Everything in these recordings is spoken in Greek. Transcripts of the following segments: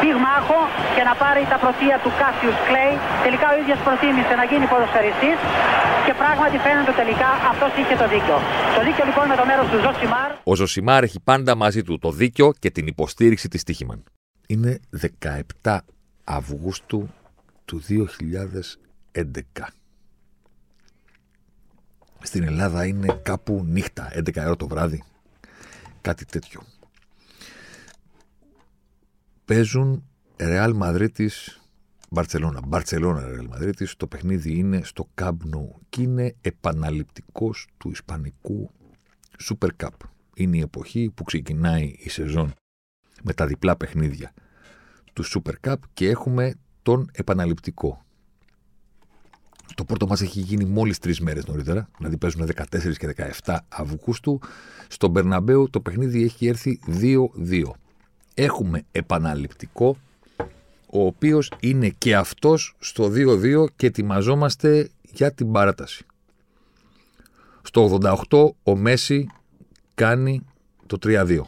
πυγμάχο και να πάρει τα πρωτεία του Κάσιους Κλέη. Τελικά ο ίδιος προτίμησε να γίνει ποδοσφαιριστής και πράγματι φαίνεται τελικά αυτός είχε το δίκιο. Το δίκιο λοιπόν με το μέρος του Ζωσιμάρ. Ο Ζωσιμάρ έχει πάντα μαζί του το δίκιο και την υποστήριξη της Τύχημαν. Είναι 17 Αυγούστου του 2011. Στην Ελλάδα είναι κάπου νύχτα, 11 ώρα το βράδυ. Κάτι τέτοιο. Παίζουν Ρεάλ Μαδρίτης Μπαρτσελώνα. Μπαρτσελώνα Ρεάλ Μαδρίτης. Το παιχνίδι είναι στο Camp Nou και είναι επαναληπτικός του Ισπανικού Super Cup. Είναι η εποχή που ξεκινάει η σεζόν με τα διπλά παιχνίδια του Super Cup και έχουμε τον επαναληπτικό. Το πρώτο μας έχει γίνει μόλις τρεις μέρες νωρίτερα, δηλαδή παίζουν 14 και 17 Αυγούστου. Στο Μπερναμπέου το παιχνίδι έχει έρθει 2-2. Έχουμε επαναληπτικό, ο οποίος είναι και αυτός στο 2-2 και ετοιμαζόμαστε για την παράταση. Στο 88 ο Μέσι κάνει το 3-2.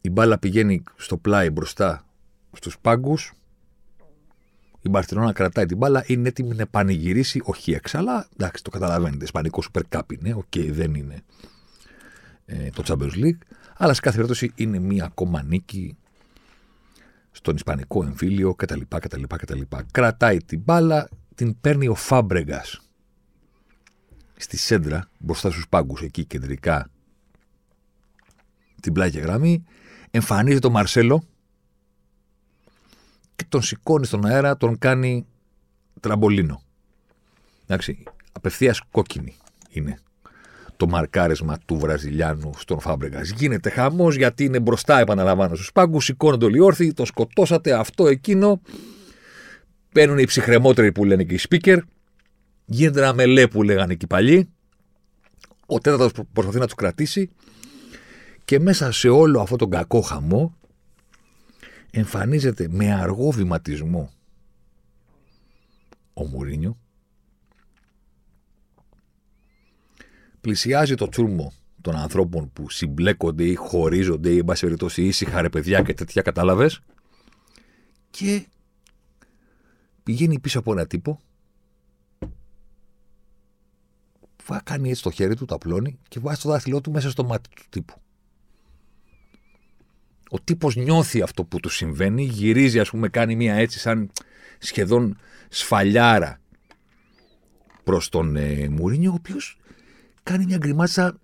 Η μπάλα πηγαίνει στο πλάι μπροστά στους πάγκους, η Μπαρσελόνα κρατάει την μπάλα, είναι έτοιμη να πανηγυρίσει, όχι έξω, αλλά εντάξει, το καταλαβαίνετε. Ισπανικός Super Cup είναι, OK, okay, δεν είναι ε, το Champions League, αλλά σε κάθε περίπτωση είναι μία ακόμα νίκη στον Ισπανικό εμφύλιο κτλ. κτλ, κτλ. Κρατάει την μπάλα, την παίρνει ο Φάμπρεγκας στη σέντρα, μπροστά στους πάγκους εκεί κεντρικά, την πλάγια γραμμή. Εμφανίζεται ο Μαρσέλο, και τον σηκώνει στον αέρα, τον κάνει τραμπολίνο. Εντάξει, απευθείας κόκκινη είναι το μαρκάρισμα του Βραζιλιάνου στον Φάμπρεγκα. Γίνεται χαμός γιατί είναι μπροστά, επαναλαμβάνω, στους πάγκους. Σηκώνονται όλοι όρθιοι, το σκοτώσατε αυτό, εκείνο. Παίρνουν οι ψυχρεμότεροι που λένε και οι speaker. Γίνεται ένα μελέ που λέγανε και οι παλιοί. Ο τέταρτος προσπαθεί να τους κρατήσει. Και μέσα σε όλο αυτό τον κακό χαμό εμφανίζεται με αργό βηματισμό ο Μουρίνιο πλησιάζει το τσούρμο των ανθρώπων που συμπλέκονται ή χωρίζονται ή εν πάση περιπτώσει ήσυχα ρε παιδιά και τέτοια κατάλαβες; Και πηγαίνει πίσω από ένα τύπο κάνει έτσι το χέρι του, το απλώνει και βάζει το δάχτυλό του μέσα στο μάτι του τύπου. Ο τύπος νιώθει αυτό που του συμβαίνει, γυρίζει, ας πούμε, κάνει μία έτσι σαν σχεδόν σφαλιάρα προς τον ε, Μουρίνιο, ο οποίος κάνει μια γκριμάτσα.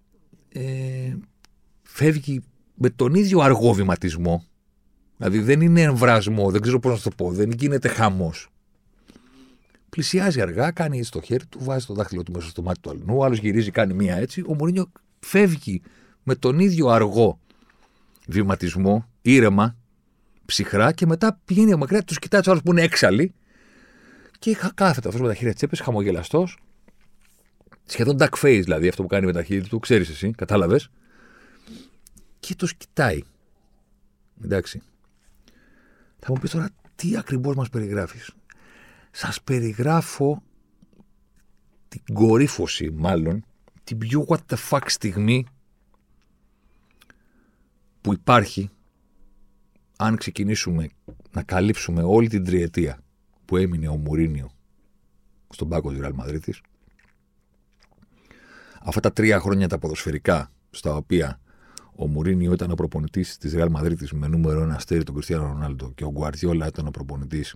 Ε, φεύγει με τον ίδιο αργό βηματισμό. Δηλαδή δεν είναι εμβρασμό, δεν ξέρω πώς να το πω, δεν γίνεται χαμός. Πλησιάζει αργά, κάνει έτσι το χέρι του, βάζει το δάχτυλο του μέσα στο μάτι του αλλού, ο άλλος γυρίζει, κάνει μία έτσι. Ο Μουρίνιο φεύγει με τον ίδιο αργό βηματισμό, ήρεμα, ψυχρά και μετά πηγαίνει μακριά, τους κοιτάει τους άλλους που είναι έξαλλοι και κάθεται αυτός με τα χέρια τσέπε, χαμογελαστός. Σχεδόν duck face δηλαδή αυτό που κάνει με τα χέρια του, ξέρεις εσύ, κατάλαβες. Και του κοιτάει. Εντάξει. Θα μου πεις τώρα τι ακριβώς μας περιγράφεις; Σας περιγράφω την κορύφωση, μάλλον, την πιο what the fuck στιγμή που υπάρχει αν ξεκινήσουμε να καλύψουμε όλη την τριετία που έμεινε ο Μουρίνιο στον πάγκο του Ρεάλ Μαδρίτης αυτά τα τρία χρόνια τα ποδοσφαιρικά στα οποία ο Μουρίνιο ήταν ο προπονητής της Ρεάλ Μαδρίτη με νούμερο ένα αστέρι τον Κριστιανό Ρονάλντο και ο Γκουαρτιόλα ήταν ο προπονητής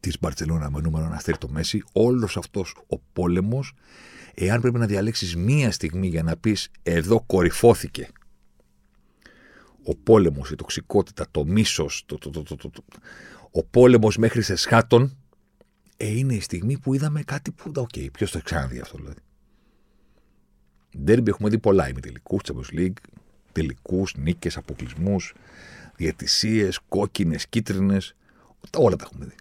της Μπαρσελόνα με νούμερο ένα αστέρι το Μέση. Όλος αυτός ο πόλεμος, εάν πρέπει να διαλέξεις μία στιγμή για να πεις εδώ κορυφώθηκε ο πόλεμος, η τοξικότητα, το μίσος, το, το, το, το, ο πόλεμος μέχρις εσχάτων, ε, είναι η στιγμή που είδαμε κάτι που, OK, okay, ποιος το ξαναδεί αυτό δηλαδή. Ντέρμπι έχουμε δει πολλά ημιτελικούς, Champions League, τελικούς, νίκες, αποκλεισμούς, διατησίες, κόκκινες, κίτρινες, όλα τα έχουμε δει.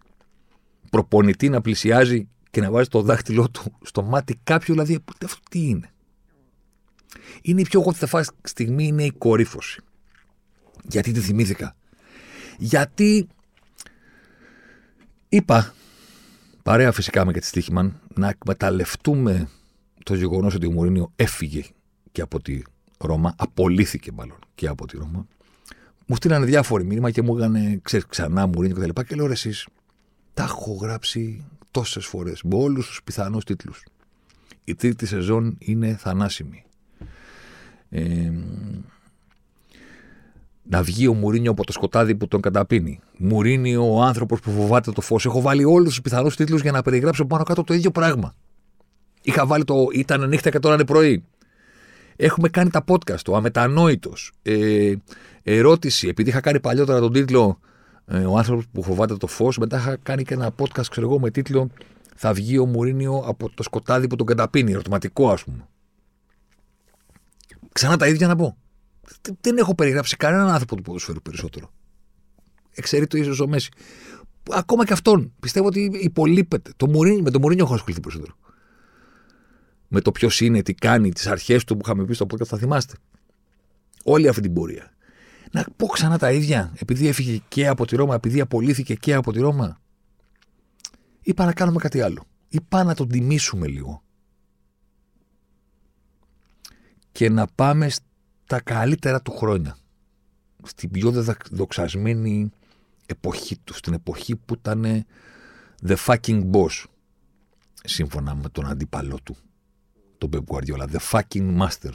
Προπονητή να πλησιάζει και να βάζει το δάχτυλό του στο μάτι κάποιου, δηλαδή αυτό τι είναι; Είναι η πιο what στιγμή, είναι η κορύφωση. Γιατί τη θυμήθηκα; Γιατί είπα, παρέα φυσικά με και τη Στίχημαν, να εκμεταλλευτούμε το γεγονός ότι ο Μουρίνιο έφυγε και από τη Ρώμα, απολύθηκε μάλλον και από τη Ρώμα. Μου στείλανε διάφοροι μήνυμα και μου έκανε ξέρεις, ξανά Μουρίνιο κτλ. Και, και λέω εσείς, τα έχω γράψει τόσες φορές με όλους τους πιθανούς τίτλους. Η τρίτη σεζόν είναι θανάσιμη. Ε, να βγει ο Μουρίνιο από το σκοτάδι που τον καταπίνει. Μουρίνιο, ο άνθρωπος που φοβάται το φως. Έχω βάλει όλους τους πιθανούς τίτλους για να περιγράψω πάνω κάτω το ίδιο πράγμα. Είχα βάλει το ήταν νύχτα και τώρα είναι πρωί. Έχουμε κάνει τα podcast, το αμετανόητος. Ε, ερώτηση, επειδή είχα κάνει παλιότερα τον τίτλο ε, Ο άνθρωπος που φοβάται το φως, μετά είχα κάνει και ένα podcast, ξέρω εγώ, με τίτλο Θα βγει ο Μουρίνιο από το σκοτάδι που τον καταπίνει. Ερωτηματικό, ας πούμε. Ξανά τα ίδια να πω. Δεν έχω περιγράψει κανέναν άνθρωπο του ποδοσφαίρου περισσότερο. Εξαιρεί το ίσω ο Μέση. Ακόμα και αυτόν. Πιστεύω ότι υπολείπεται. Το Μουρίνιο, με τον Μουρίνιο έχω ασχοληθεί περισσότερο. Με το ποιος είναι, τι κάνει, τις αρχές του που είχαμε πει στο podcast, θα θυμάστε. Όλη αυτή την πορεία. Να πω ξανά τα ίδια, επειδή έφυγε και από τη Ρώμα, επειδή απολύθηκε και από τη Ρώμα. Ή να κάνουμε κάτι άλλο. Ή να τον τιμήσουμε λίγο. Και να πάμε τα καλύτερα του χρόνια. Στην πιο δοξασμένη εποχή του. Στην εποχή που ήταν the fucking boss. Σύμφωνα με τον αντίπαλό του. Τον Pep Guardiola. The fucking master.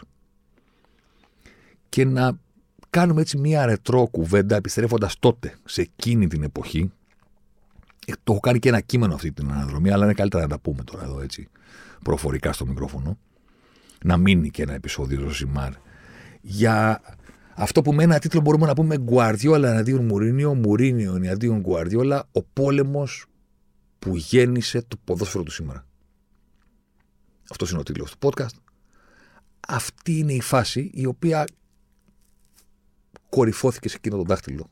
Και να κάνουμε έτσι μια ρετρό κουβέντα επιστρέφοντας τότε σε εκείνη την εποχή. Ε, το έχω κάνει και ένα κείμενο αυτή την αναδρομή, αλλά είναι καλύτερα να τα πούμε τώρα εδώ έτσι προφορικά στο μικρόφωνο. Να μείνει και ένα επεισόδιο στο Σιμάρ για αυτό που με ένα τίτλο μπορούμε να πούμε Γκουαρδιόλα εναντίον Μουρίνιο, Μουρίνιο εναντίον Γκουαρδιόλα, ο πόλεμος που γέννησε το ποδόσφαιρο του σήμερα. Αυτός είναι ο τίτλος του podcast. Αυτή είναι η φάση η οποία κορυφώθηκε σε εκείνο το δάχτυλο.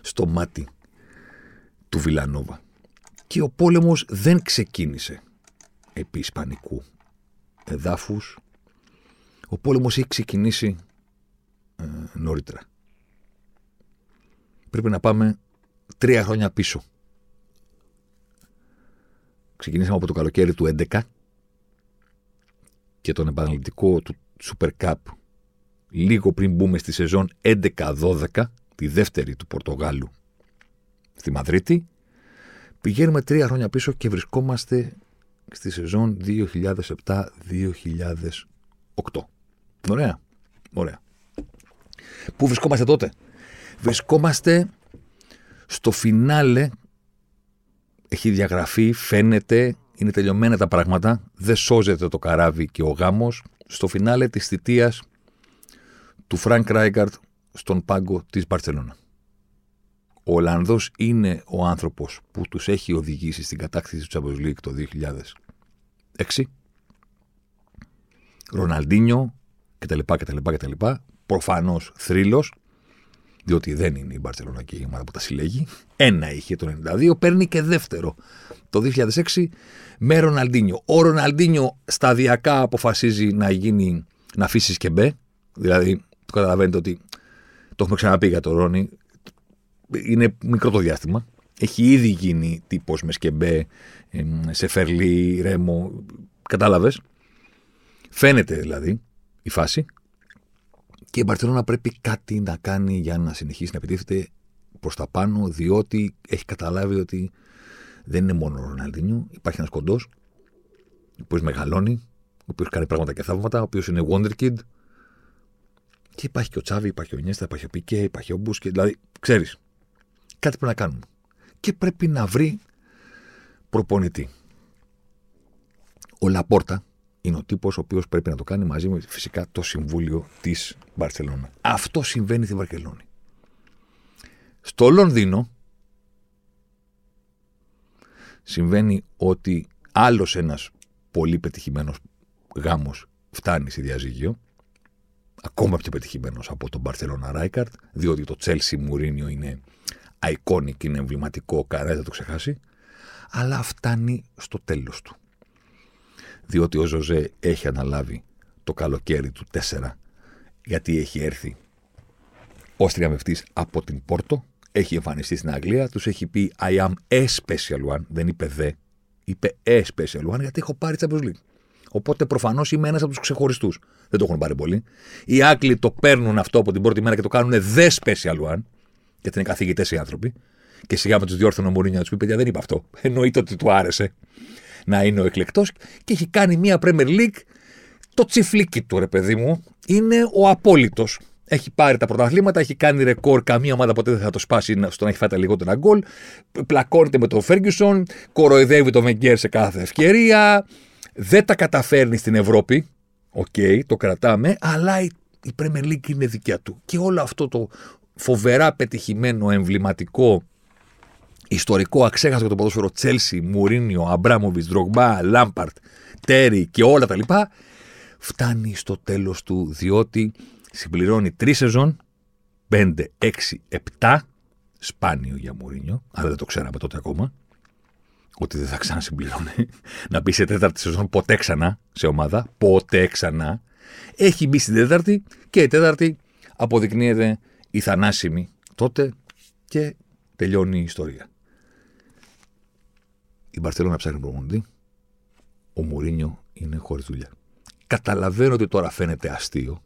Στο μάτι του Βιλανόβα. Και ο πόλεμος δεν ξεκίνησε επί Ισπανικού εδάφους. Ο πόλεμος έχει ξεκινήσει ε, νωρίτερα. Πρέπει να πάμε τρία χρόνια πίσω. Ξεκινήσαμε από το καλοκαίρι του 11 και τον επαναληπτικό του Super Cup λίγο πριν μπούμε στη σεζόν 11-12, τη δεύτερη του Πορτογάλου στη Μαδρίτη. Πηγαίνουμε τρία χρόνια πίσω και βρισκόμαστε στη σεζόν 2007-2008. Ωραία. Ωραία. Πού βρισκόμαστε τότε; Βρισκόμαστε στο φινάλε. Έχει διαγραφεί, φαίνεται, είναι τελειωμένα τα πράγματα. Δεν σώζεται το καράβι και ο γάμος. Στο φινάλε της θητείας του Φρανκ Ράιγκαρτ στον πάγκο της Μπαρτσελώνα. Ο Ολλανδός είναι ο άνθρωπος που τους έχει οδηγήσει στην κατάκτηση του Champions League το 2006. Ροναλντίνιο κτλ. κτλ, κτλ. Προφανώς θρύλος, διότι δεν είναι η Μπαρτσελώνα και η ομάδα που τα συλλέγει. Ένα είχε το 92, παίρνει και δεύτερο το 2006 με Ροναλντίνιο. Ο Ροναλντίνιο σταδιακά αποφασίζει να γίνει, να αφήσει και μπε. Δηλαδή, το καταλαβαίνετε ότι το έχουμε ξαναπεί για τον Ρόνι. Είναι μικρό το διάστημα. Έχει ήδη γίνει τύπος με σκεμπέ, σε φερλί, ρέμο. Κατάλαβες; Φαίνεται δηλαδή η φάση. Και η Μπαρσελόνα πρέπει κάτι να κάνει για να συνεχίσει να επιτίθεται προς τα πάνω, διότι έχει καταλάβει ότι δεν είναι μόνο ο Ροναλντίνιο. Υπάρχει ένας κοντός, ο οποίος μεγαλώνει, ο οποίος κάνει πράγματα και θαύματα, ο οποίος είναι Wonder Kid. Και υπάρχει και ο Τσάβη, υπάρχει ο Νιέστα, υπάρχει ο Πικέ, υπάρχει ο Μπούσκε. Δηλαδή, ξέρεις, κάτι πρέπει να κάνουμε. Και πρέπει να βρει προπονητή. Ο Λαπόρτα είναι ο τύπος ο οποίος πρέπει να το κάνει μαζί με φυσικά το συμβούλιο της Μπαρσελόνα. Αυτό συμβαίνει στη Βαρκελόνη. Στο Λονδίνο συμβαίνει ότι άλλος ένας πολύ πετυχημένος γάμος φτάνει σε διαζύγιο, ακόμα πιο πετυχημένος από τον Μπαρσελόνα Ράικαρτ, διότι το Τσέλσι Μουρίνιο είναι iconic, είναι εμβληματικό, κανένα δεν το ξεχάσει. Αλλά φτάνει στο τέλος του. Διότι ο Ζωζέ έχει αναλάβει το καλοκαίρι του 4 γιατί έχει έρθει ω τριαμευτή από την Πόρτο, έχει εμφανιστεί στην Αγγλία, τους έχει πει I am a special one, δεν είπε δε, είπε a special one γιατί έχω πάρει Champions League. Οπότε προφανώς είμαι ένας από τους ξεχωριστούς. Δεν το έχουν πάρει πολύ. Οι Άγγλοι το παίρνουν αυτό από την πρώτη μέρα και το κάνουν the special one, γιατί είναι καθηγητές οι άνθρωποι. Και σιγά με τους διόρθωνε ο Μουρίνιο να τους πει: Παιδιά, δεν είπε αυτό. Εννοείται ότι του άρεσε να είναι ο εκλεκτός και έχει κάνει μια Premier League. Το τσιφλίκι του, ρε παιδί μου, είναι ο απόλυτος. Έχει πάρει τα πρωταθλήματα, έχει κάνει ρεκόρ. Καμία ομάδα ποτέ δεν θα το σπάσει στο να έχει φάει τα λιγότερα γκολ. Πλακώνεται με τον Φέργκισον, κοροϊδεύει τον Βενγκέρ σε κάθε ευκαιρία. Δεν τα καταφέρνει στην Ευρώπη. OK, okay, το κρατάμε, αλλά η, η Premier League είναι δικιά του. Και όλο αυτό το φοβερά πετυχημένο, εμβληματικό, ιστορικό αξέχαστο για το ποδόσφαιρο Τσέλσι, Μουρίνιο, Αμπράμοβιτς, Ντρογκμπά, Λάμπαρντ, Τέρι και όλα τα λοιπά, φτάνει στο τέλος του διότι συμπληρώνει τρεις σεζόν, 5, 6, 7, σπάνιο για Μουρίνιο, αλλά δεν το ξέραμε τότε ακόμα, ότι δεν θα ξανασυμπληρώνει. να μπει σε τέταρτη σεζόν ποτέ ξανά σε ομάδα, ποτέ ξανά. Έχει μπει στην τέταρτη και η τέταρτη αποδεικνύεται η θανάσιμη τότε και τελειώνει η ιστορία. Η Μπαρσελόνα ψάχνει προπονητή. Ο Μουρίνιο είναι χωρίς δουλειά. Καταλαβαίνω ότι τώρα φαίνεται αστείο,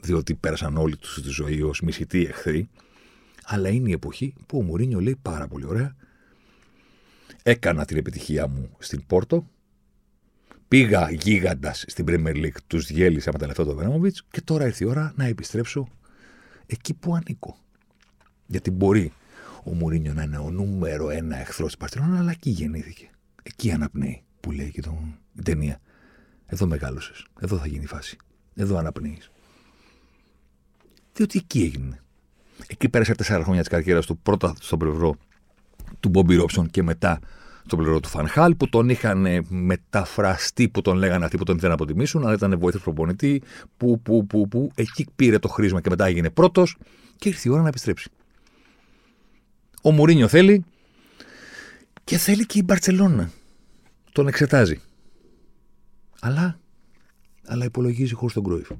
διότι πέρασαν όλοι τους στη ζωή ως μισητοί εχθροί, αλλά είναι η εποχή που ο Μουρίνιο λέει πάρα πολύ ωραία. Έκανα την επιτυχία μου στην Πόρτο, πήγα γίγαντας στην Premier League, τους διέλυσα με τα λεφτά του Βεράμοβιτ και τώρα ήρθε η ώρα να επιστρέψω εκεί που ανήκω. Γιατί μπορεί ο Μουρίνιο να είναι ο νούμερο ένα εχθρός της Παρσελόνα, αλλά εκεί γεννήθηκε. Εκεί αναπνέει, που λέει και το, η ταινία. Εδώ μεγάλωσες. Εδώ θα γίνει η φάση. Εδώ αναπνέεις. Διότι εκεί έγινε. Εκεί πέρασε τέσσερα χρόνια της καριέρας του, πρώτα στο πλευρό του Μπόμπι Ρόψον και μετά στο πλευρό του Φανχάλ, που τον είχαν μεταφραστεί, που τον λέγανε αυτοί που τον ήθελαν να αποτιμήσουν, αλλά ήταν βοήθο προπονητή, που, που, που, που, εκεί πήρε το χρήσμα και μετά έγινε πρώτος και ήρθε η ώρα να επιστρέψει. Ο Μουρίνιο θέλει και θέλει και η Μπαρσελόνα. Τον εξετάζει. Αλλά, αλλά υπολογίζει χωρίς τον Κρούιφ. Ο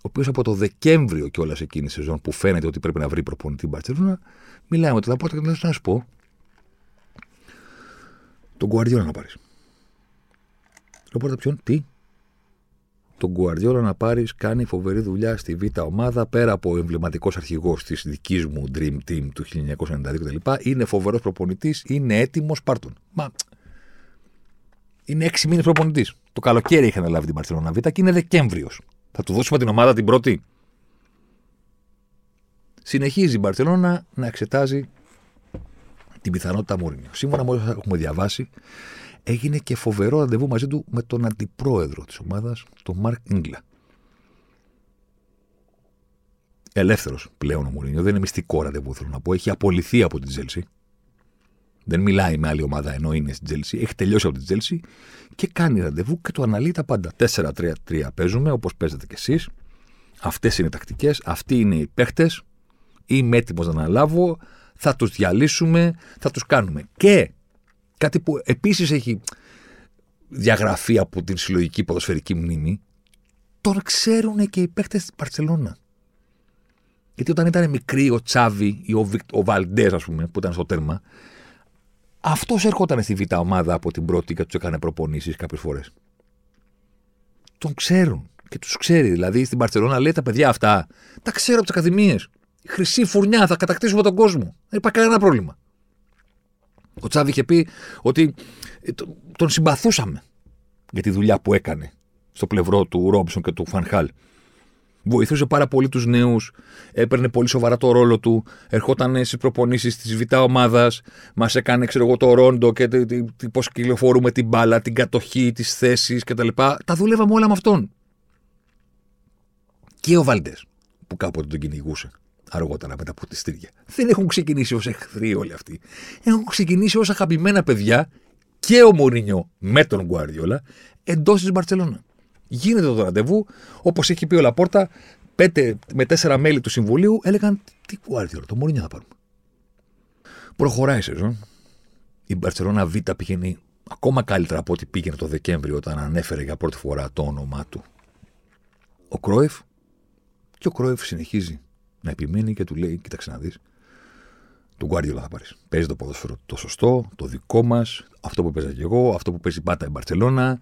οποίος από το Δεκέμβριο και όλα εκείνη τη σεζόν που φαίνεται ότι πρέπει να βρει προπονητή Μπαρσελόνα, μιλάει με τον Λαπόρτα και να σου πω. Τον Γκουαρδιόλα να πάρεις. Λαπόρτα ποιον, τι, τον Γκουαρδιόλα να πάρεις κάνει φοβερή δουλειά στη Β' ομάδα πέρα από ο εμβληματικός αρχηγός της δικής μου Dream Team του 1992 κτλ. Είναι φοβερός προπονητής, είναι έτοιμος, πάρτον. Μα. Είναι έξι μήνες προπονητής. Το καλοκαίρι είχε αναλάβει την Παρσελόνα Β' και είναι Δεκέμβριος. Θα του δώσουμε την ομάδα την πρώτη. Συνεχίζει η Μπαρσελόνα να εξετάζει την πιθανότητα Μούρινιο. Σύμφωνα με όσα έχουμε διαβάσει, έγινε και φοβερό ραντεβού μαζί του με τον αντιπρόεδρο της ομάδας, τον Μαρκ Ίγκλα. Ελεύθερος πλέον ο Μουρίνιο, δεν είναι μυστικό ραντεβού θέλω να πω, έχει απολυθεί από την Τζέλση. Δεν μιλάει με άλλη ομάδα ενώ είναι στην Τσέλσι, έχει τελειώσει από την Τσέλσι και κάνει ραντεβού και το αναλύει τα πάντα. 4-3-3 παίζουμε όπως παίζετε κι εσείς. Αυτές είναι οι τακτικές, αυτοί είναι οι παίχτες. Είμαι έτοιμος να αναλάβω, θα τους διαλύσουμε, θα τους κάνουμε. Και Κάτι που επίσης έχει διαγραφεί από την συλλογική ποδοσφαιρική μνήμη. Τον ξέρουν και οι παίχτες της Μπαρσελόνα. Γιατί όταν ήταν μικροί ο Τσάβη ή ο, ο Βαλντές, ας πούμε, που ήταν στο τέρμα, αυτός ερχόταν στη β' ομάδα από την πρώτη και τους έκανε προπονήσεις κάποιες φορές. Τον ξέρουν και τους ξέρει. Δηλαδή στην Παρσελώνα λέει τα παιδιά αυτά, τα ξέρω από τις ακαδημίες. Χρυσή φουρνιά, θα κατακτήσουμε τον κόσμο. Δεν υπάρχει κανένα πρόβλημα. Ο Τσάβη είχε πει ότι ε, τον συμπαθούσαμε για τη δουλειά που έκανε στο πλευρό του Ρόμπσον και του Φανχάλ. Βοηθούσε πάρα πολύ τους νέους, έπαιρνε πολύ σοβαρά το ρόλο του, ερχόταν στις προπονήσεις της Β' ομάδας, μας έκανε ξέρω εγώ, το ρόντο και πώς κυκλοφορούμε την μπάλα, την κατοχή, τις θέσεις κτλ. Τα, τα δούλευαμε όλα με αυτόν. Και ο Βάλντε, που κάποτε τον κυνηγούσε αργότερα με τα ποτιστήρια. Δεν έχουν ξεκινήσει ως εχθροί όλοι αυτοί. Έχουν ξεκινήσει ως αγαπημένα παιδιά και ο Μωρίνιο με τον Γκουαρδιόλα εντός της Μπαρσελόνα. Γίνεται το ραντεβού, όπως έχει πει ο Λαπόρτα, πέντε με τέσσερα μέλη του συμβουλίου έλεγαν Τι Γκουαρδιόλα, το Μωρίνιο θα πάρουμε. Προχωράει η σεζόν. Η Μπαρσελόνα Β πηγαίνει ακόμα καλύτερα από ό,τι πήγαινε το Δεκέμβριο όταν ανέφερε για πρώτη φορά το όνομά του ο Κρόεφ. Και ο Κρόεφ συνεχίζει να επιμένει και του λέει: Κοίταξε να δεις. Τον Γκουάρδιολα θα πάρεις. Παίζει το ποδόσφαιρο το σωστό, το δικό μας, αυτό που παίζα και εγώ, αυτό που παίζει πάντα η Μπαρσελόνα.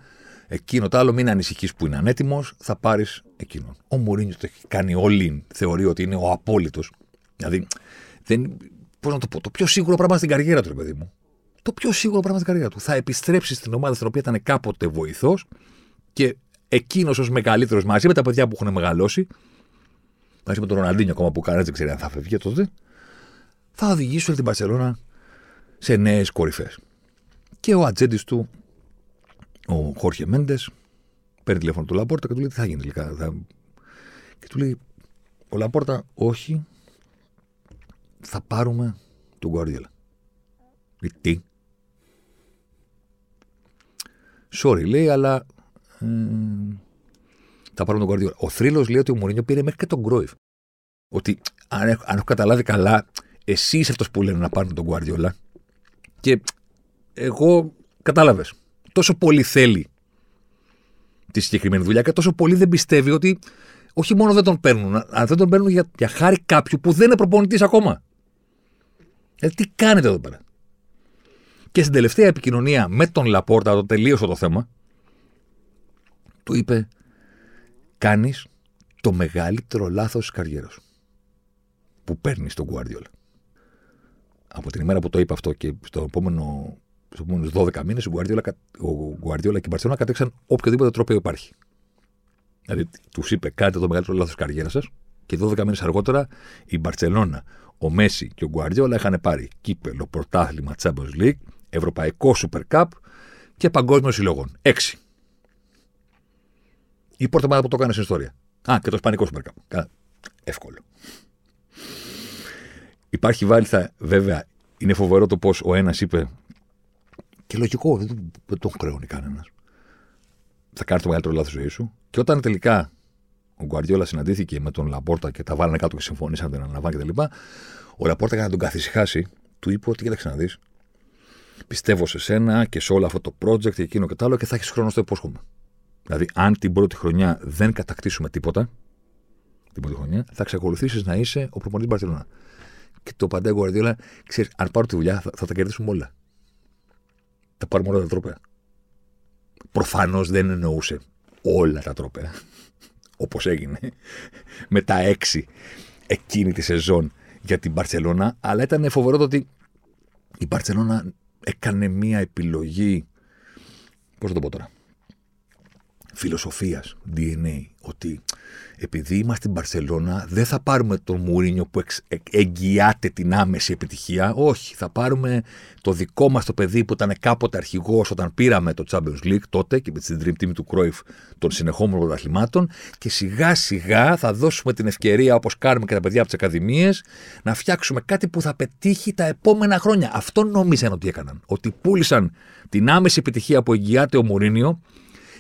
Εκείνο το άλλο, μην ανησυχείς που είναι ανέτοιμος, θα πάρεις εκείνον. Ο Μουρίνιος το έχει κάνει όλοι. Θεωρεί ότι είναι ο απόλυτος. Δηλαδή, δεν, πώς να το πω, το πιο σίγουρο πράγμα στην καριέρα του, ρε παιδί μου. Το πιο σίγουρο πράγμα στην καριέρα του. Θα επιστρέψει στην ομάδα στην οποία ήταν κάποτε βοηθός και εκείνος ως μεγαλύτερος μαζί με τα παιδιά που έχουν μεγαλώσει, μαζί με τον Ροναλντίνιο ακόμα που κανένα δεν ξέρει αν θα φεύγει τότε, θα οδηγήσουν την Παρσελώνα σε νέες κορυφές. Και ο ατζέντης του, ο Χόρχε Μέντες, παίρνει τηλέφωνο του Λαπόρτα και του λέει τι θα γίνει τελικά. Θα... Και του λέει, ο Λαπόρτα, όχι, θα πάρουμε τον Γκουαρδιέλα. Τι; Sorry, λέει, αλλά ε, θα πάρουμε τον Γκουαρδιόλα. Ο θρύλος λέει ότι ο Μωρίνιο πήρε μέχρι και τον Γκρόιφ. Ότι αν έχω, αν έχω καταλάβει καλά, εσύ είσαι αυτός που λένε να πάρουν τον Γκουαρδιόλα. Και εγώ κατάλαβες. Τόσο πολύ θέλει τη συγκεκριμένη δουλειά και τόσο πολύ δεν πιστεύει ότι όχι μόνο δεν τον παίρνουν, αλλά δεν τον παίρνουν για, για χάρη κάποιου που δεν είναι προπονητής ακόμα. Δηλαδή, τι κάνετε εδώ πέρα; Και στην τελευταία επικοινωνία με τον Λαπόρτα, το τελείωσε το θέμα, του είπε κάνεις το μεγαλύτερο λάθος της καριέρας σου. Που παίρνεις τον Guardiola. Από την ημέρα που το είπε αυτό και στο επόμενο, στους επόμενους 12 μήνες ο Guardiola, ο Guardiola και η Barcelona κατέξαν οποιοδήποτε τρόπο υπάρχει. Δηλαδή τους είπε κάντε το μεγαλύτερο λάθος της καριέρας σας και 12 μήνες αργότερα η Barcelona, ο Μέση και ο Guardiola είχαν πάρει κύπελο, πρωτάθλημα, Champions League, Ευρωπαϊκό Super Cup και Παγκόσμιο Συλλογών. Έξι. Η πρώτη ομάδα που το έκανε στην ιστορία. Α, και το Ισπανικό Super Cup. Εύκολο. Υπάρχει βάλιστα, βέβαια, είναι φοβερό το πώς ο ένας είπε. Και λογικό, δεν, δεν τον χρεώνει κανένας. Θα κάνεις το μεγαλύτερο λάθος ζωή σου. Και όταν τελικά ο Γκουαρδιόλα συναντήθηκε με τον Λαπόρτα και τα βάλανε κάτω και συμφωνήσαν την αναλαμβάνει κτλ. Ο Λαπόρτα για να τον καθησυχάσει, του είπε ότι κοίταξε να δεις. Πιστεύω σε σένα και σε όλο αυτό το project και εκείνο και το άλλο και θα έχεις χρόνο στο υπόσχομαι. Δηλαδή, αν την πρώτη χρονιά δεν κατακτήσουμε τίποτα, την πρώτη χρονιά, θα εξακολουθήσει να είσαι ο προπονητής Μπαρσελόνα. Και το παντέ Γουαρδιόλα, ξέρεις, αν πάρω τη δουλειά, θα, θα τα κερδίσουμε όλα. Θα πάρουμε όλα τα τρόπαια. Προφανώς δεν εννοούσε όλα τα τρόπαια. Όπως έγινε με τα έξι εκείνη τη σεζόν για την Μπαρσελόνα. Αλλά ήταν φοβερό το ότι η Μπαρσελόνα έκανε μία επιλογή. Πώς θα το πω τώρα φιλοσοφίας, DNA, ότι επειδή είμαστε στην Παρσελώνα δεν θα πάρουμε τον Μουρίνιο που εξ, εγγυάται την άμεση επιτυχία. Όχι, θα πάρουμε το δικό μας το παιδί που ήταν κάποτε αρχηγός όταν πήραμε το Champions League τότε και με την Dream Team του Κρόιφ των συνεχόμενων πρωταθλημάτων και σιγά σιγά θα δώσουμε την ευκαιρία όπως κάνουμε και τα παιδιά από τις ακαδημίες να φτιάξουμε κάτι που θα πετύχει τα επόμενα χρόνια. Αυτό νόμιζαν ότι έκαναν. Ότι πούλησαν την άμεση επιτυχία που εγγυάται ο Μουρίνιο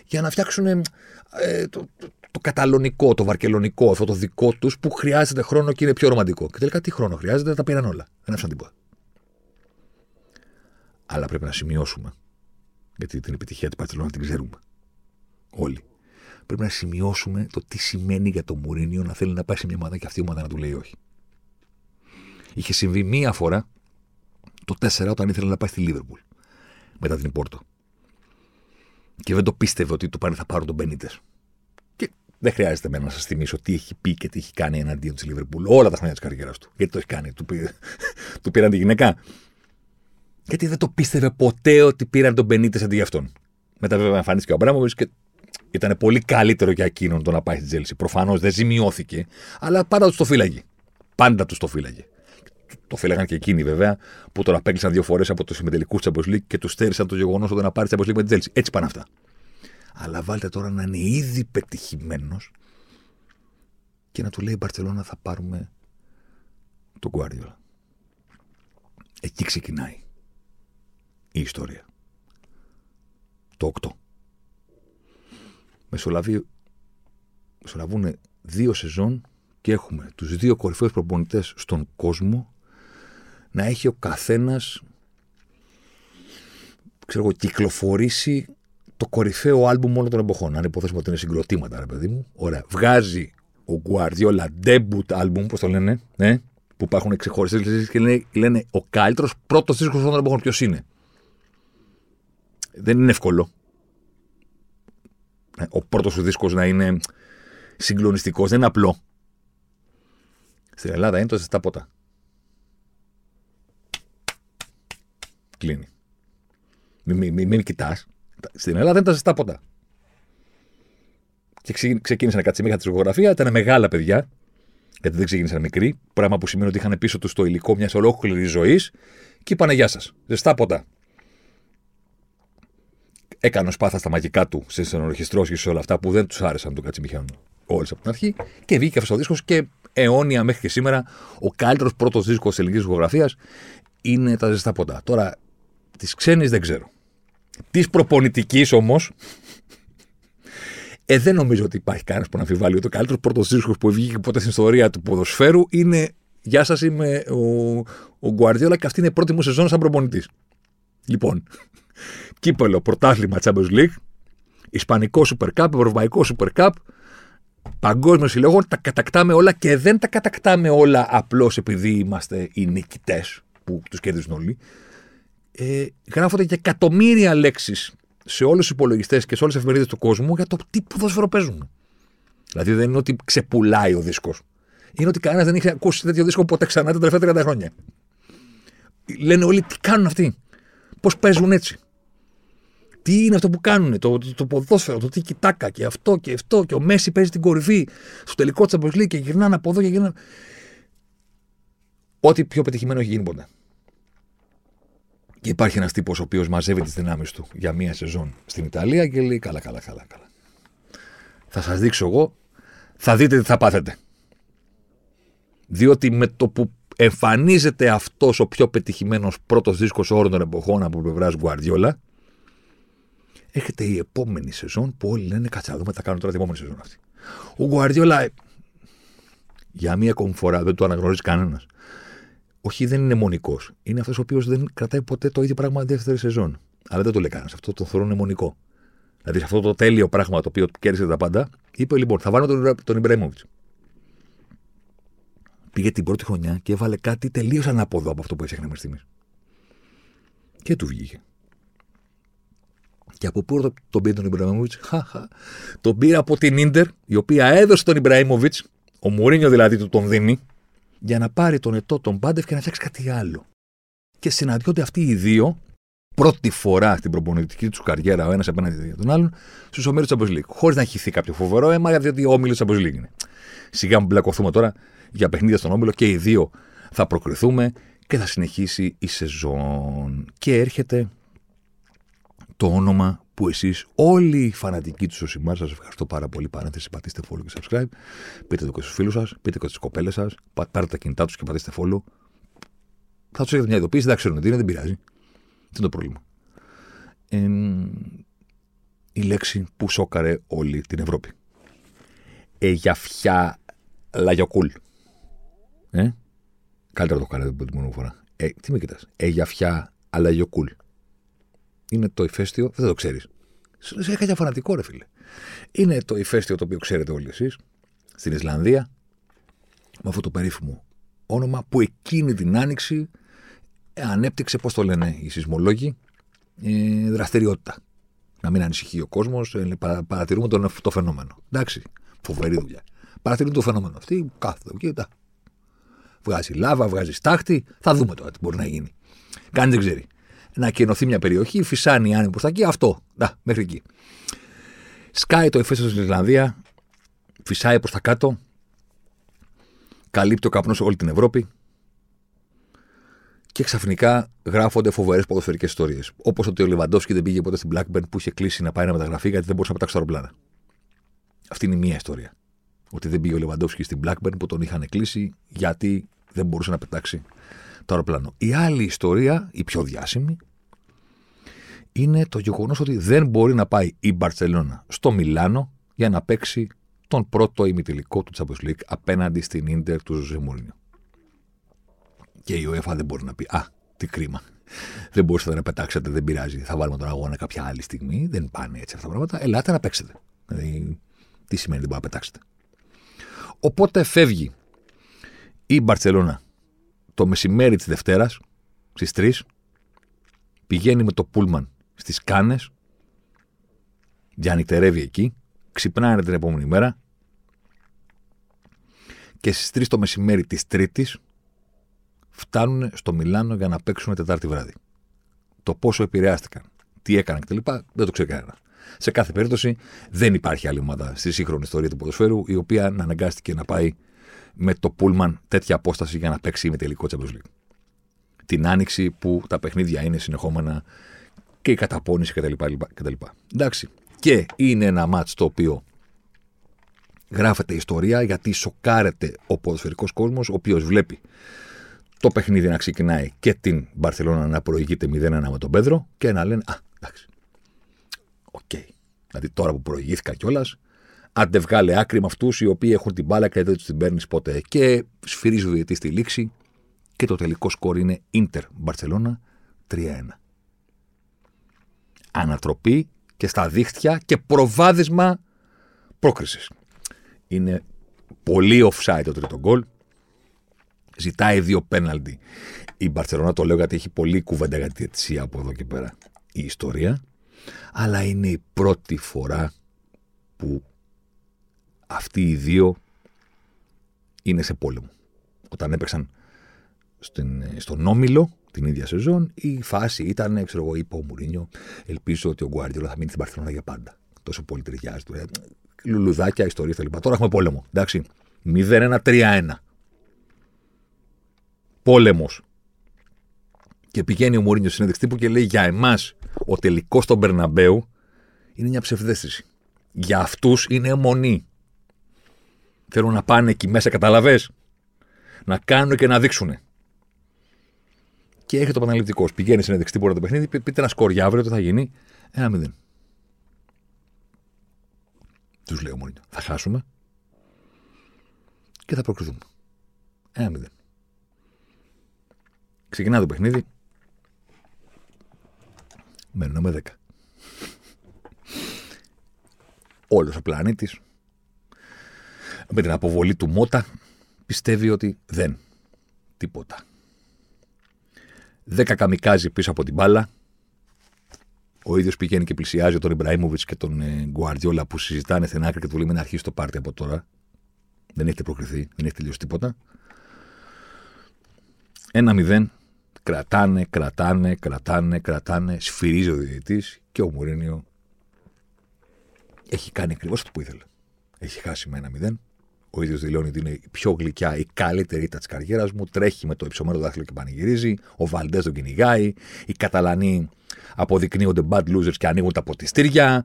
για να φτιάξουν ε, το, το, το, καταλωνικό, το βαρκελονικό, αυτό το δικό τους που χρειάζεται χρόνο και είναι πιο ρομαντικό. Και τελικά τι χρόνο χρειάζεται, τα πήραν όλα. Δεν έφτασαν τίποτα. Αλλά πρέπει να σημειώσουμε, γιατί την επιτυχία του Παρσελόνα την ξέρουμε. Όλοι. Πρέπει να σημειώσουμε το τι σημαίνει για τον Μουρίνιο να θέλει να πάει σε μια ομάδα και αυτή η ομάδα να του λέει όχι. Είχε συμβεί μία φορά το 4 όταν ήθελε να πάει στη Λίβερπουλ μετά την Πόρτο και δεν το πίστευε ότι το πάνε θα πάρουν τον Μπενίτες. Και δεν χρειάζεται εμένα να σας θυμίσω τι έχει πει και τι έχει κάνει εναντίον της Λίβερπουλ όλα τα χρόνια της καριέρας του. Γιατί το έχει κάνει, του, πή... του πήραν τη γυναίκα. Γιατί δεν το πίστευε ποτέ ότι πήραν τον Μπενίτες αντί για αυτόν. Μετά βέβαια εμφανίστηκε ο Αμπράμοβιτς και ήταν πολύ καλύτερο για εκείνον το να πάει στην Τσέλσι. Προφανώς δεν ζημιώθηκε, αλλά πάντα του το φύλαγε. Πάντα του το φύλαγε το φύλαγαν και εκείνοι βέβαια, που τον απέκλεισαν δύο φορές στους ημιτελικούς Champions League και τους στέρισαν το γεγονός ότι να πάρει Champions League με την Τσέλσι. Έτσι πάνε αυτά. Αλλά βάλτε τώρα να είναι ήδη πετυχημένος και να του λέει η Μπαρσελόνα θα πάρουμε τον Γκουάρδιολα. Εκεί ξεκινάει η ιστορία. Το 8. Μεσολαβεί, μεσολαβούν δύο σεζόν και έχουμε τους δύο κορυφαίους προπονητές στον κόσμο να έχει ο καθένας ξέρω εγώ, κυκλοφορήσει το κορυφαίο άλμπουμ όλων των εποχών. Αν υποθέσουμε ότι είναι συγκροτήματα, ρε παιδί μου. Ωραία. Βγάζει ο Guardiola debut album, πώς το λένε, ναι, που υπάρχουν ξεχωριστέ λύσει και λένε, λένε ο καλύτερος πρώτος δίσκος όλων των εποχών. Ποιος είναι. Δεν είναι εύκολο. Ε, ο πρώτος σου δίσκος να είναι συγκλονιστικός, δεν είναι απλό. Στην Ελλάδα είναι το ζεστά ποτά. Κλείνει. Μην μη, μη, μη κοιτάς. Στην Ελλάδα δεν τα ζεστά ποτά. Και ξεκίνησαν κάτι σημεία τη ζωγραφία, ήταν μεγάλα παιδιά, γιατί δεν ξεκίνησαν μικροί. Πράγμα που σημαίνει ότι είχαν πίσω τους το υλικό μιας ολόκληρης ζωής και είπανε Γεια σας. Ζεστά ποτά. Έκανε σπάθα στα μαγικά του στι ενορχιστρώσει και σε όλα αυτά που δεν τους άρεσαν τον Κατσιμιχιάνο όλες από την αρχή. Και βγήκε αυτός ο δίσκος και αιώνια μέχρι και σήμερα ο καλύτερος πρώτος δίσκος τη ελληνικής ζωγραφίας είναι τα ζεστά ποτά. Τώρα, τη ξένη δεν ξέρω. Της προπονητικής όμως, ε, δεν νομίζω ότι υπάρχει κανένας που να αμφιβάλλει ότι ο καλύτερος πρώτος δίσκος που βγήκε ποτέ στην ιστορία του ποδοσφαίρου είναι Γεια σας, είμαι ο, ο Γκουαρδιόλα και αυτή είναι η πρώτη μου σεζόν σαν προπονητής. Λοιπόν, κύπελο, πρωτάθλημα Champions League, Ισπανικό Super Cup, Ευρωπαϊκό Super Cup, Παγκόσμιο συλλόγο, τα κατακτάμε όλα και δεν τα κατακτάμε όλα απλώς επειδή είμαστε οι νικητές που τους κέρδισαν όλοι ε, γράφονται και εκατομμύρια λέξεις σε όλους τους υπολογιστές και σε όλες τις εφημερίδες του κόσμου για το τι ποδόσφαιρο παίζουν. Δηλαδή δεν είναι ότι ξεπουλάει ο δίσκος. Είναι ότι κανένας δεν είχε ακούσει τέτοιο δίσκο ποτέ ξανά τα τελευταία 30 χρόνια. Λένε όλοι τι κάνουν αυτοί; Πώς παίζουν έτσι; Τι είναι αυτό που κάνουν, το, το, το ποδόσφαιρο, το τι κοιτάκα και αυτό και αυτό. Και ο Μέση παίζει την κορυφή στο τελικό της και γυρνάνε από εδώ και γυρνάνε. Ό,τι πιο πετυχημένο έχει γίνει ποτέ. Και υπάρχει ένας τύπος ο οποίος μαζεύει τις δυνάμεις του για μία σεζόν στην Ιταλία και λέει: Καλά, καλά, καλά. καλά. Θα σας δείξω εγώ, θα δείτε τι θα πάθετε. Διότι με το που εμφανίζεται αυτός ο πιο πετυχημένος πρώτος δίσκος όλων των εποχών από πλευράς Γκουαρδιόλα, έρχεται η επόμενη σεζόν που όλοι λένε: Κάτσε να δούμε, θα κάνουν τώρα την επόμενη σεζόν αυτή. Ο Γκουαρδιόλα, για μία ακόμη φορά, δεν το αναγνωρίζει κανένας όχι δεν είναι μονικός. Είναι αυτός ο οποίος δεν κρατάει ποτέ το ίδιο πράγμα δεύτερη σεζόν. Αλλά δεν το λέει κανένα. Αυτό το θεωρούν μονικό. Δηλαδή σε αυτό το τέλειο πράγμα το οποίο κέρδισε τα πάντα, είπε λοιπόν, θα βάλω τον, τον Ιμπρέμοβιτ. Πήγε την πρώτη χρονιά και έβαλε κάτι τελείως ανάποδο από αυτό που έσαι μέχρι στιγμής. Και του βγήκε. Και από πού το, τον πήρε τον Ιμπραήμοβιτ, τον πήρε από την ντερ, η οποία έδωσε τον Ιμπραήμοβιτ, ο Μουρίνιο δηλαδή του τον δίνει, για να πάρει τον ετώ τον Πάντεφ και να φτιάξει κάτι άλλο. Και συναντιόνται αυτοί οι δύο πρώτη φορά στην προπονητική τους καριέρα ο ένας απέναντι τον άλλον στους ομίλους της Champions League. Χωρίς να χυθεί κάποιο φοβερό αίμα, διότι ο όμιλο της Champions League είναι. Σιγά μου μπλακωθούμε τώρα για παιχνίδια στον όμιλο και οι δύο θα προκριθούμε και θα συνεχίσει η σεζόν. Και έρχεται το όνομα που εσείς όλοι οι φανατικοί τους Σωσιμάρ, σας ευχαριστώ πάρα πολύ. Παρένθεση, πατήστε follow και subscribe. Πείτε το και στους φίλους σας, πείτε και στις κοπέλες σας, πάρτε τα κινητά τους και πατήστε follow. Θα τους έχετε μια ειδοποίηση, δεν ξέρουν τι είναι, δεν πειράζει. Τι είναι το πρόβλημα. Ε, η λέξη που σόκαρε όλη την Ευρώπη. Εγιαφιά λαγιοκούλ. Ε, καλύτερα το κάνετε από την μόνο φορά. Ε, τι με κοιτάς. Εγιαφιά αλαγιοκούλ είναι το ηφαίστειο, δεν το ξέρεις. Σου λέει για φανατικό, ρε φίλε. Είναι το ηφαίστειο το οποίο ξέρετε όλοι εσείς στην Ισλανδία, με αυτό το περίφημο όνομα που εκείνη την άνοιξη ανέπτυξε, πώς το λένε οι σεισμολόγοι, ε, δραστηριότητα. Να μην ανησυχεί ο κόσμος, ε, παρατηρούμε το, το φαινόμενο. Εντάξει, φοβερή δουλειά. Παρατηρούμε το φαινόμενο. Αυτή κάθεται εκεί, τα. Βγάζει λάβα, βγάζει στάχτη. Θα δούμε τώρα τι μπορεί να γίνει. Κανείς δεν ξέρει να κενωθεί μια περιοχή, φυσάνει η άνεμο προ τα εκεί, αυτό. Να, μέχρι εκεί. Σκάει το εφέσιο στην Ισλανδία, φυσάει προς τα κάτω, καλύπτει ο καπνός όλη την Ευρώπη και ξαφνικά γράφονται φοβερές ποδοσφαιρικές ιστορίες. Όπως ότι ο Λεβαντόφσκι δεν πήγε ποτέ στην Blackburn που είχε κλείσει να πάει να μεταγραφεί γιατί δεν μπορούσε να πετάξει το αεροπλάνα. Αυτή είναι η μία ιστορία. Ότι δεν πήγε ο Λεβαντόφσκι στην Blackburn που τον είχαν κλείσει γιατί δεν μπορούσε να πετάξει το αεροπλάνο. Η άλλη ιστορία, η πιο διάσημη, είναι το γεγονός ότι δεν μπορεί να πάει η Μπαρσελόνα στο Μιλάνο για να παίξει τον πρώτο ημιτελικό του Champions League απέναντι στην ντερ του Ζωζέ Και η UEFA δεν μπορεί να πει Α, τι κρίμα. Δεν μπορούσατε να πετάξετε, δεν πειράζει. Θα βάλουμε τον αγώνα κάποια άλλη στιγμή. Δεν πάνε έτσι αυτά τα πράγματα. Ελάτε να παίξετε. Δηλαδή, τι σημαίνει δεν μπορεί να πετάξετε. Οπότε φεύγει η Μπαρσελόνα το μεσημέρι της Δευτέρας στις 3. Πηγαίνει με το πούλμαν στις Κάνες. Διανυκτερεύει εκεί. Ξυπνάει την επόμενη μέρα. Και στις 3 το μεσημέρι της Τρίτης φτάνουν στο Μιλάνο για να παίξουν Τετάρτη βράδυ. Το πόσο επηρεάστηκαν, τι έκαναν κτλ. δεν το ξέρει κανένας. Σε κάθε περίπτωση δεν υπάρχει άλλη ομάδα στη σύγχρονη ιστορία του ποδοσφαίρου η οποία να αναγκάστηκε να πάει με το Πούλμαν τέτοια απόσταση για να παίξει με τελικό Champions League. Την άνοιξη που τα παιχνίδια είναι συνεχόμενα και η καταπώνηση κτλ. Εντάξει. Και είναι ένα μάτς το οποίο γράφεται ιστορία γιατί σοκάρεται ο ποδοσφαιρικός κόσμος ο οποίος βλέπει το παιχνίδι να ξεκινάει και την Μπαρσελόνα να προηγείται 0-1 με τον Πέδρο και να λένε Α, εντάξει. OK. Okay. Δηλαδή τώρα που προηγήθηκα κιόλας, άντε βγάλε άκρη με αυτούς οι οποίοι έχουν την μπάλα και δεν τους την παίρνεις ποτέ. Και σφυρίζει ο διαιτητής τη λήξη και το τελικό σκορ είναι Ιντερ Μπαρσελόνα 3-1. Ανατροπή και στα δίχτυα και προβάδισμα πρόκρισης. Είναι πολύ offside το τρίτο γκολ. Ζητάει δύο πέναλτι. Η Μπαρσελόνα το λέω γιατί έχει πολύ κουβέντα για τη διαιτησία από εδώ και πέρα η ιστορία. Αλλά είναι η πρώτη φορά που αυτοί οι δύο είναι σε πόλεμο. Όταν έπαιξαν στον Όμιλο την ίδια σεζόν, η φάση ήταν, ξέρω εγώ, είπε ο Μουρίνιο, ελπίζω ότι ο Γκουάρντιολα θα μείνει στην Παρθενόνα για πάντα. Τόσο πολύ ταιριάζει του. Λουλουδάκια, ιστορία κτλ. Τώρα έχουμε πόλεμο. Εντάξει. 0-1-3-1. Πόλεμος. Και πηγαίνει ο Μουρίνιος συνέντευξη τύπου και λέει για εμάς ο τελικός στον Περναμπέου είναι μια ψευδέστηση. Για αυτούς είναι αιμονή. Θέλουν να πάνε εκεί μέσα, καταλαβέ. Να κάνουν και να δείξουν. Και έρχεται ο Παναληπτικός. Πηγαίνει συνέντευξη τύπου το παιχνίδι, πείτε ένα σκορ αύριο, τι θα γίνει. Ένα μηδέν. Τους λέει ο Μουρίνιο. Θα χάσουμε και θα προκριθούμε. Ένα μηδέν. Ξεκινά το παιχνίδι. Μένουμε με 10. Όλος ο πλανήτης με την αποβολή του Μότα πιστεύει ότι δεν. Τίποτα. Δέκα καμικάζει πίσω από την μπάλα. Ο ίδιος πηγαίνει και πλησιάζει τον Ιμπραήμοβιτς και τον ε, Γκουαρδιόλα που συζητάνε στην άκρη και του λέει: να αρχίσει το πάρτι από τώρα. Δεν έχετε προκριθεί, δεν έχει τελειώσει τίποτα. Ένα μηδέν Κρατάνε, κρατάνε, κρατάνε, κρατάνε. Σφυρίζει ο διαιτητής και ο Μουρίνιο έχει κάνει ακριβώς αυτό που ήθελε. Έχει χάσει με ένα μηδέν. Ο ίδιος δηλώνει ότι είναι η πιο γλυκιά, η καλύτερη ήττα της καριέρας μου. Τρέχει με το υψωμένο δάχτυλο και πανηγυρίζει. Ο Βαλντέ τον κυνηγάει. Οι Καταλανοί αποδεικνύονται bad losers και ανοίγουν τα ποτιστήρια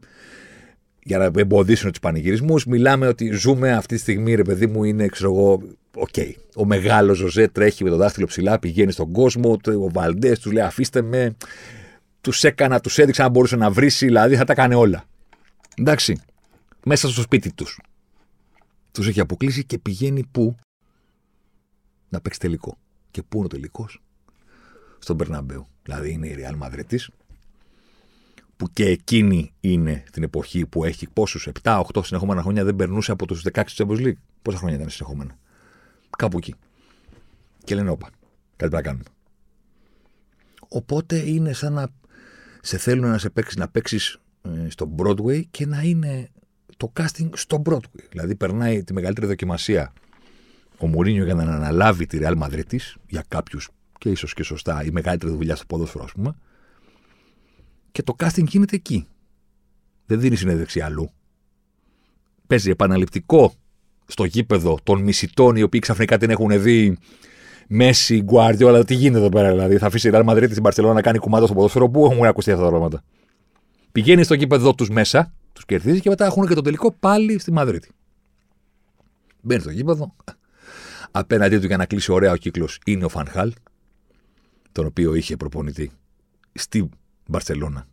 για να εμποδίσουν τους πανηγυρισμούς. Μιλάμε ότι ζούμε αυτή τη στιγμή, ρε παιδί μου, είναι, ξέρω εγώ, OK. Okay. Ο μεγάλος Ζωζέ τρέχει με το δάχτυλο ψηλά, πηγαίνει στον κόσμο. Ο Βαλντές τους λέει: Αφήστε με. Τους έκανα, τους έδειξα αν μπορούσε να βρει, δηλαδή θα τα κάνει όλα. Εντάξει. Μέσα στο σπίτι τους. Τους έχει αποκλείσει και πηγαίνει πού; Να παίξει τελικό. Και πού είναι ο τελικός, στον Περναμπέου. Δηλαδή είναι η Real Madrid που και εκείνη είναι την εποχή που έχει πόσους, 7-8 συνεχόμενα χρόνια δεν περνούσε από τους 16 του Champions League. Πόσα χρόνια ήταν συνεχόμενα; Κάπου εκεί. Και λένε, όπα, κάτι πρέπει να κάνουμε. Οπότε είναι σαν να σε θέλουν να σε παίξεις, να παίξεις ε, στο Broadway και να είναι το casting στο Broadway. Δηλαδή περνάει τη μεγαλύτερη δοκιμασία ο Μουρίνιο για να αναλάβει τη Real Madrid για κάποιους και ίσως και σωστά η μεγαλύτερη δουλειά στο ποδόσφαιρο, ας πούμε. Και το casting γίνεται εκεί. Δεν δίνει συνέντευξη αλλού. Παίζει επαναληπτικό στο γήπεδο των μισητών οι οποίοι ξαφνικά την έχουν δει Μέση, Γκουάρδιο, αλλά τι γίνεται εδώ πέρα. Δηλαδή, θα αφήσει η Ρεάλ Μαδρίτη στην Παρσελόνα να κάνει κουμάντο στο ποδόσφαιρο. Πού έχουν ακουστεί αυτά τα πράγματα. Πηγαίνει στο γήπεδο τους μέσα, τους κερδίζει και μετά έχουν και το τελικό πάλι στη Μαδρίτη. Μπαίνει στο γήπεδο. Απέναντί του για να κλείσει ωραία ο κύκλος είναι ο Φανχάλ, τον οποίο είχε προπονητή στη Μπαρσελόνα.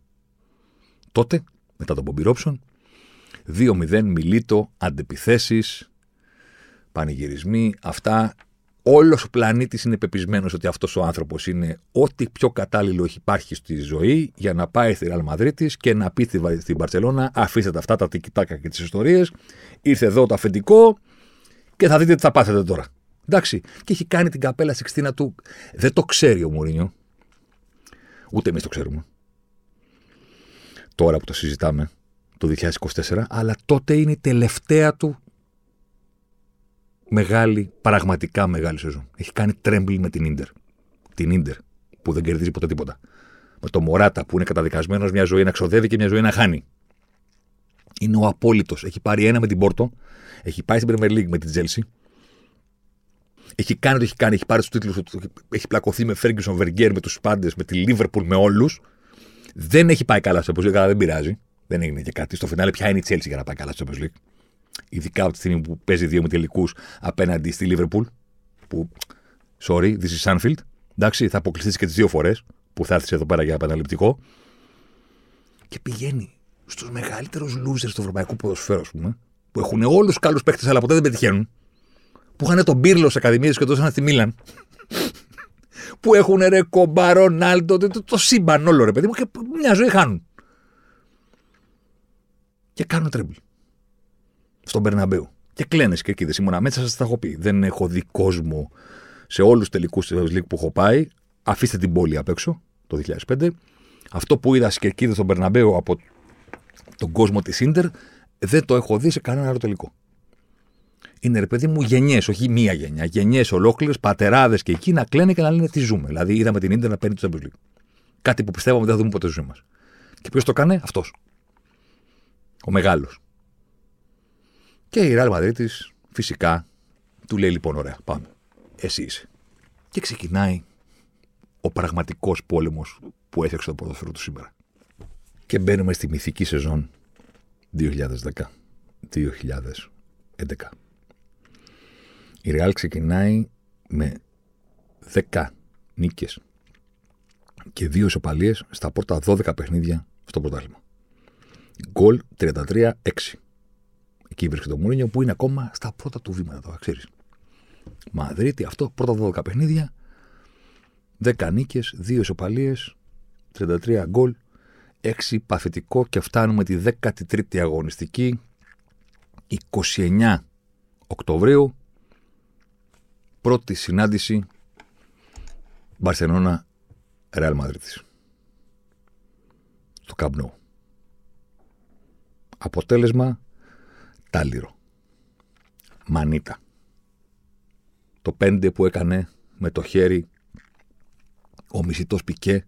Τότε, μετά τον Μπομπιρόψον, 2-0 μιλήτο, αντεπιθέσεις, πανηγυρισμοί, αυτά Όλος ο πλανήτης είναι πεπισμένος ότι αυτός ο άνθρωπος είναι ό,τι πιο κατάλληλο έχει υπάρχει στη ζωή για να πάει στη Ρεάλ Μαδρίτη και να πει στην Παρσελώνα: Αφήστε τα αυτά, τα τικιτάκα και τις ιστορίες. Ήρθε εδώ το αφεντικό και θα δείτε τι θα πάθετε τώρα. Εντάξει. Και έχει κάνει την καπέλα σεξτίνα του. Δεν το ξέρει ο Μουρίνιο. Ούτε εμείς το ξέρουμε. Τώρα που το συζητάμε, το 2024, αλλά τότε είναι η τελευταία του μεγάλη, πραγματικά μεγάλη σεζόν. Έχει κάνει τρέμπλ με την ντερ. Την ντερ, που δεν κερδίζει ποτέ τίποτα. Με το Μοράτι που είναι καταδικασμένος μια ζωή να ξοδεύει και μια ζωή να χάνει. Είναι ο απόλυτος. Έχει πάρει ένα με την Πόρτο, έχει πάει στην Premier League με την Τσέλσι. Έχει κάνει ό,τι έχει κάνει, έχει πάρει τους τίτλους, έχει πλακωθεί με Ferguson Βενγκέρ, με τους πάντες, με τη Liverpool, με όλους. Δεν έχει πάει καλά στο Champions αλλά δεν πειράζει. Δεν έγινε και κάτι. Στο φινάλε, ποια είναι η Chelsea για να πάει καλά στο Champions League. Ειδικά από τη στιγμή που παίζει δύο τελικούς απέναντι στη Liverpool. Που, sorry, this is Sunfield. Εντάξει, θα αποκλειστείς και τις δύο φορές που θα έρθεις εδώ πέρα για επαναληπτικό. Και πηγαίνει στους μεγαλύτερους losers του ευρωπαϊκού ποδοσφαίρου, ας πούμε, που έχουν όλους τους καλούς παίχτε, αλλά ποτέ δεν πετυχαίνουν. Που είχαν τον Πύρλο σε ακαδημίες και το στη Μίλαν. που έχουν ρε κομπαρό, Νάλτο, το, το, το σύμπαν όλο ρε παιδί μου και μια ζωή χάνουν. Και κάνουν τρέμπλ. Στον Περναμπέου. Και κλαίνε και εκεί. Δεν ήμουν μέσα, σας τα έχω πει. Δεν έχω δει κόσμο σε όλους τους τελικούς της League που έχω πάει. Αφήστε την πόλη απ' έξω το 2005. Αυτό που είδα στι στον Περναμπέου από τον κόσμο της ντερ δεν το έχω δει σε κανένα άλλο τελικό. Είναι ρε παιδί μου γενιές, όχι μία γενιά. Γενιές ολόκληρες, πατεράδες και εκεί να κλαίνε και να λένε τι ζούμε. Δηλαδή είδαμε την ντερ να παίρνει το Champions League. Κάτι που πιστεύαμε δεν θα δούμε ποτέ ζωή μας. Και ποιος το κάνει, αυτός. Ο μεγάλος. Και η Real Madrid φυσικά του λέει λοιπόν: Ωραία, πάμε. Εσύ είσαι. Και ξεκινάει ο πραγματικός πόλεμος που έφτιαξε το ποδόσφαιρο του σήμερα. Και μπαίνουμε στη μυθική σεζόν 2010-2011. Η Real ξεκινάει με 10 νίκες και 2 ισοπαλίες στα πρώτα 12 παιχνίδια στο πρωτάθλημα. Γκολ 33-6. Εκεί βρίσκεται το Μουρίνιο που είναι ακόμα στα πρώτα του βήματα, το ξέρεις. Μαδρίτη, αυτό, πρώτα 12 παιχνίδια, 10 νίκες, 2 ισοπαλίες, 33 γκολ, 6 παθητικό και φτάνουμε τη 13η αγωνιστική, 29 Οκτωβρίου, πρώτη συνάντηση Μπαρσελόνα Ρεάλ Μαδρίτης. Στο Καμπνού. Αποτέλεσμα τάλιρο. Μανίτα. Το πέντε που έκανε με το χέρι ο μισητός Πικέ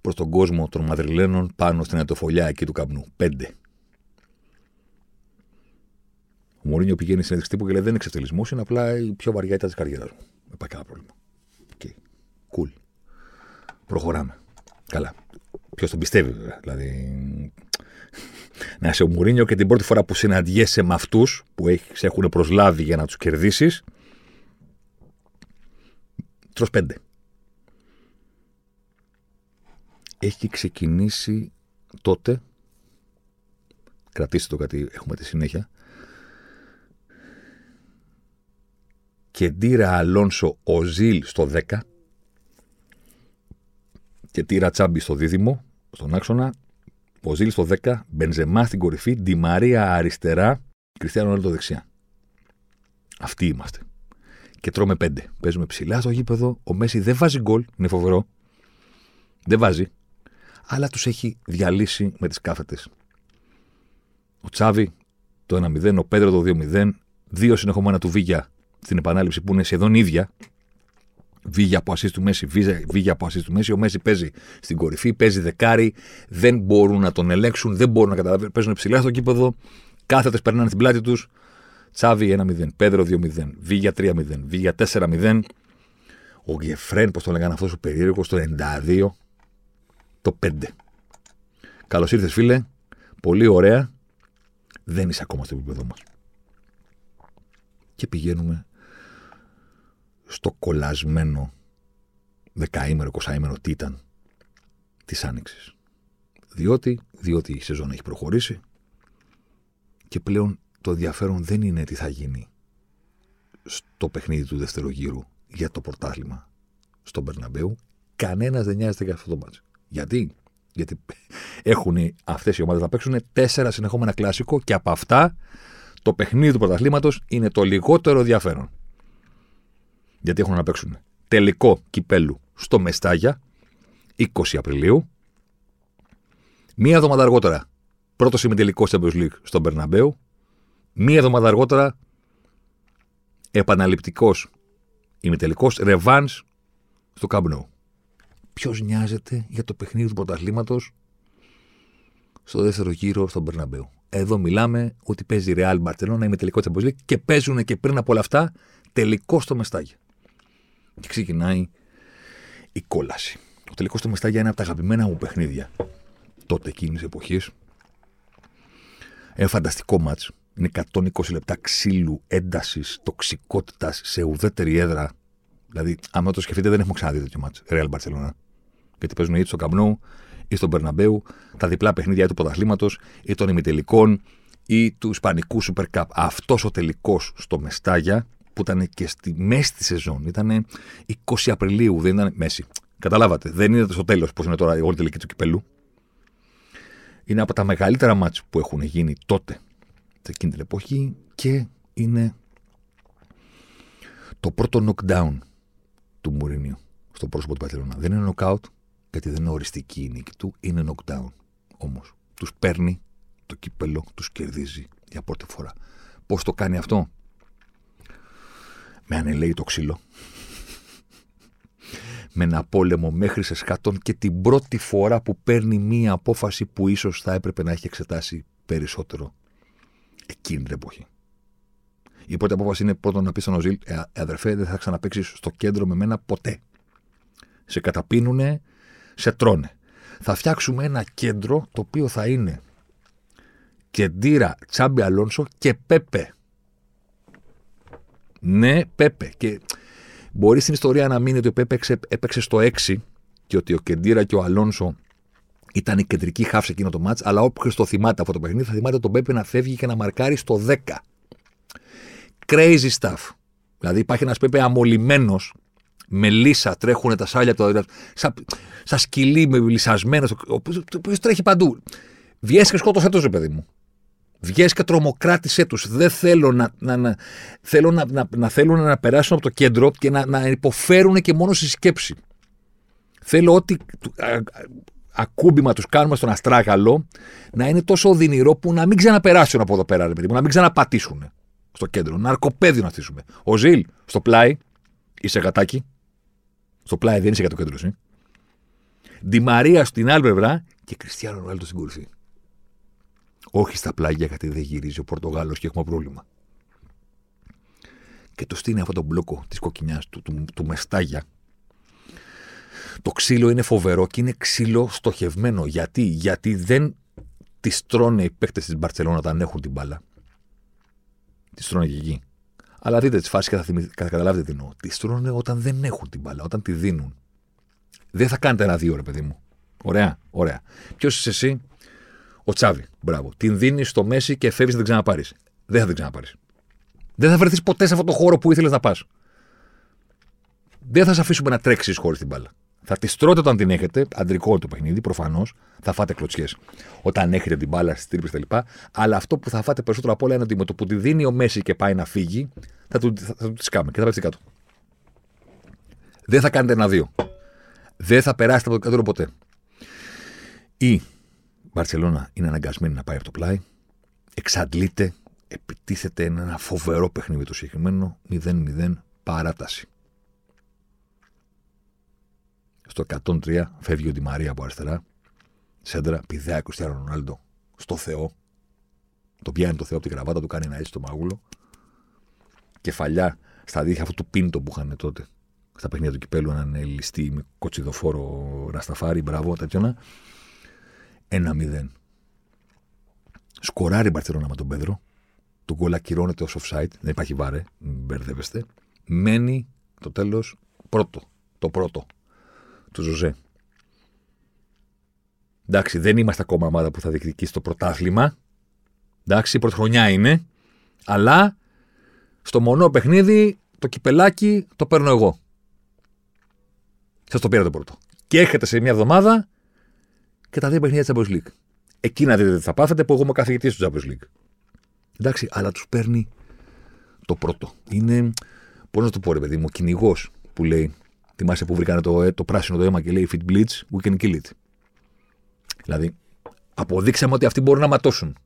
προς τον κόσμο των Μαδριλένων πάνω στην ετοφολιά εκεί του καπνού. Πέντε. Ο Μωρίνιο πηγαίνει στην τύπου και λέει: Δεν είναι εξευτελισμός, είναι απλά η πιο βαριά ήταν της καριέρας μου. Δεν πάει κανένα πρόβλημα. Okay. Cool. Προχωράμε. Καλά. Ποιος τον πιστεύει, βέβαια. Δηλαδή, να είσαι ο Μουρίνιο και την πρώτη φορά που συναντιέσαι με αυτούς που σε έχουν προσλάβει για να τους κερδίσεις, τρως πέντε. Έχει ξεκινήσει τότε, κρατήστε το γιατί έχουμε τη συνέχεια, και Ντύρα Αλόνσο Οζίλ στο 10 και Τίρα Τσάμπι στο δίδυμο, στον άξονα, Οζίλ στο 10, Μπενζεμά στην κορυφή, Ντι Μαρία αριστερά, Κριστιανό Ρονάλντο δεξιά. Αυτοί είμαστε. Και τρώμε πέντε. Παίζουμε ψηλά στο γήπεδο. Ο Μέση δεν βάζει γκολ, είναι φοβερό. Δεν βάζει. Αλλά τους έχει διαλύσει με τις κάθετες. Ο Τσάβη το 1-0, ο Πέντρο το 2-0, δύο συνεχόμενα του Βίγια στην επανάληψη που είναι σχεδόν ίδια. Βίγια από ασίστ του Μέση, βίγια από ασίστ του Μέση. Ο Μέση παίζει στην κορυφή, παίζει δεκάρι. Δεν μπορούν να τον ελέγξουν, δεν μπορούν να καταλάβουν. Παίζουν ψηλά στο κήπεδο. Κάθετες περνάνε στην πλάτη τους. Τσάβη 1-0, Πέδρο 2-0, Βίγια 3-0, Βίγια 4-0. Ο Γεφρέν, πώς το λέγανε αυτός ο περίεργος, το 92, το 5. Καλώς ήρθες, φίλε. Πολύ ωραία. Δεν είσαι ακόμα στο επίπεδο μας. Και πηγαίνουμε στο κολλασμένο δεκαήμερο, εικοσαήμερο τι ήταν της Άνοιξης. Διότι, διότι η σεζόν έχει προχωρήσει και πλέον το ενδιαφέρον δεν είναι τι θα γίνει στο παιχνίδι του δεύτερου γύρου για το πρωτάθλημα στον Μπερναμπέου. Κανένας δεν νοιάζεται για αυτό το μάτσο. Γιατί; Γιατί έχουν αυτές οι ομάδες να παίξουν τέσσερα συνεχόμενα κλασικό και από αυτά το παιχνίδι του πρωταθλήματος είναι το λιγότερο ενδιαφέρον. Γιατί έχουν να παίξουν τελικό κυπέλου στο Μεστάγια 20 Απριλίου. Μία εβδομάδα αργότερα πρώτο ημιτελικό Champions League στον Περναμπέου. Μία εβδομάδα αργότερα επαναληπτικός ημιτελικός ρεβάν στο Καμπνό. Ποιος νοιάζεται για το παιχνίδι του πρωταθλήματος στο δεύτερο γύρο στον Περναμπέου. Εδώ μιλάμε ότι παίζει η Real Barcelona τελικό Champions League και παίζουν και πριν από όλα αυτά τελικό στο Μεστάγια. Και ξεκινάει η κόλαση. Το τελικός στο Μεστάγια είναι από τα αγαπημένα μου παιχνίδια τότε εκείνης της εποχής. Ένα φανταστικό μάτς. Είναι 120 λεπτά ξύλου, έντασης, τοξικότητας σε ουδέτερη έδρα. Δηλαδή, άμα το σκεφτείτε, δεν έχουμε ξαναδεί τέτοιο μάτς. Real Barcelona. Γιατί παίζουν είτε στο Καμπνού ή στον Περναμπέου τα διπλά παιχνίδια του πρωταθλήματος ή των ημιτελικών ή του Ισπανικού Super Cup. Αυτός ο τελικός στο Μεστάγια που ήταν και στη μέση της σεζόν. Ήταν 20 Απριλίου, δεν ήταν μέση. Καταλάβατε. Δεν είναι στο τέλος, πώς είναι τώρα η όλη τελική του κυπέλου. Είναι από τα μεγαλύτερα μάτς που έχουν γίνει τότε, σε εκείνη την εποχή και είναι το πρώτο knockdown του Μουρίνιου στο πρόσωπο του Πατελώνα. Δεν είναι knockout, γιατί δεν είναι οριστική η νίκη του, είναι knockdown. Όμως, τους παίρνει το κύπελο, τους κερδίζει για πρώτη φορά. Πώς το κάνει αυτό, με ανελαίει το ξύλο, με ένα πόλεμο μέχρι σε σκάτων και την πρώτη φορά που παίρνει μία απόφαση που ίσως θα έπρεπε να έχει εξετάσει περισσότερο εκείνη την εποχή. Η πρώτη απόφαση είναι πρώτον να πεις στον Οζήλ, ε, αδερφέ, δεν θα ξαναπέξει στο κέντρο με μένα ποτέ. Σε καταπίνουνε, σε τρώνε. Θα φτιάξουμε ένα κέντρο το οποίο θα είναι κεντήρα Τσάμπι Αλόνσο και Πέπε. Ναι, Πέπε. Και Μπορεί στην ιστορία να μείνει ότι ο Πέπε έπαιξε στο 6 και ότι ο Κεντήρα και ο Αλόνσο ήταν η κεντρική χάφη εκείνο το μάτς, αλλά όποιο το θυμάται αυτό το παιχνίδι θα θυμάται τον Πέπε να φεύγει και να μαρκάρει στο 10. Crazy stuff. Δηλαδή υπάρχει ένα Πέπε αμολυμένο με λύσα, τρέχουν τα σάλια από το. Σαν, σα σκυλί με λυσασμένο, ο οποίο τρέχει παντού. Βγαίνει και σκότωσε το, παιδί μου. Βγες και τρομοκράτησέ τους. Δεν θέλω να, να, να, θέλω να, να, να θέλουν να περάσουν από το κέντρο και να, να υποφέρουν και μόνο στη σκέψη. Θέλω ότι ακούμπημα τους κάνουμε στον αστράγαλο να είναι τόσο οδυνηρό που να μην ξαναπεράσουν από εδώ πέρα, ρε παιδί μου, να μην ξαναπατήσουν στο κέντρο. Να αρκοπέδιο να στήσουμε. Ο Ζήλ στο πλάι, είσαι γατάκι. Στο πλάι δεν είσαι για το κέντρο, εσύ. Ντι Μαρία στην άλλη πλευρά και Κριστιανό Ρονάλντο στην κορυφή. Όχι στα πλάγια γιατί δεν γυρίζει ο Πορτογάλος και έχουμε πρόβλημα. Και το στείνει αυτό το μπλόκο της κοκκινιάς του, του, του Μεστάγια. Το ξύλο είναι φοβερό και είναι ξύλο στοχευμένο. Γιατί, γιατί δεν τη τρώνε οι παίκτες της Μπαρσελόνα όταν έχουν την μπάλα. Τη τρώνε και εκεί. Αλλά δείτε τις φάσεις και θα, θα καταλάβετε τι εννοώ. Τη τρώνε όταν δεν έχουν την μπάλα, όταν τη δίνουν. Δεν θα κάνετε ένα δύο, ρε παιδί μου. Ωραία, ωραία. Ποιος είσαι εσύ, ο Τσάβη. Μπράβο. Την δίνεις στο Μέση και φεύγεις να την ξαναπάρεις. Δεν θα την ξαναπάρεις. Δεν θα βρεθείς ποτέ σε αυτό το χώρο που ήθελες να πας. Δεν θα σα αφήσουμε να τρέξεις χωρίς την μπάλα. Θα τη τρώτε όταν την έχετε, αντρικό το παιχνίδι, προφανώς. Θα φάτε κλωτσιές όταν έχετε την μπάλα στις τρύπες κτλ. Αλλά αυτό που θα φάτε περισσότερο από όλα είναι ότι με το που τη δίνει ο Μέση και πάει να φύγει, θα του, θα, θα του τη και θα πέφτει κάτω. Δεν θα κάνετε ένα-δύο. Δεν θα περάσετε από το κέντρο ποτέ. Ή Μπαρσελόνα είναι αναγκασμένη να πάει από το πλάι. Εξαντλείται, επιτίθεται ένα φοβερό παιχνίδι το συγκεκριμένο 0-0 παράταση. Στο 103 φεύγει ο Ντι Μαρία από αριστερά. Σέντρα, πηδάει Κριστιανό Ρονάλντο στο Θεό. Το πιάνει το Θεό από την κραβάτα, του κάνει ένα έτσι το μάγουλο. Κεφαλιά στα δίχτυα αυτού του πίντο που είχαν τότε. Στα παιχνίδια του κυπέλου, έναν ληστή με κοτσιδοφόρο Ρασταφάρι, μπράβο, τέτοιο 1-0. Σκοράρει η Μπαρσελόνα με τον Πέδρο. Το γκολ ακυρώνεται ως offside. Δεν υπάρχει βάρε. Μην μπερδεύεστε. Μένει το τέλος πρώτο. Το πρώτο του Ζωζέ. Εντάξει, δεν είμαστε ακόμα ομάδα που θα διεκδικήσει το πρωτάθλημα. Εντάξει, η πρώτη χρονιά είναι. Αλλά στο μονό παιχνίδι το κυπελάκι το παίρνω εγώ. Σας το πήρα το πρώτο. Και έρχεται σε μια εβδομάδα και τα δύο παιχνίδια της Champions League. Εκεί να δείτε τι θα πάθετε που εγώ είμαι καθηγητή του Champions League. Εντάξει, αλλά τους παίρνει το πρώτο. Είναι, πώς να το πω, ρε παιδί μου, κυνηγός που λέει. Θυμάσαι που βρήκανε το, ε, το πράσινο το αίμα και λέει If it bleeds, we can kill it. Δηλαδή, αποδείξαμε ότι αυτοί μπορούν να ματώσουν.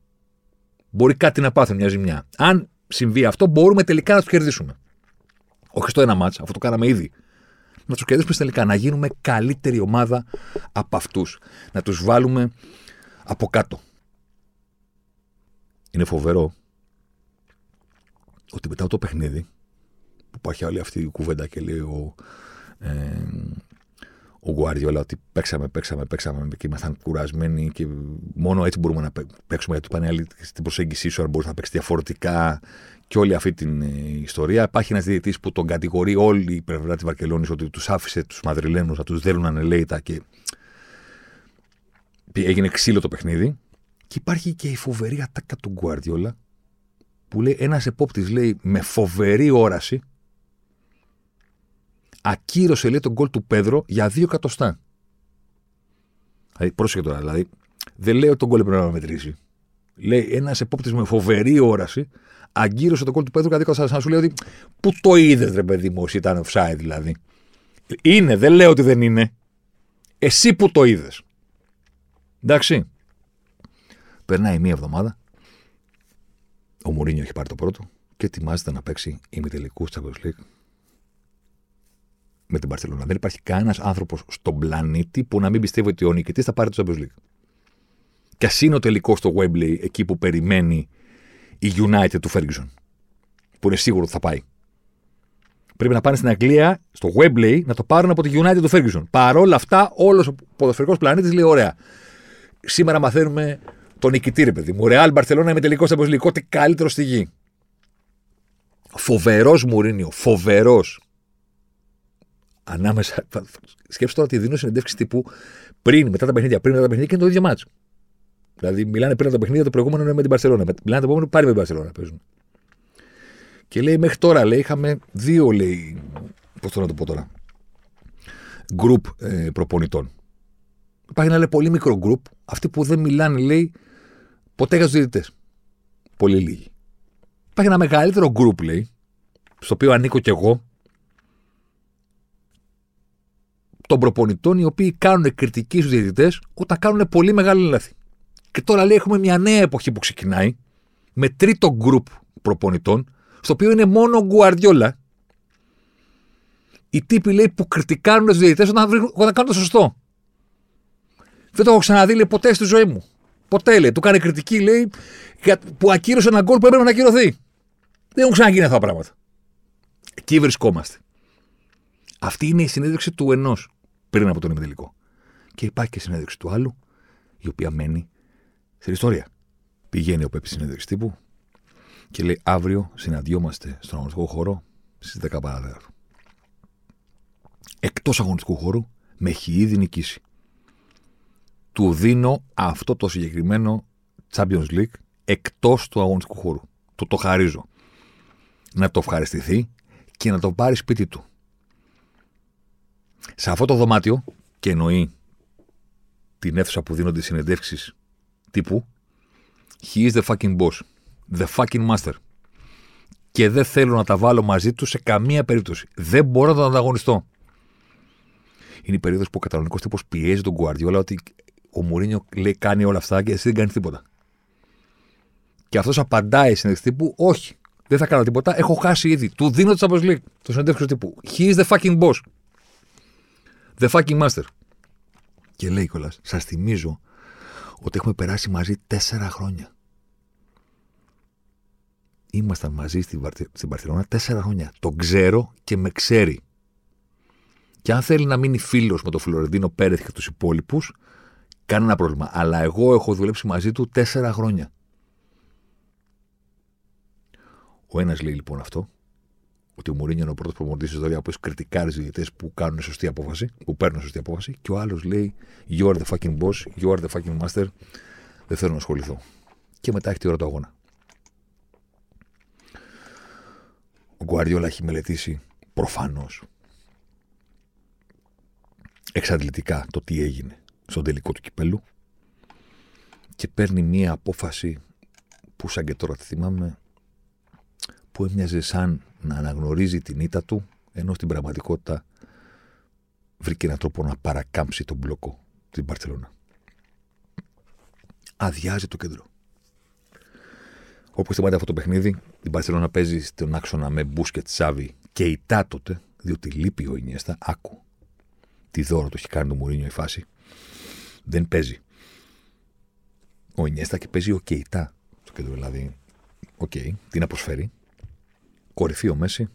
Μπορεί κάτι να πάθουν μια ζημιά. Αν συμβεί αυτό, μπορούμε τελικά να τους κερδίσουμε. Όχι στο ένα μάτσα, αυτό το κάναμε ήδη. Να τους κερδίσουμε τελικά, να γίνουμε καλύτερη ομάδα από αυτούς. Να τους βάλουμε από κάτω. Είναι φοβερό ότι μετά το παιχνίδι, που υπάρχει όλη αυτή η κουβέντα και λέει ο, ε, ο Γκουάριολα ότι παίξαμε, παίξαμε, παίξαμε και ήμασταν κουρασμένοι και μόνο έτσι μπορούμε να παίξουμε γιατί πάνε άλλοι στην προσέγγιση σου, αν μπορεί να παίξει διαφορετικά και όλη αυτή την ε, ιστορία. Υπάρχει ένας διαιτητής που τον κατηγορεί όλη η πλευρά της Βαρκελόνης ότι τους άφησε τους Μαδριλένους να τους δέλουν ανελέητα και έγινε ξύλο το παιχνίδι. Και υπάρχει και η φοβερή ατάκα του Γκουαρδιόλα που λέει ένας επόπτης λέει με φοβερή όραση ακύρωσε λέει τον γκολ του Πέδρο για δύο εκατοστά. Δηλαδή, πρόσεχε τώρα, δηλαδή, δεν λέει ότι τον γκολ πρέπει να μετρήσει. Λέει ένας επόπτης με φοβερή όραση αγκύρωσε τον γκολ του Πέδρου για δύο εκατοστά. Να σου λέει ότι πού το είδες, ρε παιδί μου, ήταν offside δηλαδή. Είναι, δεν λέω ότι δεν είναι. Εσύ που το είδες. Εντάξει. Περνάει μία εβδομάδα. Ο Μουρίνιο έχει πάρει το πρώτο και ετοιμάζεται να παίξει ημιτελικού Champions League με την Παρσελόνα. Δεν υπάρχει κανένας άνθρωπος στον πλανήτη που να μην πιστεύει ότι ο νικητής θα πάρει το Champions League. Και ας είναι ο τελικός στο Wembley εκεί που περιμένει η United του Ferguson. Που είναι σίγουρο ότι θα πάει. Πρέπει να πάνε στην Αγγλία, στο Wembley, να το πάρουν από τη United του Ferguson. Παρ' όλα αυτά, όλος ο ποδοσφαιρικός πλανήτης λέει: Ωραία. Σήμερα μαθαίνουμε τον νικητή, ρε παιδί μου. Ρεάλ Μπαρσελόνα με τελικό Champions League. Ό,τι καλύτερο στη γη. Φοβερός Μουρίνιο. Φοβερός ανάμεσα. Σκέψτε τώρα ότι δίνω συνεντεύξει τύπου πριν, μετά τα παιχνίδια, πριν, μετά τα παιχνίδια και είναι το ίδιο μάτσο. Δηλαδή, μιλάνε πριν από τα παιχνίδια, το προηγούμενο είναι με την Παρσελόνα. Μιλάνε το επόμενο πάλι με την Παρσελόνα. Παίζουν. Και λέει, μέχρι τώρα λέει, είχαμε δύο, λέει, πώς το να το πω τώρα, γκρουπ ε, προπονητών. Υπάρχει ένα λέει, πολύ μικρό γκρουπ, αυτοί που δεν μιλάνε, λέει, ποτέ για τους διαιτητές. Πολύ λίγοι. Υπάρχει ένα μεγαλύτερο γκρουπ, λέει, στο οποίο ανήκω κι εγώ, των προπονητών οι οποίοι κάνουν κριτική στους διαιτητές όταν κάνουν πολύ μεγάλη λάθη. Και τώρα λέει έχουμε μια νέα εποχή που ξεκινάει με τρίτο γκρουπ προπονητών, στο οποίο είναι μόνο ο Γκουαρδιόλα. Οι τύποι λέει που κριτικάρουν τους διαιτητές όταν, όταν κάνουν το σωστό. Δεν το έχω ξαναδεί λέει, ποτέ στη ζωή μου. Ποτέ λέει. Του κάνει κριτική λέει που ακύρωσε ένα γκολ που έπρεπε να ακυρωθεί. Δεν έχουν ξαναγίνει αυτά τα πράγματα. Εκεί βρισκόμαστε. Αυτή είναι η συνέντευξη του ενός πριν από τον ημιτελικό. Και υπάρχει και συνέντευξη του άλλου, η οποία μένει στην ιστορία. Πηγαίνει ο Πέπης συνέντευξη τύπου και λέει: Αύριο συναντιόμαστε στον αγωνιστικό χώρο στις 10 παραδείγματο. Εκτός αγωνιστικού χώρου με έχει ήδη νικήσει. Του δίνω αυτό το συγκεκριμένο Champions League εκτός του αγωνιστικού χώρου. Του το χαρίζω. Να το ευχαριστηθεί και να το πάρει σπίτι του. Σε αυτό το δωμάτιο, και εννοεί την αίθουσα που δίνονται οι συνεντεύξεις τύπου, he is the fucking boss. The fucking master. Και δεν θέλω να τα βάλω μαζί τους σε καμία περίπτωση. Δεν μπορώ να τον ανταγωνιστώ. Είναι η περίοδος που ο καταλωνικό τύπος πιέζει τον Γκουαρδιόλα ότι ο Μουρίνιο λέει κάνει όλα αυτά και εσύ δεν κάνεις τίποτα. Και αυτός απαντάει στην τύπου, όχι, δεν θα κάνω τίποτα, έχω χάσει ήδη. Του δίνω το Champions League. Το συνεντεύξιο τύπου. He is the fucking boss. The fucking master. Και λέει κιόλας, σας θυμίζω ότι έχουμε περάσει μαζί τέσσερα χρόνια. Ήμασταν μαζί στην, Βαρτι... στην Παρθενώνα τέσσερα χρόνια. Τον ξέρω και με ξέρει. Και αν θέλει να μείνει φίλος με τον Φλωρεντίνο Πέρεθ και τους υπόλοιπους, κανένα πρόβλημα. Αλλά εγώ έχω δουλέψει μαζί του τέσσερα χρόνια. Ο ένας λέει λοιπόν αυτό, ότι ο Μουρίνιο είναι ο πρώτος προμονητή τη ιστορία που έχει κριτικάρει διαιτητές που κάνουν σωστή απόφαση, που παίρνουν σωστή απόφαση, και ο άλλος λέει You are the fucking boss, you are the fucking master, δεν θέλω να ασχοληθώ. Και μετά έχει τη ώρα του αγώνα. Ο Γκουαριόλα έχει μελετήσει προφανώς εξαντλητικά το τι έγινε στον τελικό του κυπέλου και παίρνει μία απόφαση που σαν και τώρα τη θυμάμαι που έμοιαζε σαν να αναγνωρίζει την ήττα του ενώ στην πραγματικότητα βρήκε έναν τρόπο να παρακάμψει τον μπλοκό της Μπαρτσελώνα. Αδειάζει το κέντρο. Όπως θυμάται αυτό το παιχνίδι, η Μπαρσελόνα παίζει στον άξονα με Μπούσκετ, Σάβη και η τότε, διότι λείπει ο Ινιέστα. Άκου. Τι δώρο το έχει κάνει το Μουρίνιο η φάση. Δεν παίζει. Ο Ινιέστα και παίζει ο Κεϊτά στο κέντρο. Δηλαδή, OK, okay, τι να προσφέρει. Κορυφή ο Μέσι.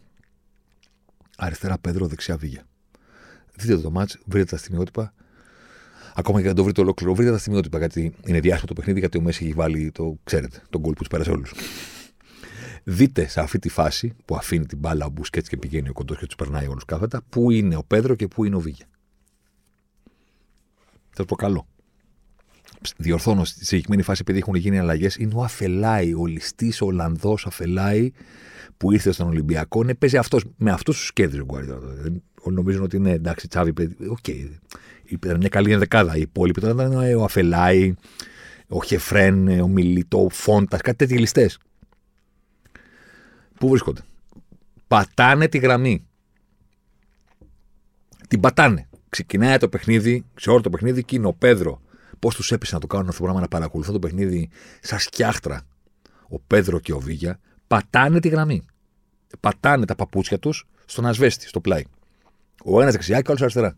Αριστερά Πέδρο, δεξιά Βίγια. Δείτε το ματς, βρείτε τα στιγμιότυπα. Ακόμα και αν το βρείτε ολόκληρο, βρείτε τα στιγμιότυπα γιατί είναι διάσημο το παιχνίδι, γιατί ο Μέσι έχει βάλει το, ξέρετε, το γκολ που τους πέρασε όλους. Δείτε σε αυτή τη φάση που αφήνει την μπάλα ο Μπουσκέτς και πηγαίνει ο κοντός και τους περνάει όλους κάθετα, πού είναι ο Πέδρο και πού είναι ο Βίγια. Θα το καλό. Διορθώνω στη συγκεκριμένη φάση επειδή έχουν γίνει αλλαγές. Είναι ο Αφελάη, ο ληστής Ολλανδός Αφελάη που ήρθε στον Ολυμπιακό. Ναι, παίζει αυτός με αυτούς τους κέντρου ο Γκουαρδιόλα. Όλοι νομίζουν ότι είναι εντάξει, τσάβη. Οκ, okay. ήταν μια καλή ενδεκάδα. Οι υπόλοιποι τώρα ήταν ο Αφελάη, ο Χεφρέν, ο Μιλίτο, ο Φόντας, κάτι τέτοιοι ληστές. Πού βρίσκονται; Πατάνε τη γραμμή. Την πατάνε. Ξεκινάει το παιχνίδι, σε όλο το παιχνίδι και είναι ο Πέδρο. Πώς τους έπεισε να το κάνουν αυτό το πράγμα να παρακολουθώ το παιχνίδι σαν σκιάχτρα. Ο Πέδρο και ο Βίγια πατάνε τη γραμμή. Πατάνε τα παπούτσια τους στον ασβέστη, στο πλάι. Ο ένας δεξιά και ο άλλος αριστερά.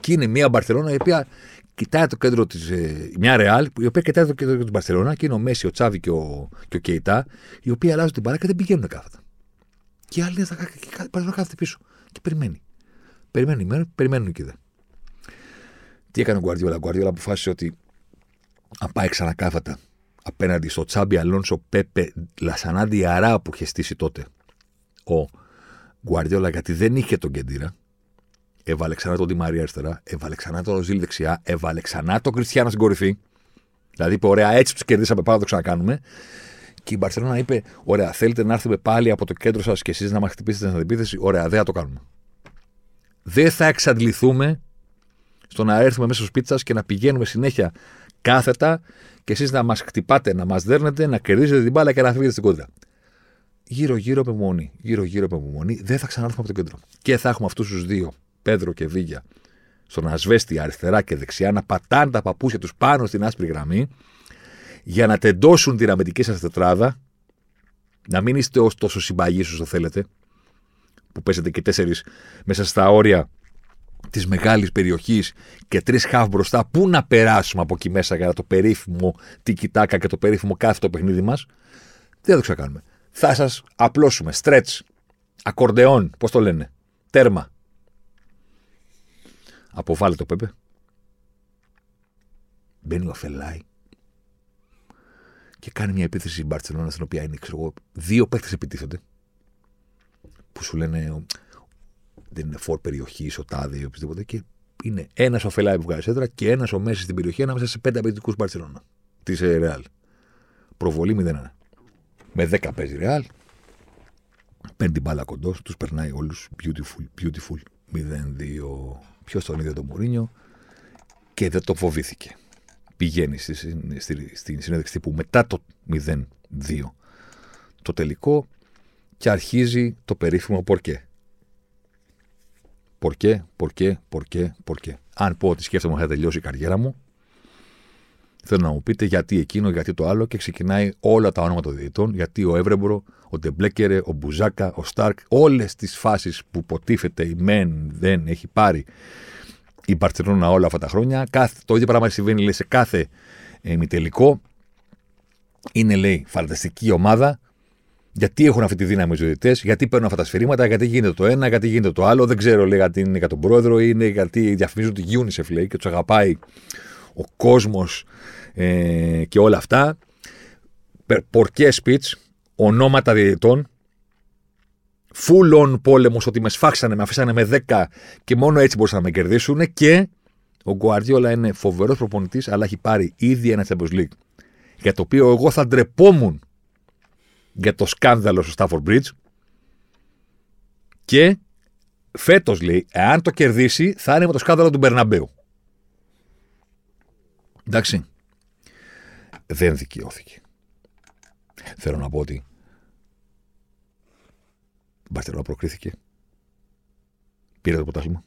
Και είναι μια Μπαρσελόνα η οποία κοιτάει το κέντρο της. Ε, μια Ρεάλ, η οποία κοιτάει το κέντρο της Μπαρσελόνα και είναι ο Μέση, ο Τσάβη και ο, και ο Κεϊτά, οι οποίοι αλλάζουν την παρά και δεν πηγαίνουν κάθετα. Και οι άλλοι είναι θα κάθεται πίσω. Και περιμένει. Περιμένει, περιμένουν και δεν. Τι έκανε ο Γκουαρδιόλα. Ο Γκουαρδιόλα αποφάσισε ότι αν πάει ξανά κάθετα απέναντι στο Τσάμπι Αλόνσο Πέπε Λασανάντι Αρά που είχε στήσει τότε ο Γκουαρδιόλα γιατί δεν είχε τον Κεντήρα Έβαλε ξανά τον Μαρία αριστερά, έβαλε ξανά τον Ροζίλ δεξιά, έβαλε ξανά τον Κριστιανό στην κορυφή. Δηλαδή είπε: Ωραία, έτσι τους κερδίσαμε, πάμε να το ξανακάνουμε. Και η Μπαρσελόνα είπε: Ωραία, θέλετε να έρθουμε πάλι από το κέντρο σας και εσείς να μας χτυπήσετε στην αντιπίθεση. Ωραία, δεν θα το κάνουμε. Δεν θα εξαντληθούμε στο να έρθουμε μέσα στο σπίτι σας και να πηγαίνουμε συνέχεια κάθετα και εσείς να μας χτυπάτε, να μας δέρνετε, να κερδίζετε την μπάλα και να φύγετε στην κόντρα. Γύρω-γύρω με μονή, γύρω-γύρω με μονή, δεν θα ξανάρθουμε από το κέντρο. Και θα έχουμε αυτούς τους δύο Πέδρο και Βίγια στον ασβέστη αριστερά και δεξιά να πατάνε τα παπούσια τους πάνω στην άσπρη γραμμή για να τεντώσουν τη ραμετική σας τετράδα. Να μην είστε ως τόσο συμπαγείς όσο θέλετε, που παίζετε και τέσσερις μέσα στα όρια της μεγάλης περιοχής και τρεις χαφ μπροστά. Πού να περάσουμε από εκεί μέσα για το περίφημο τικιτάκα και το περίφημο κάθε το παιχνίδι μας; Δεν θα το ξανακάνουμε. Θα σας απλώσουμε. Στρέτ, ακορντεόν, πώς το λένε. Τέρμα. Αποβάλλει το Πέπε. Μπαίνει ο Φελάη και κάνει μια επίθεση στην Μπαρσελόνα στην οποία είναι ξέρω, δύο παίχτε επιτίθενται που σου λένε δεν είναι φόρ περιοχή, ο τάδε ή οποιοδήποτε και είναι ένας ο Φελάη που βγάζει έντρα και ένας ο Μέση στην περιοχή ανάμεσα σε πέντε απαιτητικούς Μπαρσελόνα της Ρεάλ. Προβολή 0-1. Με 10 παίζει Ρεάλ. Παίρνει την μπάλα κοντό, τους περνάει όλους. Beautiful, beautiful. 0-2. Ποιος τον είδε τον Μουρίνιο και δεν το φοβήθηκε. Πηγαίνει στη, στη, στη συνέντευξη τύπου μετά το 0-2 το τελικό και αρχίζει το περίφημο πορκέ. Πορκέ, πορκέ, πορκέ, πορκέ. Αν πω ότι σκέφτομαι ότι θα τελειώσει η καριέρα μου, θέλω να μου πείτε γιατί εκείνο, γιατί το άλλο και ξεκινάει όλα τα ονόματα των διαιτητών, γιατί ο Εύρεμπορο, ο Ντεμπλέκερε, ο Μπουζάκα, ο Σταρκ, όλες τις φάσεις που υποτίθεται η Μεν δεν έχει πάρει η Μπαρσελόνα όλα αυτά τα χρόνια. Κάθε, το ίδιο πράγμα συμβαίνει λέει, σε κάθε ε, Είναι λέει φανταστική ομάδα. Γιατί έχουν αυτή τη δύναμη οι ζωητές, γιατί παίρνουν αυτά τα σφυρίγματα, γιατί γίνεται το ένα, γιατί γίνεται το άλλο. Δεν ξέρω, λέει, γιατί είναι για τον πρόεδρο, είναι γιατί διαφημίζουν τη UNICEF, λέει, και τους αγαπάει ο κόσμος ε, και όλα αυτά. Πορκέ speech, ονόματα διαιτητών, full on πόλεμος ότι μες σφάξανε, μες αφήσανε με 10 και μόνο έτσι μπορούσαν να με κερδίσουν. Και ο Γκουαρδιόλα είναι φοβερός προπονητής, αλλά έχει πάρει ήδη ένα Champions League. Για το οποίο εγώ θα ντρεπόμουν για το σκάνδαλο στο Stafford Bridge. Και φέτος λέει, εάν το κερδίσει, θα είναι με το σκάνδαλο του Μπερναμπέου. Εντάξει. Δεν δικαιώθηκε. Θέλω να πω ότι η Μπαρσελόνα προκρίθηκε. Πήρε το πρωτάθλημα.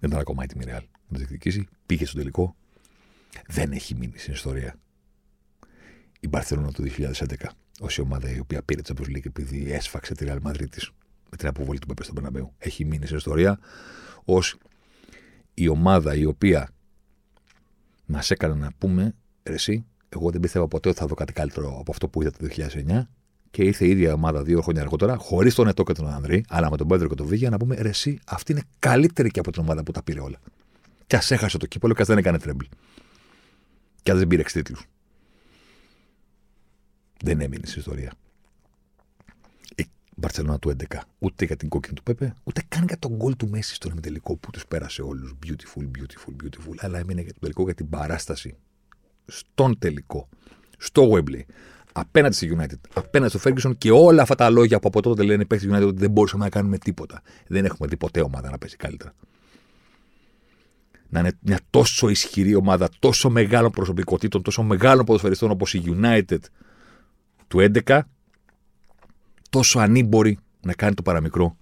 Δεν ήταν ακόμα έτοιμη Ρεάλ να το διεκδικήσει. Πήγε στο τελικό. Δεν έχει μείνει στην ιστορία η Μπαρσελόνα του 2011 ως η ομάδα η οποία πήρε τη Champions League επειδή έσφαξε τη Real Madrid της με την αποβολή του Πέπε στον Περναμπέου. Έχει μείνει στην ιστορία ως η ομάδα η οποία μας έκανε να πούμε εσύ, εγώ δεν πίστευα ποτέ ότι θα δω κάτι καλύτερο από αυτό που είδα το 2009 και ήρθε η ίδια ομάδα δύο χρόνια αργότερα, χωρίς τον Ετώ και τον Ανδρή, αλλά με τον Πέντρο και τον Βίγια, να πούμε ρε, εσύ, αυτή είναι καλύτερη και από την ομάδα που τα πήρε όλα. Και ας έχασε το κύπολο και ας δεν έκανε τρέμπλ. Και α δεν πήρε τίτλου. Δεν έμεινε στην ιστορία. Η Μπαρσελόνα του 11. Ούτε για την κόκκινη του Πέπε, ούτε καν για τον γκολ του Μέση στον ημιτελικό που τους πέρασε όλους. Beautiful, beautiful, beautiful. Αλλά έμεινε για τον τελικό για την παράσταση. Στον τελικό. Στο Wembley. Απέναντι στη United. Απέναντι στο Ferguson και όλα αυτά τα λόγια που από τότε λένε παίχτη United ότι δεν μπορούσαμε να κάνουμε τίποτα. Δεν έχουμε δει ποτέ ομάδα να παίζει καλύτερα. Να είναι μια τόσο ισχυρή ομάδα, τόσο μεγάλων προσωπικότητων, τόσο μεγάλων ποδοσφαιριστών όπως η United του 11 τόσο ανήμπορη να κάνει το παραμικρό